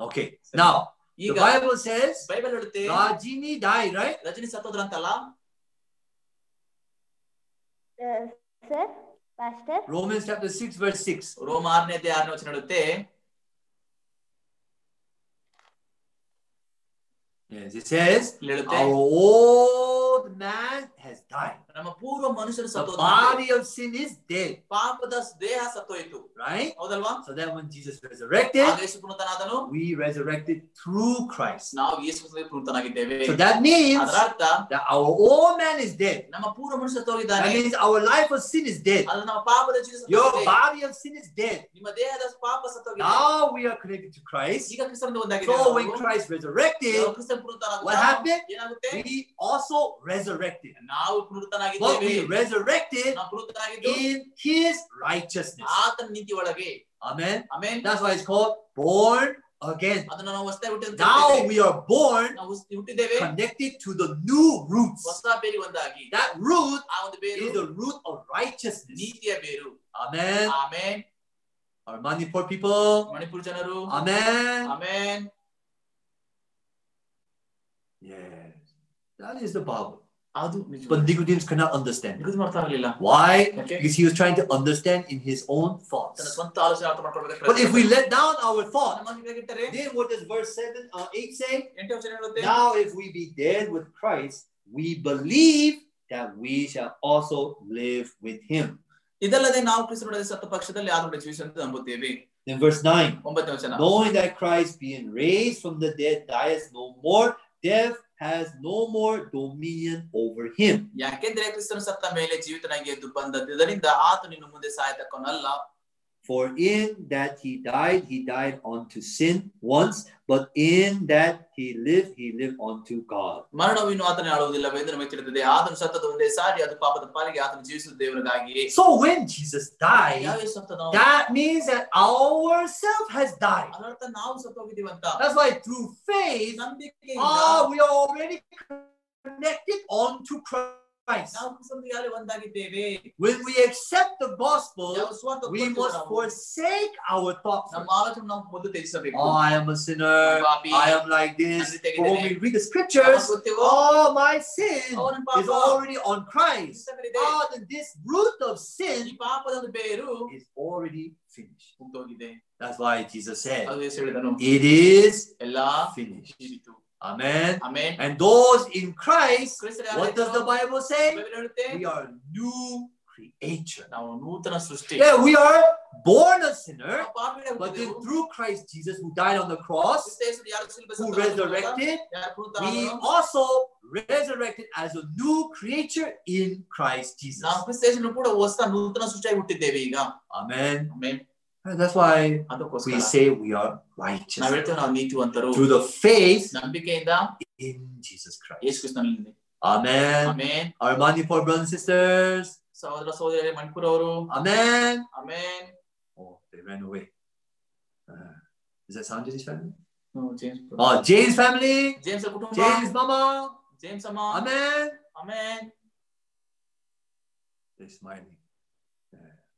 Okay. Sorry. Now, the ಈಗ Bible says Bible ಹೇಳುತ್ತೆ Rajini died, right? Rajani ಸತ್ತೋದ್ರ ಅಂತಲ್ಲ Uh, sir, Pastor, Romans chapter 6, verse 6. ರೋಮ ಆರನೇ ಅಧ್ಯಾಯ ಆರನೇ ವಚನ ಹೇಳುತ್ತೆ Yes, it says, ಇಲ್ಲಿ ಹೇಳುತ್ತೆ Our old man has died. ನಮ್ಮ ಪೂರ್ವ ಮನುಷ್ಯರು The ಸತ್ತೋದ್ರು body of sin is dead, ಪಾಪದ ದೇಹ ಸತ್ತೋಯ್ತು right? ಹೌದಲ್ವಾ So that when Jesus resurrected, ಆಗ ಯೇಸು ಪುನತನಾದನು we resurrected through Christ. ನಾವು ಯೇಸು ಕ್ರಿಸ್ತನಲ್ಲಿ ಪುನತನಾಗಿದ್ದೇವೆ So that means ಅದರ ಅರ್ಥ that our old man is dead. ನಮ್ಮ ಪೂರ್ವ ಮನುಷ್ಯ That ಸತ್ತೋಗಿದ್ದಾನೆ means our life of sin is dead. ಅದು ನಮ್ಮ ಪಾಪದ ಜೀವ Your ಸತ್ತೋಗಿದೆ. body of sin is dead. ನಿಮ್ಮ ದೇಹದ ಪಾಪ ಸತ್ತೋಗಿದೆ Now we are connected to Christ. ಈಗ ಕ್ರಿಸ್ತನಿಂದ ಒಂದಾಗಿದೆ So when Christ resurrected, ನಾವು ಕ್ರಿಸ್ತನ ಪುನರುತ್ಥಾನ what happened? ಏನಾಗುತ್ತೆ we also resurrected. ನಾವು but we resurrected in his righteousness. Amen. Amen. That's why it's called born again. Now we are born connected to the new roots. That root is the root of righteousness. Amen. Amen. Our money Manipur people. Manipur janaru. Amen. Amen. Yes. That is the Bible. ಅದು ನಿಜ But Nicodemus cannot understand. ನಿಗದಿ ಅರ್ಥ ಆಗಲಿಲ್ಲ Why? Okay. Because he was trying to understand in his own ತನ್ನ thoughts. ಸ್ವಂತ ಆಲೋಚನೆ ಅರ್ಥ ಮಾಡ್ಕೊಳ್ಬೇಕು But if we let down our thoughts, ನಮ್ಮ ಮನಸ್ಸಿನಾಗಿಟ್ಟರೆ then what does verse 7 uh, 8 say? ಎಂಟನೇ ವಚನ ಹೇಳುತ್ತೆ Now, if we be dead with Christ, we believe that we shall also live with him. ಇದಲ್ಲದೆ ನಾವು ಕ್ರಿಸ್ತನೊಡನೆ ಸತ್ತ ಪಕ್ಷದಲ್ಲಿ ಆತನೊಡನೆ ಜೀವಿಸುವಂತೆ ನಂಬುತ್ತೇವೆ Then verse 9 ಒಂಬತ್ತನೇ ವಚನ knowing that Christ being raised from the dead dieth no more, death has no more dominion over him. ಯಾಕೆಂದ್ರೆ ಕ್ರಿಸ್ತನು ಸತ್ತ ಮೇಲೆ ಜೀವಿತನಾಗಿ ಎದ್ದು ಬಂದದ್ದರಿಂದ ಆತನು ಇನ್ನು ಮುಂದೆ ಸಾಯತಕ್ಕನಲ್ಲ For in that he died, he died unto sin once, but in that he lived, he lived unto God. ಮರಣವು ಇನ್ನು ಆತನ ಆಳುವುದಿಲ್ಲವೆಂದು ನಮಗೆ ತಿಳಿದಿದೆ ಆತನು ಸತ್ತದ ಒಂದೇ ಸಾರಿ ಅದು ಪಾಪದ ಪಾಲಿಗೆ ಆತನು ಜೀವಿಸುವ ದೇವರಿಗಾಗಿಯೇ So when Jesus died, ಯಾವ ಯೇಸು ಸತ್ತನೋ that means that our self has died. ಅದರರ್ಥ ನಾವು ಸತ್ತೋಗಿದ್ದೀವಿ ಅಂತ That's why through faith, ನಂಬಿಕೆಯಿಂದ ah, we are already connected onto Christ. Christ. When we accept the gospel, we must forsake our thoughts. Oh, I am a sinner. I am like this. But when we read the scriptures, all oh, my sin is already on Christ. Oh, this root of sin is already finished. That's why Jesus said, It is finished. Amen. Amen. And those in Christ, what does the Bible say? We are new creature. Yeah, we are born a sinner, but then through Christ Jesus, who died on the cross, who resurrected, we also resurrected as a new creature in Christ Jesus. Amen. Amen. Amen. And that's why ಅದಕ್ಕೋಸ್ಕರ we say we are righteous ನಾವ್ ಹೇಳ್ತೇವೆ ನಾವು ನೀತಿವಂತರು through the faith ನಂಬಿಕೆಯಿಂದ in Jesus Christ. ಯೇಸು ಕ್ರಿಸ್ತನಲ್ಲಿ Amen. Amen Our money for brothers and sisters. ಸಹೋದರ ಸಹೋದರಿ ಮಣಿಪುರ ಅವರು Amen. Amen Oh, they ran away. Uh, is that Sanjay's family? Hmm, James Oh, Jane's family. James ಅವ್ರ ಕುಟುಂಬ Jane's mama. James ಅಮ್ಮ Amen. Amen They're smiling.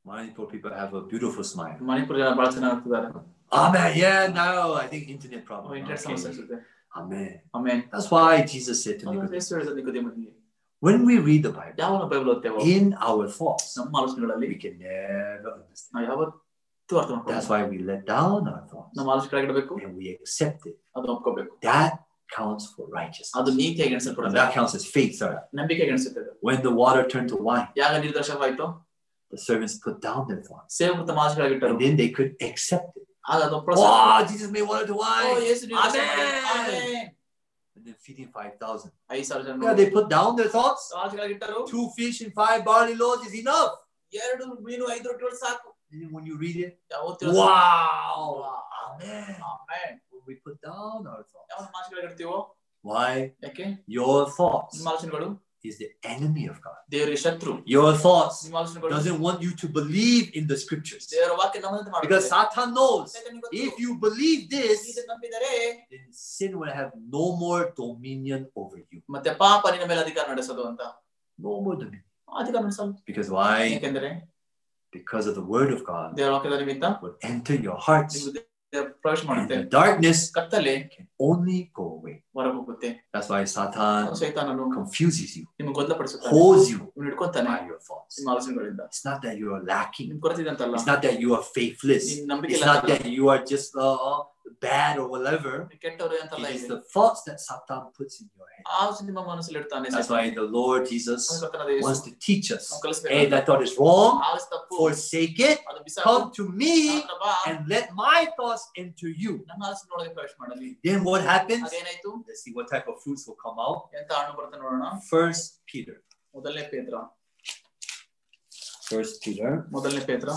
Yeah. Manipur people have a beautiful smile. Manipur ಜನ ಬಹಳ ಚೆನ್ನಾಗಿ ಆಗ್ತಿದ್ದಾರೆ Amen. Yeah, no, I think internet problem. Internet Okay. ಸಮಸ್ಯೆ ಅನ್ಸುತ್ತೆ Amen. Amen That's why Jesus said to ಅದು Nicodemus, ಯೇಸು ಹೇಳಿದ ನಿಕೋದೇಮನಿಗೆ when we read the Bible ಯಾವ Bible ಓದ್ತೇವೋ in our thoughts, ನಮ್ಮ ಆಲೋಚನೆಗಳಲ್ಲಿ we can never understand. ನಾವು ಯಾವತ್ತೂ ಅರ್ಥ That's ಮಾಡ್ಕೊಳ್ಳೋದು why we let down our thoughts ನಮ್ಮ ಆಲೋಚನೆ ಕೆಳಗಿಡಬೇಕು and we accept it. ಅದನ್ನ ಒಪ್ಕೋಬೇಕು That counts for righteousness. ಅದು ನೀತಿಯಾಗಿ And ಎಣಿಸಲ್ಪಡುತ್ತೆ that counts as faith, sorry. ನಂಬಿಕೆಗೆ ಎಣಿಸುತ್ತೆ ಅದು When the water turned to wine, ಯಾಗ ನಿರ್ದರ್ಶಕವಾಯ್ತು the servants put down their thoughts. ಸೇವಕೃತ ಮಾಸಗಳಾಗಿಟ್ಟರು And then they could accept it. ಆಗ ಅದು Wow, Jesus made water to O, wine. Yesu ನಿರ್ದರ್ಶಕ Amen. Amen. And then feeding 5,000. ಐದು ಸಾವಿರ ಜನ Yeah, they put down their thoughts. ಮಾಸಗಳಾಗಿಟ್ಟರು Two fish and five barley loaves is enough. ಎರಡು ಮೀನು ಐದು ರೊಟ್ಟಿಗಳು ಸಾಕು And then when you read it, ಯಾವತ್ತಿರೋ wow. Amen. Amen. When we put down our thoughts. ಯಾವ ಮಾಸಗಳಾಗಿಡ್ತೀವೋ Why? ಯಾಕೆ Your thoughts ನಿಮ್ಮ ಆಲೋಚನೆಗಳು is the enemy of God. ದೇವರಿಗೆ ಶತ್ರು Your thoughts ನಿಮ್ಮ ಆಲೋಚನೆಗಳು doesn't want you to believe in the scriptures. ದೇವರ ವಾಕ್ಯ ನಮ್ಮದಂತೆ Because ಮಾಡುತ್ತದೆ Satan knows ಯಾಕಂದ್ರೆ ಗೊತ್ತು, if you believe this, ಇದನ್ನ ನಂಬಿದರೆ then sin will have no more dominion over you. ಮತ್ತೆ ಪಾಪ ನಿನ್ನ ಮೇಲೆ ಅಧಿಕಾರ ನಡೆಸೋದು ಅಂತ No more dominion. ಅಧಿಕಾರ ನಡೆಸಲ್ಲ Because why? ಯಾಕೆಂದ್ರೆ Because of the word of God ದೇವರ ವಾಕ್ಯದ ನಿಮಿತ್ತ will enter your hearts. ನೀವು ದೇವರ ಪ್ರವೇಶ And ಮಾಡುತ್ತೆ the darkness ಕತ್ತಲೆ can only go away. ಹೊರಗೆ ಹೋಗುತ್ತೆ That's why Satan ಸೈತಾನನು confuses you, ನಿಮ್ಗೆ ಗೊಂದಲಪಡಿಸುತ್ತಾನೆ holds you ನಿಮ್ಗೆ ಹಿಡ್ಕೊಂತಾನೆ by your thoughts. ನಿಮ್ಮ ಆಲೋಚನೆಗಳಿಂದ It's not that you are lacking. ನಿಮ್ ಕೊರತೆ ಇದೆ ಅಂತಲ್ಲ It's not that you are faithless. ನಿಮ್ ನಂಬಿಕೆ It's ಇಲ್ಲ not ಅಂತಲ್ಲ. that you are just uh, bad or whatever, it is the thoughts that Satan puts in your head. That's why the Lord Jesus wants to teach us. Hey, that thought is wrong. Forsake it. Come to me and let my thoughts enter you. Then what happens? Let's see what type of fruits will come out. First Peter. First Peter. First Peter.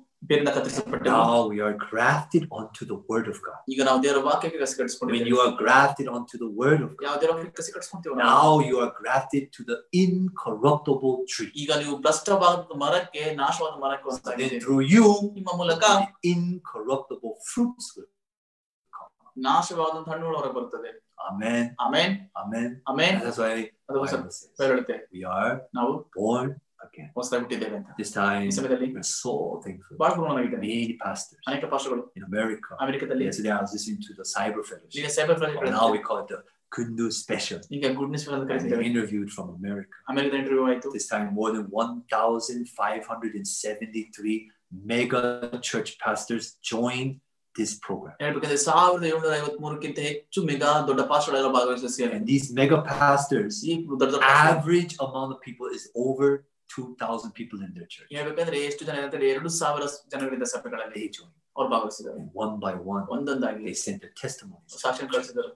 ಆ ಒಂದು ಮ- ಬೇರಿಂದ ಕತ್ತರಿಸಲ್ಪಟ್ಟೆವು Now we are grafted onto the word of God. ಈಗ ನಾವು ದೇವರ ವಾಕ್ಯಕ್ಕೆ ಕಸಿ When ಕಟ್ಟಿಸ್ಕೊಂಡಿದ್ದೇವೆ you are grafted onto the word of God, ಯಾವ ದೇವರ ವಾಕ್ಯಕ್ಕೆ ಕಸಿ ಕಟ್ಟಿಸ್ಕೊಂತೀವಿ ನಾವು now you are grafted to the incorruptible tree. ಈಗ ನೀವು ಭ್ರಷ್ಟವಾದ ಮರಕ್ಕೆ ನಾಶವಾದ ಮರಕ್ಕೆ Then ಹೊಂದಾಗಿದ್ದೀರಿ through you, ನಿಮ್ಮ ಮೂಲಕ the incorruptible fruits will come. ನಾಶವಾದಂತ ಹಣ್ಣುಗಳು ಹೊರಗೆ ಬರ್ತದೆ Amen. Amen Amen. Amen And that's why ಅದು the ಹೊಸ Bible says ಹೇಳುತ್ತೆ we are ನಾವು born again. ಹೊಸದಾಗಿ ಹುಟ್ಟಿದ್ದೇವೆ ಅಂತ This time, ಈ ಸಮಯದಲ್ಲಿ we're so thankful. ಬಹಳ ಗುಣವಾಗಿದ್ದೇನೆ Many pastors ಅನೇಕ ಪಾಸ್ಟರ್ಗಳು in America. ಅಮೆರಿಕದಲ್ಲಿ Yesterday, I was listening to the Cyber Fellowship. ಈಗ cyber Or now we call it the Kundu Special. ಈಗ ಗುಡ್ ನ್ಯೂಸ್ ಅಂತ And they ಕರೀತಿದ್ದೇವೆ interviewed from America. ಅಮೆರಿಕದ interview ಆಯ್ತು This time, more than 1,573 mega church pastors joined this program. ಹೇಳ್ಬೇಕಂದ್ರೆ ಸಾವಿರದ ಏಳ್ನೂರ ಐವತ್ ಮೂರಕ್ಕಿಂತ ಹೆಚ್ಚು ಮೆಗಾ ದೊಡ್ಡ ಪಾಸ್ಟರ್ಗಳೆಲ್ಲ ಭಾಗವಹಿಸಿದ್ದಾರೆ And these mega pastors, ಈ ದೊಡ್ಡ ದೊಡ್ಡ pastor average amount of people is over 2,000 people in their church. ಹೇಳ್ಬೇಕಂದ್ರೆ ಎಷ್ಟು ಜನ ಇದ್ದಾರೆ ಎರಡು ಸಾವಿರ ಜನಗಳಿಂದ ಸಭೆಗಳಲ್ಲಿ They joined. ಅವ್ರು ಭಾಗವಹಿಸಿದ್ದಾರೆ And one by one, ಒಂದೊಂದಾಗಿ they sent their testimonies. ಸಾಕ್ಷಿ ಕಳಿಸಿದ್ದಾರೆ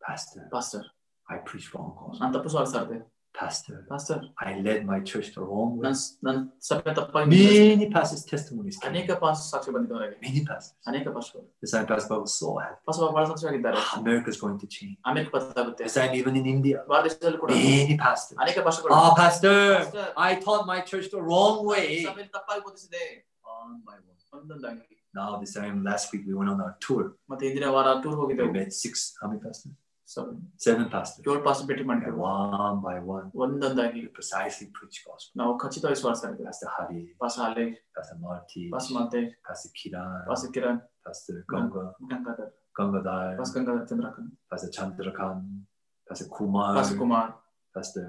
Pastor, pastor I preached wrong calls. ನಾನು ತಪ್ಪು ಸಾರಿಸ್ತಾರೆ Pastor, pastor I led my church the wrong way. ನನ್ ನನ್ ಸಭೆ ತಪ್ಪಾಗಿ ನಡೆಸಿದೆ. Many pastors' testimonies came. ಅನೇಕ ಪಾಸ್ ಸಾಕ್ಷಿ ಬಂದಿದ್ದವರಾಗಿ Many pastors. ಅನೇಕ pastor This time, Pastor Bob was so happy. Pass ಬಹಳ ಸಾಕ್ಷಿಯಾಗಿದ್ದಾರೆ America's going to change. America ಬದಲಾಗುತ್ತೆ This time, even in India, Bharat ದೇಶದಲ್ಲಿ ಕೂಡ many pastors. ಅನೇಕ ಪಾಸ್ಟರ್ಗಳು Oh, Pastor, Pastor, I taught my church the wrong way. ಸಭೆಯಲ್ಲಿ ತಪ್ಪಾಗಿ ಬೋಧಿಸಿದೆ One by one. ಒಂದೊಂದಾಗಿ Now, this time, last week, we went on our tour. ಮತ್ತೆ ಹಿಂದಿನ ವಾರ tour We ಹೋಗಿದ್ದೆವು met six, how many pastors? So, seven pastors. ಏಳು pass ಭೇಟಿ And ಮಾಡಿದ್ರು one by one, ಒಂದೊಂದಾಗಿ we precisely preach gospel. ನಾವು ಖಚಿತವಾಗಿ ಸ್ವಾರ್ಥ ಮಾಡಿದ್ವಿ Pastor Hari, ಪಾಸ್ ಹಾಲೆ Pastor Marty, ಪಾಸ್ ಮಾತೆ Pastor Kiran, pass Kiran Pastor Ganga, Gangadhar Gangadhar, pass Gangadhar ಚಂದ್ರಕನ್ Pastor Chandrakan, Pastor Kumar, pass Kumar Pastor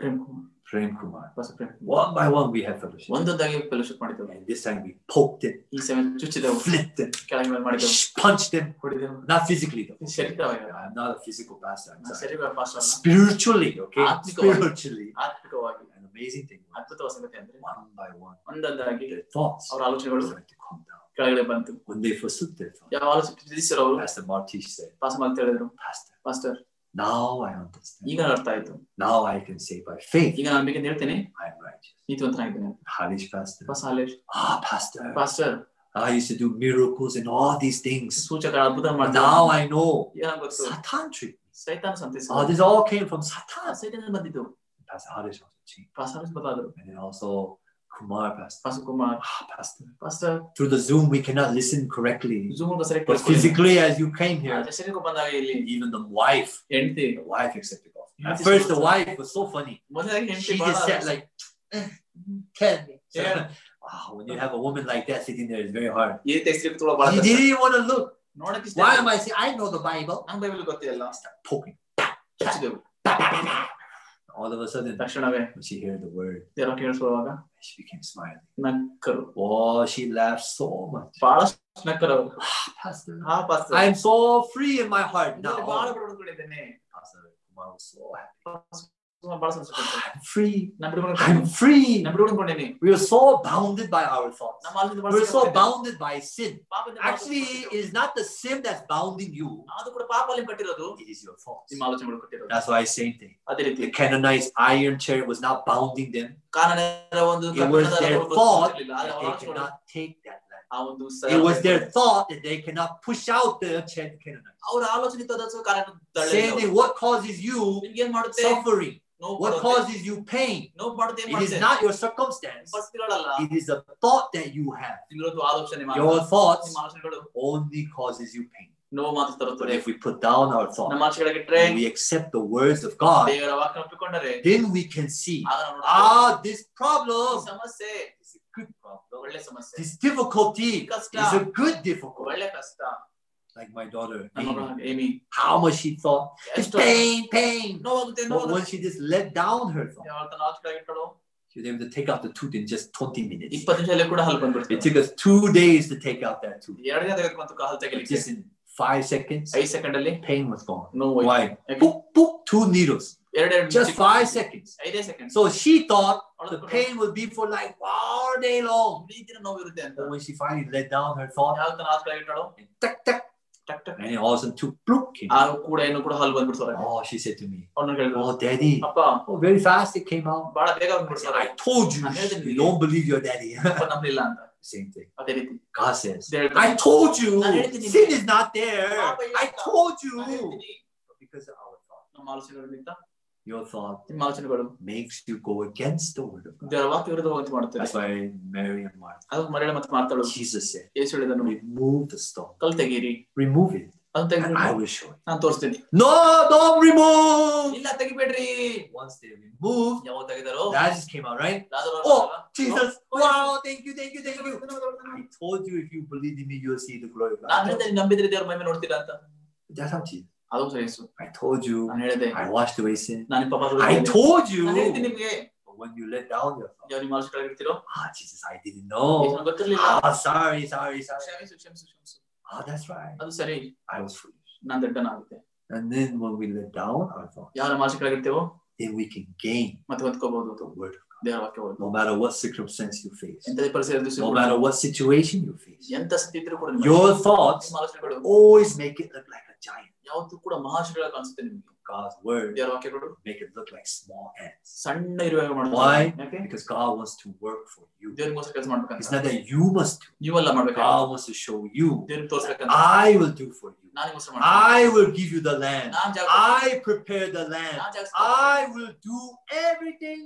Prem Kumar Prem Kumar. Pass Prem Kumar One by one, we have fellowship. ಒಂದೊಂದಾಗಿ fellowship ಮಾಡಿದೆವು And this time we poked it, ಈ ಸಮಯ ಚುಚ್ಚಿದೆವು flipped it, ಕೆಳಗೆ ಮೇಲೆ ಮಾಡಿದೆವು punched them. ಹೊಡಿದೆವು Not physically though. ಶರೀರವಾಗಿ I'm not a physical pastor. I'm sorry. ಶರೀರ pass ಅಲ್ಲ Spiritually, okay? ಆತ್ಮಿಕವಾಗಿ. Spiritually. ಆತ್ಮಿಕವಾಗಿ An amazing thing. ಅದ್ಭುತವಾದ ಸಂಗತಿ ಅಂದ್ರೆ One by one, ಒಂದೊಂದಾಗಿ their thoughts ಅವರ ಆಲೋಚನೆಗಳು started to come down. ಕೆಳಗಡೆ ಬಂತು When they forsook their thoughts, ಯಾವ ಆಲೋಚನೆ ತಿಳಿಸಿರೋ ಅವರು Pastor Martish said, ಪಾಸ್ ಮಾತು ಹೇಳಿದ್ರು Pastor, pastor now I understand. ಈಗ ಅರ್ಥ ಆಯ್ತು Now I can say by faith, ಈಗ ನಾನು ಬೇಕಂತ ಹೇಳ್ತೇನೆ I'm righteous. ನೀತಿವಂತನಾಗಿದ್ದೇನೆ Harish Pastor. Pass Halesh Ah, Pastor. Pastor I used to do miracles and all these things. ಸೂಚಕ ಅದ್ಭುತ But ಮಾಡ್ತಾರೆ now I know ಈಗ ನಂಗೆ ಗೊತ್ತು Satan tricked me. ಸೈತಾನ ಸಂತೈಸ Oh, this all came from Satan. ಸೈತಾನ ಬಂದಿದ್ದು Pastor Harish also changed. Pass Halesh ಬದಲಾದ್ರು And then also Kumar pastor, Pastor Kumar. Ah, Pastor. Pastor. Through the Zoom, we cannot listen correctly. Zoom but physically, as you came here, even the wife, the wife accepted off. At first, the wife was so funny. She just said like, eh, tell me. Yeah. (laughs) wow, when you have a woman like that sitting there, it's very hard. She didn't want to look. Why am I saying, I know the Bible. I'm Bible. Start poking ಚುಚ್ಚಿದೆವು All of a sudden, ತಕ್ಷಣವೇ when she heard the word, ದೇವರ ಕೇಳಿಸುವಾಗ she became smiling. ನಕ್ಕರು Oh, she laughed so much. ಬಹಳಷ್ಟು ನಕ್ಕರು ಅವರು Ah, Pastor, ಹಾ pastor I'm so free in my heart ಇದರಲ್ಲಿ ಬಹಳ now. ಬಿಡುಗಡೆಕೊಂಡಿದ್ದೇನೆ Pastor Kumar was so happy. ಬಾಳ Sanskrit free ನಮ್ಮ ಹುಡುಗರು free we are so bounded by our thoughts. we are so bounded by sin. actually it is not the sin that's bounding you. it is your fault that's why I say thing the Canaanites iron chair was not bounding them. it was their fault that they could not take that It was their thought that they cannot push out the Canaanites. Saying what causes you suffering. No what causes you pain? No it is not your circumstance. It is a thought that you have. Your thoughts only causes you pain. But if we put down our thoughts and we accept the words of God, then we can see ah, this problem is a good problem. This difficulty is a good difficulty like my daughter, Amy, Amy. how much she thought, it's pain, pain. No, no, no. Once she just let down her thought, she was able to take out the tooth in just 20 minutes. It took us two days to take out that tooth. Just in five seconds, pain was gone. No way. Why? Boop, boop, two needles. Just five seconds. seconds. So she thought the pain would be for like all day long. But when she finally let down her thought, Tick tick ಟಕ್ ಟಕ್ and it all of a sudden two bloop came. ಆ ಕೂಡ ಏನು ಕೂಡ ಹಲ್ಲು ಬಂದ್ಬಿಡ್ತು ಹೊರಗೆ Oh, she said to me, ಅವ್ನು ಹೇಳಿದ್ರು Oh, daddy. ಅಪ್ಪ Oh, very fast it came out. ಬಹಳ ಬೇಗ I ಬಂದ್ಬಿಡ್ತು said, ಹೊರಗೆ I told you, I heard it. you don't believe your daddy. ಅಪ್ಪ ನಂಬಲಿಲ್ಲ ಅಂತ Same thing. ಅದೇ ರೀತಿ God says, ದೇವ್ರು I told you, ನಾನು ಹೇಳ್ತೀನಿ sin is not there. ಪಾಪ ಇಲ್ಲ I ಅಂತ. told ನಾನು you. ಹೇಳ್ತೀನಿ, Because of our thought. ನಮ್ಮ ಆಲೋಚನೆಗಳಿಂದ Your thought ನಿಮ್ಮ ಆಲೋಚನೆಗಳು makes you go against the word of God. ದೇವರ ವಾಕ್ಯ ವಿರುದ್ಧವಾಗಿ ಮಾಡುತ್ತೆ. That's why Mary and Martha, ಅದು ಮರಳಿ ಮತ್ತು ಮಾರ್ಥಳು Jesus said, ಯೇಸು ಹೇಳಿದನು remove the stone. ಕಲ್ ತೆಗೀರಿ Remove it. ಅದನ್ನ ತೆಗೆದು I will show you. ನಾನು ತೋರಿಸ್ತೀನಿ No, don't remove. ಇಲ್ಲ ತೆಗಿಬೇಡ್ರಿ Once they remove, ಯಾವ ತೆಗೆದರು that just came out, right? ಲಾಜರು Oh, Jesus. Oh, Wow, thank you, thank you, thank you. I told you if you believe in me, you will see the glory of ನಾನು God. ಹೇಳಿದೆ ನಂಬಿದ್ರೆ ದೇವರ ಮಹಿಮೆ ನೋಡ್ತೀರಾ ಅಂತ That's how Jesus. ಅದು ಸರಿ ಯೇಸು I told you, ನಾನು ಹೇಳಿದೆ I washed away sin. ನಾನು ನಿಮ್ಮ ಪಾಪ I told you. ನಾನು ಹೇಳ್ತೀನಿ ನಿಮ್ಗೆ But when you let down your thought, ಯಾವ ನಿಮ್ಮ ಆಲೋಚನೆಗಳು ಇರ್ತೀರೋ ah, Jesus, I didn't know. ಗೊತ್ತಿರ್ಲಿಲ್ಲ Ah, sorry, sorry, sorry. ಕ್ಷಮಿಸು ಕ್ಷಮಿಸು ಕ್ಷಮಿಸು Ah, that's right. ಅದು ಸರಿ I was foolish. ನಾನು ದಡ್ಡನಾಗುತ್ತೆ And then when we let down our thoughts, ಯಾವ ನಮ್ಮ ಆಲೋಚನೆಗಳಿರ್ತೀವೋ then we can gain ಮತ್ತೆ ಹೊಂದ್ಕೋಬಹುದು the word of God. ದೇವರ ವಾಕ್ಯ ಓದು No matter what circumstance you face, ಎಂತದೇ ಪರಿಸ್ಥಿತಿ ಎದುರಿಸಿದ್ರು no ಕೂಡ matter what situation you face, ಎಂತ ಸ್ಥಿತಿ ಇದ್ರೂ ಕೂಡ ನಿಮ್ಗೆ your thoughts ನಿಮ್ಮ ಆಲೋಚನೆಗಳು always make it look like a giant. ಯಾವತ್ತೂ ಕೂಡ ಮಹಾಶಿಗಳ ಕಾಣಿಸುತ್ತೆ ನಿಮ್ಗೆ God's word ದೇವರ ವಾಕ್ಯಗಳು make it look like small ants. ಸಣ್ಣ ಇರುವಾಗ Why? ಮಾಡ್ತಾರೆ ಯಾಕೆ Because God wants to work for you. ದೇವ್ರಿಗೋಸ್ಕರ ಕೆಲಸ It's ಮಾಡ್ಬೇಕಂತ not that you must do. ನೀವೆಲ್ಲ ಮಾಡ್ಬೇಕು God wants to show you. ದೇವ್ರಿಗೆ ತೋರ್ಸ್ಬೇಕಂತ I will do for you. ನಾನಿಗೋಸ್ಕರ ಮಾಡ್ತೀನಿ I will give you the land. ನಾನ್ ಜಾಗ I prepare the land. ನಾನ್ ಜಾಗ I will do everything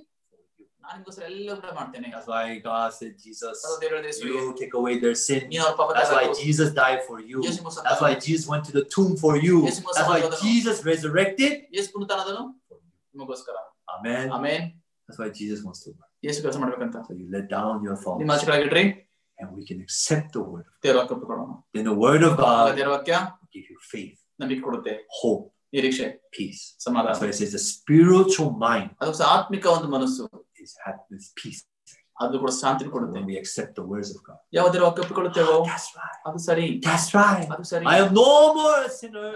for you. ನಾನು ನಿಮ್ಗೋಸ್ಕರ ಎಲ್ಲ ಕೂಡ ಮಾಡ್ತೇನೆ That's why God said, Jesus, ಅದು ದೇವರು ಹೇಳಿದ ಯೇಸುವಿಗೆ, you take away their sin. ನೀನು ಅವ್ರ ಪಾಪ That's why Jesus died for you. ಯೇಸು ನಿಮಗೋಸ್ಕರ That's why Jesus went to the tomb for you. Yes, he must That's why have done. Jesus resurrected. ಯೇಸು ಪುನರುತ್ಥಾನದನು ನಿಮಗೋಸ್ಕರ Amen. Amen That's why Jesus wants to work. ಯೇಸು ಕೆಲಸ ಮಾಡ್ಬೇಕಂತ So you let down your ನಿಮ್ಮ thoughts ಆಚೆಗಳಾಗಿಡ್ರಿ and we can accept the word. ದೇವರ ವಾಕ್ಯ ಒಪ್ಪಿಕೊಳ್ಳೋಣ Then the word of ಆಗ God ದೇವರ ವಾಕ್ಯ will give you faith, ನಂಬಿಕೆ ಕೊಡುತ್ತೆ hope, ನಿರೀಕ್ಷೆ peace. ಸಮಾಧಾನ That's why it says the spiritual mind ಅದು ಸಹ ಆತ್ಮಿಕ ಒಂದು ಮನಸ್ಸು is have this peace. ಅದು ಕೂಡ ಶಾಂತಿ ಕೊಡುತ್ತೆ. we accept the words of God. ಯಾವುದೇ ಒಪ್ಪಿಕೊಳ್ಳುತ್ತೇವೋ? Ah, that's right. ಅದು ಸರಿ. That's right. ಅದು ಸರಿ. I am no more a sinner.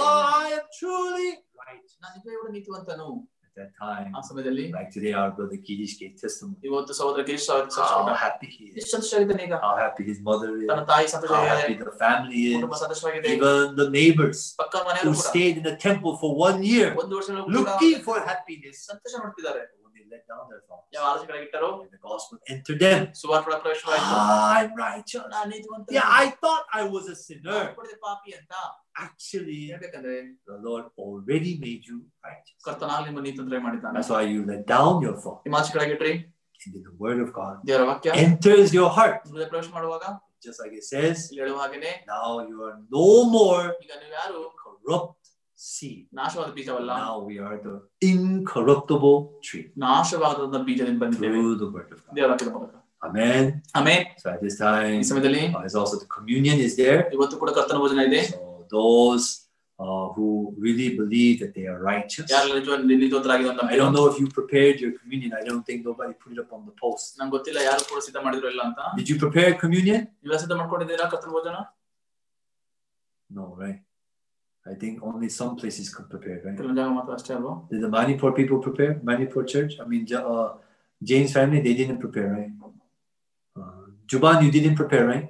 oh i am truly right ನಾನು ನಿಜವಾಗಿಯೂ ನೀತಿವಂತನು. At that time ಆ ಸಮಯದಲ್ಲಿ like today our brother Girish gave testimony. ಇವತ್ತು ಸಹೋದರ ಗಿರೀಶ್ ಅವರು how happy he is. ಸಂತೋಷವಾಗಿದ್ದಾನೆ ಈಗ. How happy his mother is. ತನ್ನ ತಾಯಿ ಸಂತೋಷವಾಗಿದೆ how happy the family is. ಕುಟುಂಬ ಸಂತೋಷವಾಗಿದೆ even the neighbors ಪಕ್ಕ ಮನೆಯವರು ಕೂಡ. stayed in the temple for one year ಒಂದು ವರ್ಷ looking for happiness. ಸಂತೋಷ ನೋಡ್ತಿದ್ದಾರೆ they let down their thoughts ಯಾವ ಆಲೋಚನೆಗಳಾಗಿಟ್ಟರು and the gospel entered them. ಸುವಾರ್ಥ ಪ್ರವೇಶವಾಯಿತು Ah, I'm righteous. ನಾನು ನೀತಿವಂತ Yeah, I thought I was a sinner. ಪಾಪಿ ಅಂತ Actually, ಹೇಳ್ಬೇಕಂದ್ರೆ the Lord already made you righteous. ಕರ್ತನಾಗ ನಿಮ್ಮ ನೀತಂತ್ರ ಮಾಡಿದ್ದಾನೆ That's why you let down your thoughts. ನಿಮ್ಮ ಆಚೆಗಳಾಗಿಟ್ರಿ And then the word of God ದೇವರ ವಾಕ್ಯ enters your heart. ಹೃದಯ ಪ್ರವೇಶ ಮಾಡುವಾಗ Just like it says, ಇಲ್ಲಿ ಹೇಳುವ ಹಾಗೇನೆ now you are no more ಈಗ ನೀವು ಯಾರು corrupt seed. Now we are the incorruptible tree. Through the word of God. Amen. Amen. So at this time, uh, also the communion is there. So those uh, who really believe that they are righteous. I don't know if you prepared your communion. I don't think nobody put it up on the post. Did you prepare communion? No, right? I think only some places could prepare, right? ಕೆಲವೊಂದು ಜಾಗ ಮಾತ್ರ ಅಷ್ಟೇ ಅಲ್ವಾ Did the Manipur people prepare? Manipur church? I mean, Ja- uh, James family, they didn't prepare, right? Uh, Juban, you didn't prepare, right?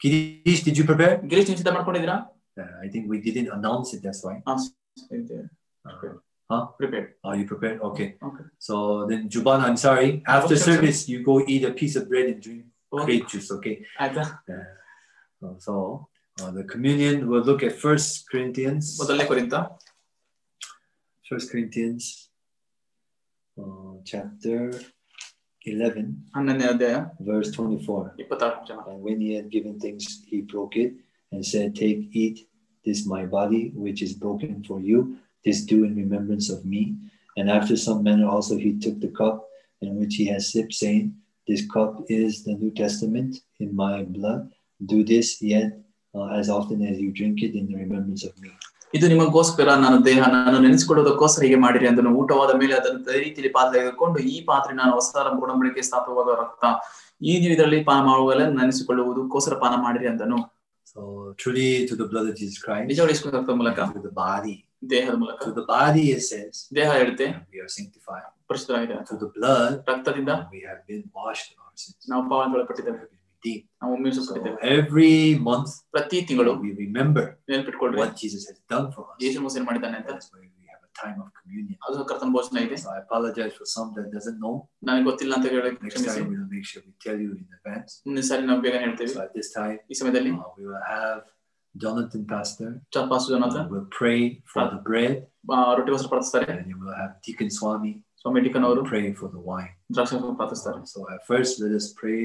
Kirish, did you prepare? Girish ನೀವು ಸಿದ್ಧ ಮಾಡ್ಕೊಂಡಿದ್ದೀರಾ Uh, I think we didn't announce it, that's why. Uh, huh? Prepared Are you prepared? Okay. Okay. So then, Juban, I'm sorry. After Okay, sir. service, you go eat a piece of bread and drink grape juice, okay? ಆಯ್ತಾ Uh, so uh, the communion, we'll look at First Corinthians. ಮೊದಲನೇ ಕುರಿತ First Corinthians, uh, chapter 11, ಹನ್ನೊಂದನೇ ಅಧ್ಯಾಯ verse 24. ಇಪ್ಪತ್ತಾರು ಜನ And when he had given thanks, he broke it and said, Take, eat, this my body, which is broken for you. This do in remembrance of me. And after some manner also he took the cup in which he had sipped, saying, This cup is the New Testament in my blood. Do this yet uh, as often as you drink it in the remembrance of me. ಇದು ನಿಮಗೋಸ್ಕರ ನಾನು ದೇಹ ನಾನು ನೆನೆಸಿಕೊಳ್ಳೋದಕ್ಕೋಸ್ಕರ ಹೀಗೆ ಮಾಡಿರಿ ಅದನ್ನು ಊಟವಾದ ಮೇಲೆ ಅದನ್ನು ಅದೇ ರೀತಿಯಲ್ಲಿ ಪಾತ್ರೆ ತೆಗೆದುಕೊಂಡು ಈ ಪಾತ್ರೆ ನಾನು ಹೊಸ ಗುಣಮಳಿಕೆ ಸ್ಥಾಪವಾದ ರಕ್ತ ಈ ನೀವು ಇದರಲ್ಲಿ ಪಾನ ಮಾಡುವಲ್ಲ ನೆನೆಸಿಕೊಳ್ಳುವುದಕ್ಕೋಸ್ಕರ ಪಾನ ಮಾಡಿರಿ ಅಂತನು So truly to the blood of Jesus Christ, to the body. ದೇಹದ ಮೂಲಕ To the body it says, ದೇಹ ಹೇಳುತ್ತೆ ವಿ we are sanctified. ಪರಿಶುದ್ಧವಾಗಿದೆ To the blood, ರಕ್ತದಿಂದ we have been washed of our sins. ನಾವು ಪಾವನಗೊಳಪಟ್ಟಿದ್ದೇವೆ have been redeemed. ನಾವು So ಮೀಸಲ್ಪಟ್ಟಿದ್ದೇವೆ every month ಪ್ರತಿ ತಿಂಗಳು we remember ನೆನಪಿಟ್ಕೊಳ್ರಿ what Jesus has done for us. ಯೇಸು ಮೋಸ ಏನ್ ಮಾಡಿದ್ದಾನೆ ಅಂತ That's why we have a time of communion. ಅದು ಕರ್ತನ ಭೋಜನ ಇದೆ So I apologize for some that doesn't know. ನನಗೆ ಗೊತ್ತಿಲ್ಲ ಅಂತ ಹೇಳಿ Next ಕ್ಷಮಿಸಿ time we'll make sure we tell you in advance. ಮುಂದಿನ ಸಾರಿ ನಾವು ಬೇಗ ಹೇಳ್ತೇವೆ So at this time, ಈ ಸಮಯದಲ್ಲಿ uh, we will have Jonathan Pastor ಚಪಾಸು Janata uh, will pray for the bread, ರೊಟ್ಟಿಗೋಸ್ಕರ ಪ್ರಾರ್ಥಿಸ್ತಾರೆ and then we'll have Deacon Swami ಸ್ವಾಮಿ ಟಿಕನ್ ಅವರು pray for the wine. ದ್ರಾಕ್ಷ ಪ್ರಾರ್ಥಿಸ್ತಾರೆ So at first, let us pray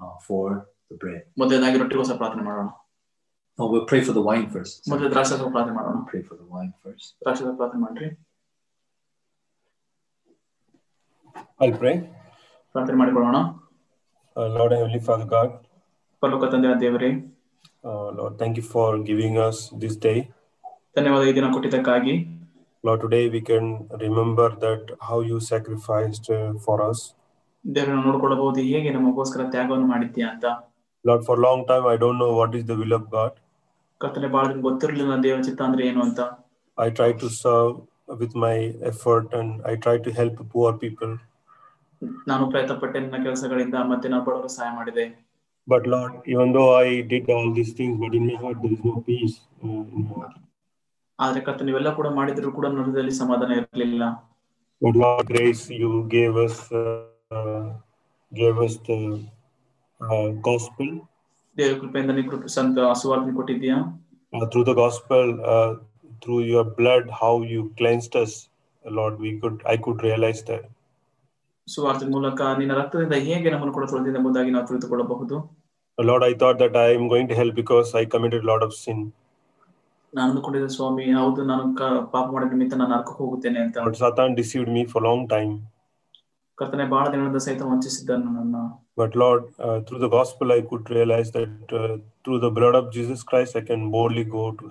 uh, for the bread. ಮೊದಲನೇದಾಗಿ ರೊಟ್ಟಿಗೋಸ್ಕರ ಪ್ರಾರ್ಥನೆ ಮಾಡೋಣ No, we'll pray for the wine first. ಮೊದಲು ದ್ರಾಕ್ಷ ಪ್ರಾರ್ಥನೆ ಮಾಡೋಣ We'll pray for the wine first. ದ್ರಾಕ್ಷ ಪ್ರಾರ್ಥನೆ ಮಾಡ್ರಿ I'll pray. ಪ್ರಾರ್ಥನೆ ಮಾಡಿಕೊಳ್ಳೋಣ Uh, Lord Heavenly Father God, ಪರಲೋಕ ತಂದೆಯ ದೇವರೇ uh, Lord, thank you for giving us this day. ಧನ್ಯವಾದ ಈ ದಿನ ಕೊಟ್ಟಿದ್ದಕ್ಕಾಗಿ Lord, today we can remember that how you sacrificed uh, for us. ದೇವರನ್ನು ನೋಡ್ಕೊಳ್ಳಬಹುದು ಹೇಗೆ ನಮಗೋಸ್ಕರ ತ್ಯಾಗವನ್ನು ಮಾಡಿದ್ಯಾ ಅಂತ? Lord for long time I don't know what is the will of God ಕತ್ತಲೆ ಬಹಳ ದಿನ ಗೊತ್ತಿರಲಿಲ್ಲ ದೇವರ ಚಿತ್ತ ಅಂದ್ರೆ ಏನು ಅಂತ. I try to serve with my effort and I try to help poor people ನಾನು ಪ್ರಯತ್ನ ಪಟ್ಟೆ ನನ್ನ ಕೆಲಸಗಳಿಂದ ಮತ್ತೆ ನಾನು ಬಡವರು ಸಹಾಯ ಮಾಡಿದೆ. But lord even though I did all this things but in my heart there is no peace in ಆದ್ರೆ ಕತ್ತ ನೀವೆಲ್ಲ ಕೂಡ ಮಾಡಿದ್ರು ಕೂಡ ನನ್ನ ಹೃದಯದಲ್ಲಿ ಸಮಾಧಾನ ಇರಲಿಲ್ಲ. Lord grace you gave us gave us the uh, gospel. ದೇವರ ಕೃಪೆಯಿಂದ ನೀವು ಕೃಪೆ ಸಂತ ಸುವಾರ್ತೆ ಕೊಟ್ಟಿದ್ಯಾ uh, through the gospel, uh, through your blood, how you cleansed us, Lord. We could, I could realize that. ಸುವಾರ್ತೆ ಮೂಲಕ ನಿನ್ನ ರಕ್ತದಿಂದ ಹೇಗೆ ನಮ್ಮನ್ನು ಕೂಡ ತೊಳೆದಿಂದ ಎಂಬುದಾಗಿ ನಾವು ತಿಳಿದುಕೊಳ್ಳಬಹುದು Lord, I thought that I am going to hell because I committed a lot of sin. ನಾನು ಅಂದುಕೊಂಡಿದ್ದೆ ಸ್ವಾಮಿ ಹೌದು ನಾನು ಪಾಪ ಮಾಡಿದ ನಿಮಿತ್ತ ನಾನು ನರಕಕ್ಕೆ ಹೋಗುತ್ತೇನೆ ಅಂತ But Satan deceived me for a long time. ಕರ್ತನೆ ಬಹಳ ದಿನಗಳಿಂದ ಸಹಿತ ವಂಚಿಸಿದ್ದನು ನನ್ನ But Lord, uh, through the gospel, I could realize that uh, through the blood of Jesus Christ, I can boldly go to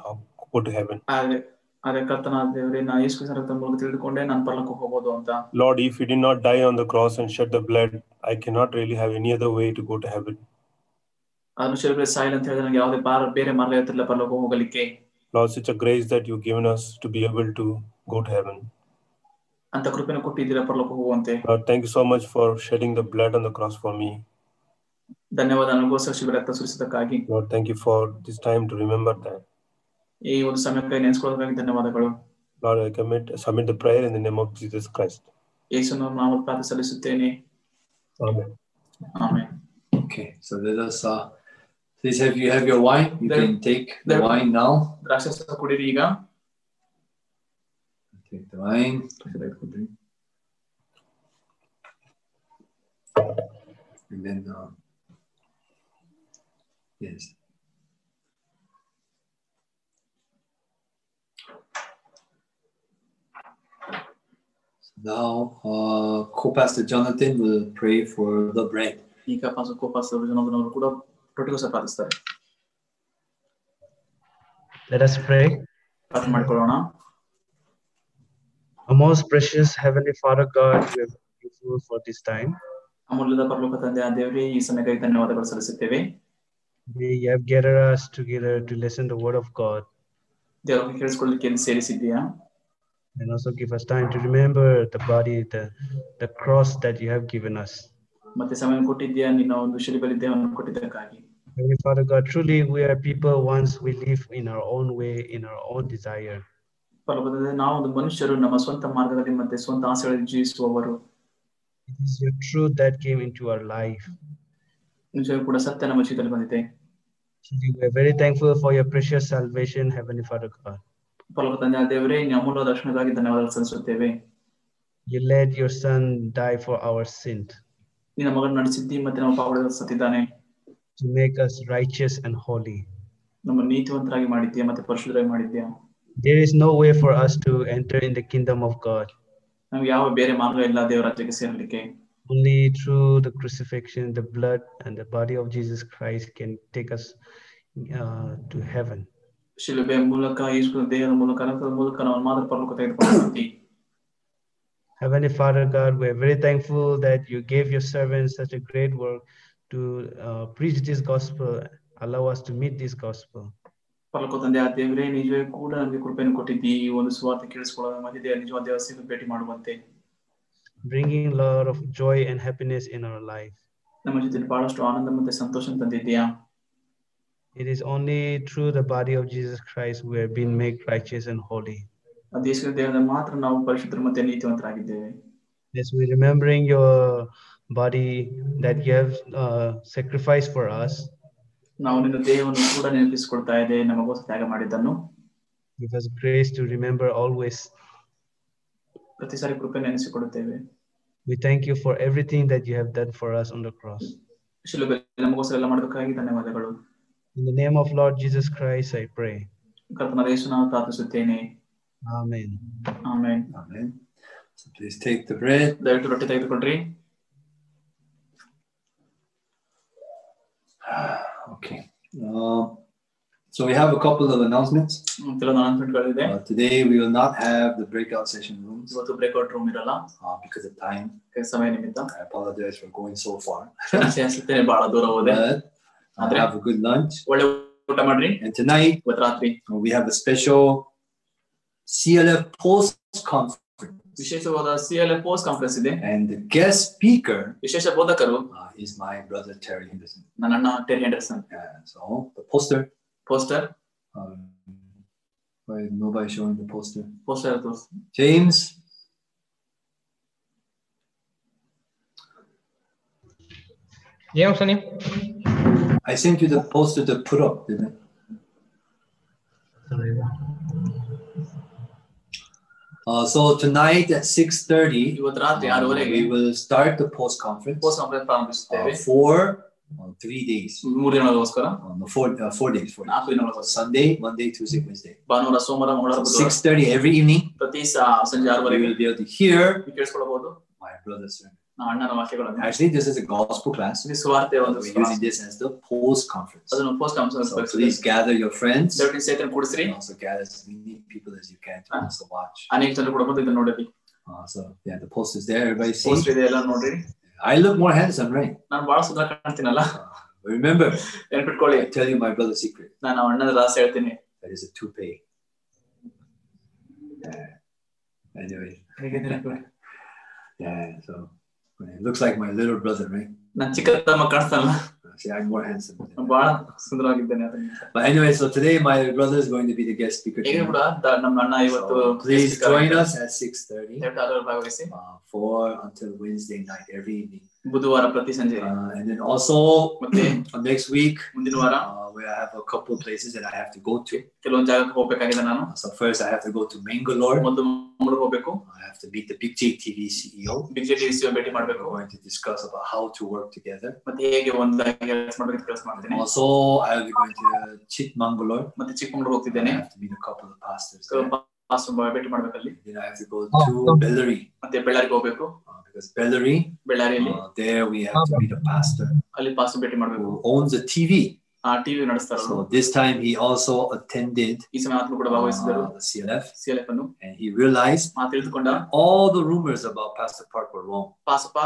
go to heaven. ಆದ್ರೆ ಆದ್ರೆ ಕರ್ತನ ದೇವರೇ ನಾ ಯೇಸು ಕ್ರಿಸ್ತನ ರಕ್ತದ ಮೂಲಕ ತಿಳಿದುಕೊಂಡೆ ನಾನು ಪರಲೋಕಕ್ಕೆ ಹೋಗ್ಬೋದು ಅಂತ Lord, if you did not die on the cross and shed the blood, I cannot really have any other way to go to heaven. ಅದನ್ನು ಶಿಲ್ಪೆ ಸಾಯಿಲ್ ಅಂತ ಹೇಳಿದ್ರೆ ನನಗೆ ಯಾವುದೇ ಬಾರ ಬೇರೆ ಮಾರ್ಗ ಇರ್ತಿಲ್ಲ ಪರಲೋಕ ಹೋಗಲಿಕ್ಕೆ Lord, such a grace that you've given us to be able to go to heaven. ಅಂತ ಕೃಪೆನ ಕೊಟ್ಟಿದ್ದೀರಾ ಪರಲೋಕ ಹೋಗುವಂತೆ Lord, thank you so much for shedding the blood on the cross for me. ಧನ್ಯವಾದ ನನಗೋಸ್ಕರ ಶಿಲ್ಪೆ ರಕ್ತ ಸುರಿಸಿದ್ದಕ್ಕಾಗಿ Lord, thank you for this time to remember that. ಈ ಒಂದು ಸಮಯಕ್ಕೆ ನೆನೆಸ್ಕೊಳ್ಳೋದಕ್ಕಾಗಿ ಧನ್ಯವಾದಗಳು Lord, I commit submit the prayer in the name of Jesus Christ. ಯೇಸುನ ನಾಮ ಪ್ರಾರ್ಥನೆ ಸಲ್ಲಿಸುತ್ತೇನೆ Amen. ಆಮೇಲೆ Okay, so let us uh, please have you have your wine. You There- can take the there- wine now. ದ್ರಾಕ್ಷಾರಸ ಕುಡೀರಿ ಈಗ Take the wine. And then uh, yes. So now uh, co-pastor Jonathan will pray for the bread. ಈಗ ಪಾಸ ಕೋಪಾಸ ಜನರು ಕೂಡ ರೊಟ್ಟಿಗೋಸ್ಕರ ಪ್ರಾರ್ಥಿಸ್ತಾರೆ Let us pray. ಪ್ರಾರ್ಥನೆ ಮಾಡ್ಕೊಳ್ಳೋಣ Our most precious Heavenly Father God, we are grateful for this time. ಅಮೂಲ್ಯದ ಪರಲೋಕ ತಂದೆ ಆ ದೇವರೇ ಈ ಸಮಯಕ್ಕಾಗಿ ಧನ್ಯವಾದಗಳು ಸಲ್ಲಿಸುತ್ತೇವೆ We have gathered us together to listen to the word of God ದೇವರಿಗೆ ಕೇಳಿಸ್ಕೊಳ್ಳಿಕ್ಕೆ ಇಲ್ಲಿ ಸೇರಿಸಿದ್ದೀಯಾ and also give us time to remember the body, the, the cross that you have given us. ಮತ್ತೆ ಸಮಯ ಕೊಟ್ಟಿದ್ದೀಯಾ ನಿನ್ನ ಒಂದು ಶಿಲಿಬಲಿ ದೇಹವನ್ನು ಕೊಟ್ಟಿದ್ದಕ್ಕಾಗಿ Heavenly Father God, truly we are people once we live in our own way, in our own desire. ಪರಲೋಕದಲ್ಲಿ ನಾವು ಒಂದು ಮನುಷ್ಯರು ನಮ್ಮ ಸ್ವಂತ ಮಾರ್ಗದಲ್ಲಿ ಮತ್ತೆ ಸ್ವಂತ ಆಸೆಗಳಲ್ಲಿ ಜೀವಿಸುವವರು It is your truth that came into our life. ನಿಜವೂ ಕೂಡ ಸತ್ಯ ನಮ್ಮ ಜೀವಿತದಲ್ಲಿ ಬಂದಿದೆ we are very thankful for your precious salvation, Heavenly Father God. ಆ ದೇವರೇ ನಿಮ್ಮ ಅಮೂಲ್ಯ ದರ್ಶನಕ್ಕಾಗಿ ಧನ್ಯವಾದಗಳು ಸಲ್ಲಿಸುತ್ತೇವೆ You let your Son die for our sin ನಿನ್ನ ಮಗನ ನಡೆಸಿದ್ದಿ ಮತ್ತೆ ನಮ್ಮ ಪಾಪಗಳು ಸತ್ತಿದ್ದಾನೆ to make us righteous and holy. ನಮ್ಮ ನೀತಿವಂತರಾಗಿ ಮಾಡಿದ್ಯಾ ಮತ್ತೆ ಪರಿಶುದ್ಧರಾಗಿ ಮಾಡಿದ್ಯಾ There is no way for us to enter in the kingdom of God. ನಮ್ಗೆ ಯಾವ ಬೇರೆ ಮಾರ್ಗ ಇಲ್ಲ ದೇವರ ರಾಜ್ಯಕ್ಕೆ ಸೇರಲಿಕ್ಕೆ Only through the crucifixion, the blood, and the body of Jesus Christ can take us uh, to heaven. ಶಿಲುಬೆ ಮೂಲಕ ಯೇಸು ದೇಹದ ಮೂಲಕ ರಕ್ತದ ಮೂಲಕ ನಾವು ಮಾತ್ರ ಪರಲೋಕ ತೆಗೆದುಕೊಂಡು Heavenly Father God, we are very thankful that you gave your servants such a great work to uh, preach this gospel, allow us to meet this gospel. ಪರಲೋಕ ತಂದೆ ಆ ದೇವರೇ ನಿಜವೇ ಕೂಡ ನಮಗೆ ಕೃಪೆಯನ್ನು ಕೊಟ್ಟಿದ್ದಿ ಈ ಒಂದು ಸುವಾರ್ತೆ ಕೇಳಿಸ್ಕೊಳ್ಳೋದ ಮತ್ತೆ ದೇವರ ನಿಜವಾದ ದೇವಸ್ಥಾನ ಭೇಟಿ ಮಾಡುವಂತೆ bringing a lot of joy and happiness in our life. ನಮ್ಮ ಜೊತೆ ಬಹಳಷ್ಟು ಆನಂದ ಮತ್ತೆ ಸಂತೋಷ ತಂದಿದ್ದೀಯಾ It is only through the body of Jesus Christ we have been made righteous and holy. ಆ ದೇಶದ ದೇವದ ಮಾತ್ರ ನಾವು ಪರಿಶುದ್ಧರು ಮತ್ತೆ ನೀತಿವಂತರಾಗಿದ್ದೇವೆ As we remembering your body that you have uh, sacrificed for us, ನಾವು ನಿನ್ನ ದೇಹವನ್ನು ಕೂಡ ನೆನಪಿಸಿಕೊಳ್ತಾ ಇದೆ ನಮಗೋಸ್ಕರ ತ್ಯಾಗ ಮಾಡಿದ್ದನ್ನು give us grace to remember always. ಪ್ರತಿ ಸಾರಿ ಕೃಪೆ ನೆನೆಸಿಕೊಡುತ್ತೇವೆ We thank you for everything that you have done for us on the cross. ಶಿಲುಬೆ ನಮಗೋಸ್ಕರ ಎಲ್ಲ ಮಾಡೋದಕ್ಕಾಗಿ ಧನ್ಯವಾದಗಳು In the name of Lord Jesus Christ, I pray. ಕರ್ತನ ಯೇಸು ನಾವು ಪ್ರಾರ್ಥಿಸುತ್ತೇನೆ Amen. ಆಮೇಲೆ Amen. So please take the bread. ದಯವಿಟ್ಟು ರೊಟ್ಟಿ ತೆಗೆದುಕೊಳ್ರಿ (sighs) Okay. Uh, so we have a couple of announcements. ಹ್ಮ್, ಕೆಲವೊಂದು ಅನೌನ್ಸ್ಮೆಂಟ್ಗಳಿದೆ Uh, today we will not have the breakout session rooms ಇವತ್ತು breakout room ಇರಲ್ಲ uh, because of time. K- ಸಮಯ ನಿಮಿತ್ತ I apologize for going so far. ಕ್ಷಮಿಸಿ ಅನ್ಸುತ್ತೇನೆ ಬಹಳ ದೂರ ಹೋದೆ But uh, Andre? have a good lunch. ಒಳ್ಳೆ ಊಟ ಮಾಡ್ರಿ And tonight ಇವತ್ತು ರಾತ್ರಿ uh, we have a special CLF post conference. ವಿಶೇಷವಾದ C L F post conference ಇದೆ And the guest speaker ವಿಶೇಷ ಬೋಧಕರು uh, is my brother Terry Henderson. ನನ್ನ ಅಣ್ಣ Terry ಹೆಂಡರ್ಸನ್ Uh, so the poster. Poster Um, why is nobody showing the poster? Poster ತೋರಿಸಿ James. Yeah, Sunny. I sent you the poster to put up, didn't Uh, so tonight at 6.30, ಇವತ್ತು ರಾತ್ರಿ uh, ಆರೂವರೆಗೆ we will start the post conference post conference ಪ್ರಾರಂಭಿಸುತ್ತೇವೆ uh, for uh, three days. ಮೂರು ದಿನಗಳಿಗೋಸ್ಕರ Uh, no, four, uh, four days. Four days. ನಾಲ್ಕು ದಿನಗಳಿಗೋಸ್ಕರ Sunday, Monday, Tuesday, Wednesday. ಭಾನುವಾರ ಸೋಮವಾರ ಮಂಗಳವಾರ So ಬುಧವಾರ 6.30 every evening, ಪ್ರತಿ ಸ- ಸಂಜೆ we ಆರೂವರೆಗೆ will be able to hear ನೀವು ಕೇಳಿಸ್ಕೊಳ್ಬಹುದು my brother's sermon. ನಾ ಅಣ್ಣನ ವಾಕ್ಯಗಳನ್ನು Actually, this is a gospel class. ಇದು ಸುವಾರ್ತೆ ಒಂದು We're using this as the post conference. ಅದನ್ನು post conference So please gather your friends. ದಯವಿಟ್ಟು ಸೇತನ ಕೂಡಿಸ್ರಿ And also gather as many people as you can to Ah. also watch. ಅನೇಕ ಜನರು ಕೂಡ ಬಂದು ಇದನ್ನ ನೋಡಿರಿ Uh, so yeah, the post is there. Everybody post see. ಇದೆ ಎಲ್ಲ ನೋಡ್ರಿ I look more handsome, right? ನಾನು ಬಹಳ ಸುಂದರ ಕಾಣ್ತೀನಲ್ಲ Uh, remember, ನೆನ್ಪಿಟ್ಕೊಳ್ಳಿ I tell you my brother's secret. ನಾನು ಅಣ್ಣನ ರಹಸ್ಯ ಹೇಳ್ತೀನಿ That is a toupee. Yeah. Anyway, (laughs) ಹೇಗಿದ್ದೀರಾ? yeah. So it looks like my little brother, right? ನಾನ್ ಚಿಕ್ಕ ತಮ್ಮ ಕಾಣಿಸ್ತಾನಲ್ಲ Uh, See, I'm more handsome. than him. ಬಹಳ ಸುಂದರವಾಗಿದ್ದೇನೆ ಅದನ್ನ But anyway, so today my brother is going to be the guest speaker. ಈಗ ಕೂಡ tonight. The- ನಮ್ಮ ಅಣ್ಣ ಇವತ್ತು So please speaker join ಆಗಿದ್ದಾರೆ. us at 6:30 ದಯವಿಟ್ಟು ಅದರಲ್ಲಿ ಭಾಗವಹಿಸಿ uh, for until Wednesday night every evening. ಬುಧವಾರ ಪ್ರತಿ ಸಂಜೆ Uh, and then also ಮತ್ತೆ (coughs) uh, next week, ಮುಂದಿನ ವಾರ uh, where I have a couple of places that I have to go to. ಕೆಲವೊಂದು ಜಾಗಕ್ಕೆ ಹೋಗ್ಬೇಕಾಗಿದೆ ನಾನು So first, I have to go to Mangalore. ಮೊದಲು ಮಂಗಳೂರು ಹೋಗ್ಬೇಕು I have to meet the Big J TV CEO. BJP ಭೇಟಿ We're ಮಾಡ್ಬೇಕು going to discuss about how to work together. ಮತ್ತೆ ಹೇಗೆ ಒಂದಾಗಿ ಕೆಲಸ ಮಾಡ್ಬೇಕು ಕೆಲಸ ಮಾಡ್ತೀನಿ Also, I'll be going to Chitmangalore. ಮತ್ತೆ Chikmagalur I ಹೋಗ್ತಿದ್ದೇನೆ have to meet a couple of pastors. There. Pastor ಭೇಟಿ ಮಾಡ್ಬೇಕಲ್ಲಿ Then I have to go to Bellary ಮತ್ತೆ ಬೆಳ್ಳಾರಿಗೆ ಹೋಗ್ಬೇಕು uh, because Bellary, ಬೆಳ್ಳಾರಿಯಲ್ಲಿ uh, there we have to meet a pastor ಅಲ್ಲಿ pastor ಭೇಟಿ ಮಾಡ್ಬೇಕು who owns a TV. ಆ TV ನಡೆಸ್ತಾರಲ್ಲ So this time he also attended ಈ ಸಮಯ ಆತ್ಮ ಕೂಡ ಭಾಗವಹಿಸಿದರು uh, the CLF ಸಿಎಲ್ಎಫ್ ಅನ್ನು and he realized ಆ ತಿಳಿದುಕೊಂಡ all the rumors about Pastor Park were wrong. ಪಾಸಪ್ಪ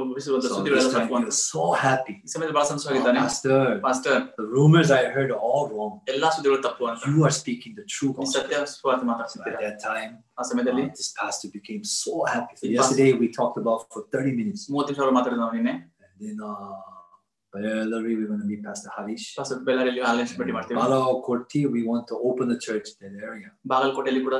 ಒಪ್ಪಿಸುವಂತ So ಸುದ್ದಿಗಳೆಲ್ಲ this time ತಪ್ಪು he ಅಂತ was so happy. ಈ ಸಮಯದಲ್ಲಿ ಬಹಳ Oh, ಸಂತೋಷವಾಗಿದ್ದಾನೆ Pastor, pastor the rumors I heard are all wrong. ಎಲ್ಲಾ ಸುದ್ದಿಗಳು ತಪ್ಪು ಅಂತ You are speaking the true ನೀವು gospel. ಸತ್ಯ ಸ್ವಾರ್ಥ So at ಮಾತಾಡ್ತಿದ್ದೀರಾ that time, ಆ ಸಮಯದಲ್ಲಿ uh, this pastor became so happy. So He yesterday we talked about for 30 minutes. ಮೂವತ್ತು ನಿಮಿಷ ಮಾತಾಡಿದ ನಾವು ನಿನ್ನೆ And then uh, Bellary, we want to meet Pastor Harish. Pastor Bellary Harish ಭೇಟಿ ಮಾಡ್ತೀವಿ. Balakoti, we want to open the church in that area. ಬಾಗಲಕೋಟೆಯಲ್ಲಿ ಕೂಡ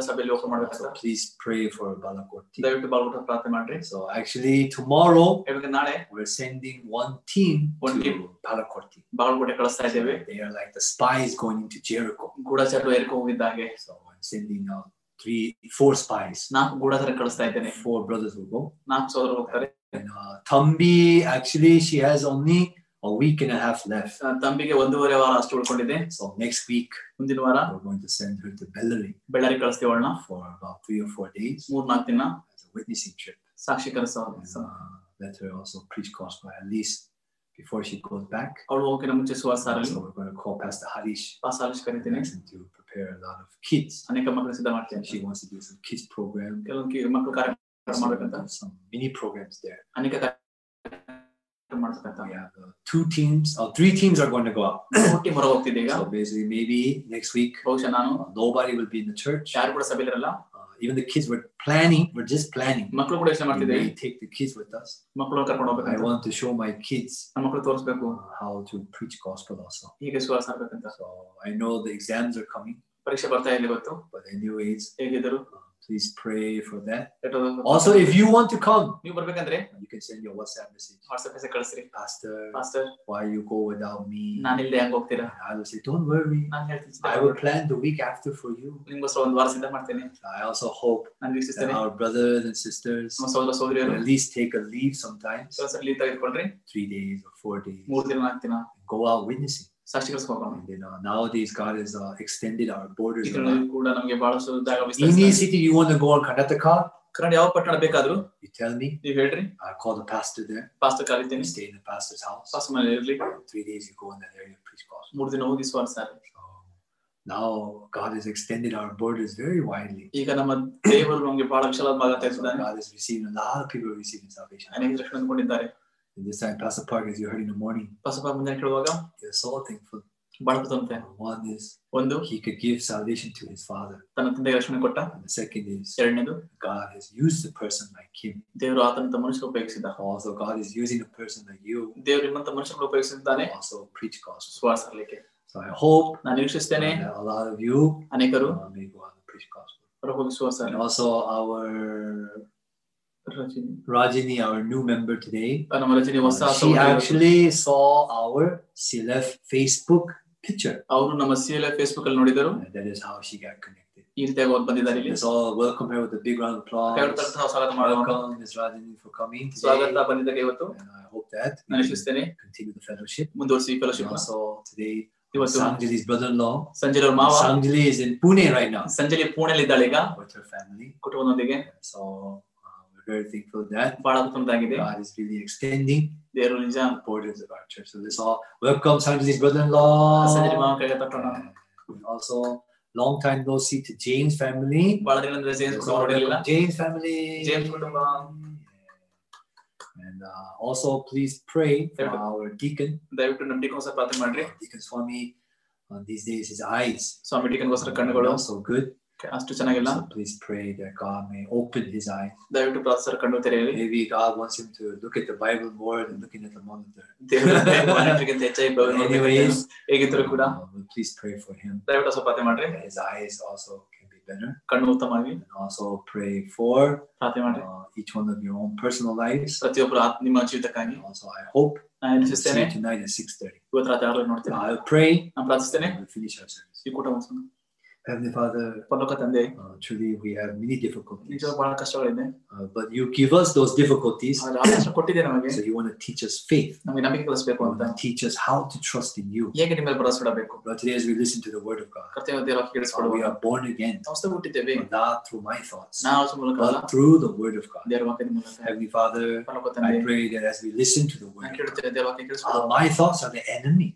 So please pray for Balakoti. ದಯವಿಟ್ಟು ಬಾಗಲಕೋಟೆ ಪ್ರಾರ್ಥನೆ ಮಾಡ್ರಿ. So actually tomorrow ಇವತ್ತು ನಾಳೆ we're sending one team one team Bagalkot. Bagalkot ಕಳಿಸ್ತಾ ಇದ್ದೇವೆ. They are like the spies going into Jericho. ಗೂಢಚಾರರು ಯೆರಿಕೋ Jericho ಹಾಗೆ. So I'm sending out three four spies. ನಾಲ್ಕು ಗೂಢಚಾರ ಕಳಿಸ್ತಾ ಇದ್ದೇನೆ. Four brothers will go. Na ಸೋದರರು ಹೋಗ್ತಾರೆ. And uh, Thambi actually she has only a week and a half left. ಆ, ತಂಬಿಗೆ ಒಂದೂವರೆ ವಾರ ಅಷ್ಟು ಉಳ್ಕೊಂಡಿದೆ So next week, ಮುಂದಿನ ವಾರ we're going to send her to Bellary Bellare ಕಳಿಸ್ತೀವಿ ಅವಳನ್ನ for about three or four days ಮೂರ್ ನಾಲ್ಕು ದಿನ as a witnessing trip. Sakshi ಕರೆಸ And, uh, let her also preach gospel at least before she goes back. ಅವಳು ಹೋಗಿನ ಮುಂಚೆ ಸುವಾಸಾರಲ್ಲಿ So we're going to call Pastor Harish ಪಾಸಾಲಿಶ್ and ಕರಿತೀನಿ ask him to prepare a lot of kids. ಅನೇಕ ಮಕ್ಕಳು ಸಿದ್ಧ ಮಾಡ್ತೀನಿ She wants to do some kids program. ಕೆಲವೊಂದು ಕಿ- ಮಕ್ಕಳು ಕಾರ್ಯಕ್ರಮ So we're ಮಾಡ್ಬೇಕಂತ gonna do some mini programs there. ಅನೇಕ ಕಾರ್ಯಕ್ರಮ ಮಾಡ್ಬೇಕಂತ We have uh, two teams, or three teams are going to go out. (coughs) ಹುಟ್ಟಿ ಹೊರ ಹೋಗ್ತಿದ್ದೆ ಈಗ So basically, maybe next week, ಬಹುಶಃ ನಾನು uh, nobody will be in the church. ಯಾರು ಕೂಡ ಸಭೆಲಿರಲ್ಲ Uh, even the kids were planning, we're just planning. ಮಕ್ಕಳು ಕೂಡ ಯೋಚನೆ We ಮಾಡ್ತಿದ್ದೆ may take the kids with us. ಮಕ್ಕಳು ಕರ್ಕೊಂಡು I ಹೋಗ್ಬೇಕಂತ want to show my kids ನಮ್ಮ ಮಕ್ಕಳು ತೋರಿಸ್ಬೇಕು uh, how to preach gospel also. ಹೀಗೆ ಸುವಾಸ ಆಗ್ಬೇಕಂತ So I know the exams are coming, ಪರೀಕ್ಷೆ ಬರ್ತಾ ಇದೆ ಇವತ್ತು but anyways, ಹೇಗಿದ್ರು uh, please pray for that. Also, if you want to come, you can send your WhatsApp message. Pastor, Pastor, why you go without me? I will say, don't worry. I will plan the week after for you. I also hope that our brothers and sisters at least take a leave sometimes. Three days or four days. Go out witnessing. ಸಾಕ್ಷಿಕರಿಸಿ ಹೋಗೋಣ these God is extended our borders ಕೂಡ ನಮಗೆ ಬಹಳಷ್ಟು ಜಾಗ city you want Karnataka Kannada ಯಾವ ಪಟ್ಟಣ ಬೇಕಾದ್ರು? You tell me ನೀವು ಹೇಳ್ರಿ. I call the pastor there pastor ಕರೀತೀನಿ. Stay in the pastor's house pastor ಮನೆ ಇರ್ಲಿ. 3 days you go in that area preach ದಿನ ಹೋಗಿ sir. Now God has extended our borders very widely. ಈಗ ನಮ್ಮ ದೇವರು ನಮಗೆ ಬಹಳ ವಿಶಾಲವಾದ ಮಾರ್ಗ God has received a lot of people salvation. ಅನೇಕ ಜನರು ಕೊಂಡಿದ್ದಾರೆ. this time, Pastor Park, as you heard in the morning, Basappa ಮುಂಜಾನೆ ಕೇಳುವಾಗ they're so thankful. ಬಹಳ ಕೃತಜ್ಞತೆ One is ಒಂದು he could give salvation to his father. ತನ್ನ ತಂದೆಗೆ ರಕ್ಷಣೆ ಕೊಟ್ಟ And the second is ಎರಡನೇದು God has used a person like him. ದೇವರು ಆತನಂತ ಮನುಷ್ಯರು ಉಪಯೋಗಿಸಿದ Also, God is using a person like you ದೇವರು ನಿಮ್ಮಂತ ಮನುಷ್ಯರು ಉಪಯೋಗಿಸಿದ್ದಾನೆ to also preach gospel. ಸುವಾಸ ಸಾರಲಿಕ್ಕೆ So I hope ನಾನು ನಿರೀಕ್ಷಿಸ್ತೇನೆ that a lot of you ಅನೇಕರು uh, may go out and preach gospel. ಹೊರ ಹೋಗಿ ಸುವಾಸ And also our Rajani Rajini, our new member today, ನಮ್ಮ ರಜನಿ ಹೊಸ uh, she actually saw our CLF Facebook picture. ಅವರು ನಮ್ಮ C L Facebook ಅಲ್ಲಿ ನೋಡಿದರು And that is how she got connected. ಈ ರೀತಿಯಾಗಿ ಅವ್ರು ಬಂದಿದ್ದಾರೆ ಇಲ್ಲಿ Let's all welcome her with a big round of ಕೈಗಳು applause. ತಟ್ಟು ನಾವು ಸ್ವಾಗತ ಮಾಡೋಣ Welcome, Ms. Radhini, for coming today. ಸ್ವಾಗತ ಬಂದಿದ್ದಕ್ಕೆ ಇವತ್ತು And I hope that ನಾನು we can ಇಚ್ಛಿಸ್ತೇನೆ continue the fellowship. ಮುಂದುವರಿಸಿ And ಫೆಲೋಶಿಪ್ also today, ಇವತ್ತು Sanjali's brother-in-law. ಸಂಜಯ್ ಅವ್ರ ಮಾವ Sanjali is in Pune right now ಸಂಜಲಿ ಪುಣೆಯಲ್ಲಿ ಇದ್ದಾಳೆ ಈಗ with her family. ಕುಟುಂಬದೊಂದಿಗೆ So uh, we're very thankful that ಬಹಳ ಕುಟುಂಬದಾಗಿದೆ God is really extending ದೇವರು ನಿಜ the borders of our church. So let's all welcome Sanjali's brother-in-law. Sanjay ಮಾವ ಕೈಗೆ ತಟ್ಟೋಣ And also, long time no see to James family. ಬಹಳ ದಿನದಿಂದ James Let's ಕುಟುಂಬ all ನೋಡಿರಲಿಲ್ಲ welcome James family. James ಕುಟುಂಬ. And uh, also, please pray for David. our deacon, ದಯವಿಟ್ಟು ನಮ್ಮ ಟಿಕೋಸ್ಕರ ಪ್ರಾರ್ಥನೆ ಮಾಡ್ರಿ Deacon Swami. Uh, these days, his eyes Swami ಟಿಕನ್ಗೋಸ್ಕರ are ಕಣ್ಣುಗಳು not so good. ಅಷ್ಟು ಚೆನ್ನಾಗಿಲ್ಲ So please pray that God may open his eyes. ದಯವಿಟ್ಟು ಪ್ರಾರ್ಥಿಸರ ಕಣ್ಣು ತೆರೆಯಲಿ Maybe God wants him to look at the Bible more than looking at the monitor. ದೇವರ ಮನುಷ್ಯರಿಗಿಂತ ಹೆಚ್ಚಾಗಿ ಬ- Anyways, ಹೇಗಿದ್ರು ಕೂಡ uh, we'll please pray for him. ದಯವಿಟ್ಟು ಸ್ವಲ್ಪ ಪ್ರಾರ್ಥನೆ ಮಾಡ್ರಿ that His eyes also can be better. ಕಣ್ಣು ಉತ್ತಮವಾಗಿ And also pray for ಪ್ರಾರ್ಥನೆ ಮಾಡ್ರಿ uh, each one of your own personal lives. ಪ್ರತಿಯೊಬ್ಬರು ಆತ್- ನಿಮ್ಮ ಜೀವಿತಕ್ಕಾಗಿ And also, I hope ನಾನು to see ಇಚ್ಛಿಸ್ತೇನೆ you tonight at 6.30. ಇವತ್ತು ರಾತ್ರಿ ಆರು ನೋಡ್ತೇನೆ I'll pray ನಾನು ಪ್ರಾರ್ಥಿಸ್ತೇನೆ and we'll finish our service. ಈ ಕೂಟ ಮುಗಿಸೋಣ Heavenly Father, uh, truly we have many difficulties. Uh, but you give us those difficulties. so you want to teach us faith. You want to teach us how to trust in you. But today, as we listen to the word of God, uh, we are born again. But not through my thoughts, but through the word of God. Heavenly Father, I pray that as we listen to the word, God, uh, my thoughts are the enemy.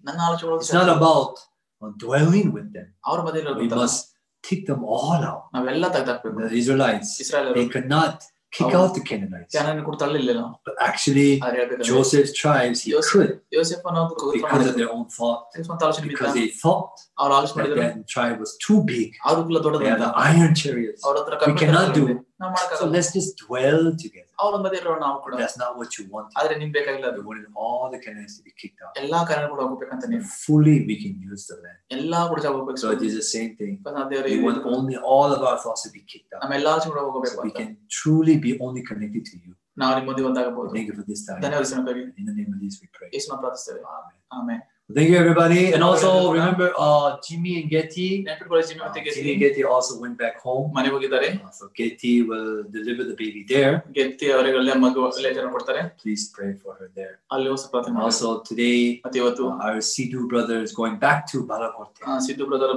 It's not about uh, dwelling with them. ಅವ್ರ We ಮಧ್ಯೆ must kick them all out. ನಾವೆಲ್ಲ ತೆಗೆದಾಕ್ಬೇಕು The Israelites, Israel they could not kick Oh. out the Canaanites. Cannon ಕೂಡ ತಳ್ಳಿಲ್ಲ But actually, ಆದ್ರೆ ಹೇಳ್ಬೇಕಂದ್ರೆ Joseph's tribes, he Joseph- could ಯೋಸೆಫನ ಒಂದು ಕುತಂತ್ರ because of ಮಾಡಿದ್ರು. their own thought, ಸ್ವಂತ ಆಲೋಚನೆ ಬಿದ್ದ because they thought ಅವ್ರು ಆಲೋಚನೆ that ಮಾಡಿದ್ರು that tribe was too big. ಅವ್ರ ಕುಲ They ದೊಡ್ಡದು had ಅಂತ the iron chariots. ಅವ್ರ ಹತ್ರ We ಕಬ್ಬಿಣ cannot do ಇದೆ. it. ನಾವು So ಮಾಡಕ್ಕಾಗಲ್ಲ let's just dwell together. ಅವ್ರ ಮಧ್ಯೆ ಇರೋಣ ನಾವು ಕೂಡ But that's not what you want. ಆದ್ರೆ ನಿಮ್ ಬೇಕಾಗಿಲ್ಲ ಅದು We wanted all the Canaanites to be kicked out. ಎಲ್ಲಾ ಕಾರಣ ಕೂಡ ಹೋಗ್ಬೇಕಂತ And ನೀವು fully we can use the land. ಎಲ್ಲಾ ಕೂಡ ಜಾಗ ಹೋಗ್ಬೇಕು So it is the same thing. ದೇವರ We want only all of our thoughts to be kicked out. ನಮ್ಮ ಎಲ್ಲಾ ಆಲೋಚನೆ ಕೂಡ ಹೋಗಬೇಕು So we ಅಂತ can truly be only connected to you. ನಾವು ನಿಮ್ಮೊಂದಿಗೆ ಒಂದಾಗಬಹುದು Thank you for this time. ಧನ್ಯವಾದ In the name of Jesus we pray. ಯೇಸುನ ಪ್ರಾರ್ಥಿಸ್ತೇವೆ Amen. ಆಮೇಲೆ Thank you, everybody. And also remember, uh, Jimmy and Getty. Jimmy, uh, Jimmy and Getty also went back home. Uh, so Getty will deliver the baby there. Getty so please pray for her there. And also today, uh, our Sidhu brother is going back to Balakorte. Sidhu brother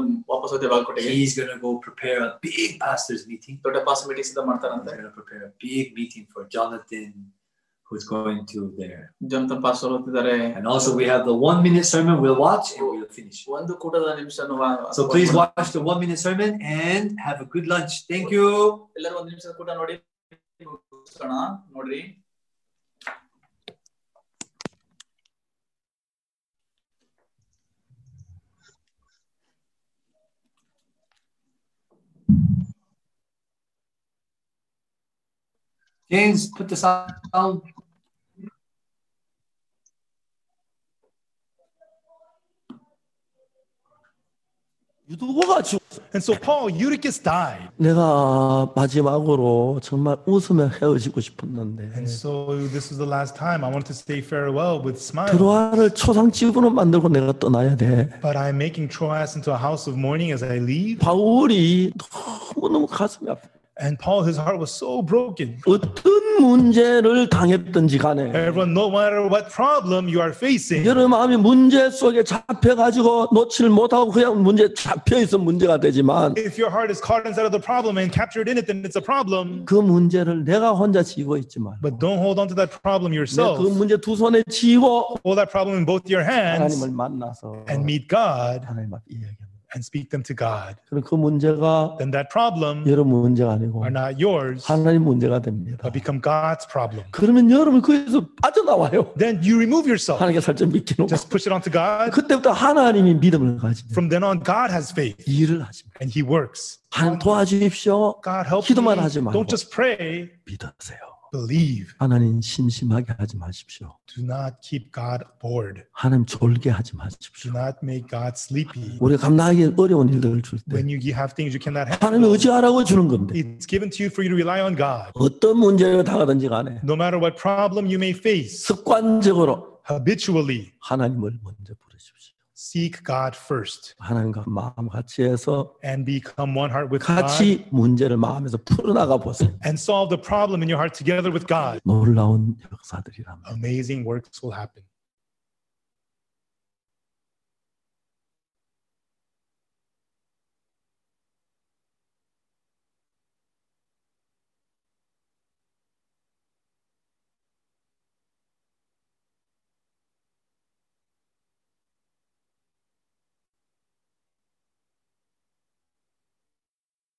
He's gonna go prepare a big pastors meeting. He's gonna prepare a big meeting for Jonathan who's going to there. ಜನತನ್ pastor ಓದ್ತಿದ್ದಾರೆ And also we have the one minute sermon we'll watch and we'll finish. ಒಂದು ಕೂಟದ ನಿಮಿಷ So please watch the one minute sermon and have a good lunch. Thank you. ಎಲ್ಲರೂ ಒಂದು ನಿಮಿಷದ ಕೂಟ ನೋಡಿ ಮುಗಿಸೋಣ. ನೋಡ್ರಿ James, put the sound. 유두보가 죽. And so Paul, Eutychus died. 내가 마지막으로 정말 웃으며 헤어지고 싶었는데 And so this is the last time I want to say farewell with smile. 트로아를 초상집으로 만들고 내가 떠나야 돼. But I'm making Troas into a house of mourning as I leave. 바울이 너무너무 가슴이 아파. And Paul, his heart was so broken. 어떤 문제를 당했든지 간에 Everyone, no matter what problem you are facing, 여러 마음이 문제 속에 잡혀가지고 놓지를 못하고 그냥 문제 잡혀있어 문제가 되지만 if your heart is caught inside of the problem and captured in it, then it's a problem. 그 문제를 내가 혼자 지고 있지만 But don't hold on to that problem 내가 yourself. 그 문제 두 손에 쥐고 Hold that problem in both your hands 하나님을 만나서 and meet God 하나님 앞에 이야기합니다. and speak them to God. 그럼 그 문제가 Then that problem 여러분 문제가 아니고 are not yours, 하나님 문제가 됩니다. but become God's problem. 그러면 여러분 거기서 빠져나와요. Then you remove yourself. 하나님께 살짝 믿기는 Just push it onto God. 그때부터 하나님이 믿음을 가지면 From then on, God has faith 일을 하십니다. and He works. 하나님 도와주십시오. God help me. 기도만 하지 말고. Don't just pray, 믿으세요. Believe. 하나님 심심하게 하지 마십시오. Do not keep God bored. 하나님 졸게 하지 Do 마십시오. not make God sleepy. 우리가 감당하기 어려운 일들을 줄 때 When you have things you cannot 하나님이 handle, 의지하라고 주는 건데 it's given to you for you to rely on God. 어떤 문제를 당하든지 간에 No matter what problem you may face, 습관적으로 habitually 하나님을 먼저 부르십시오. seek God first 하나님과 마음 같이 해서 and become one heart with God 같이 문제를 마음에서 풀어나가 보세요. and solve the problem in your heart together with God, 놀라운 역사들이란 말이에요. amazing works will happen.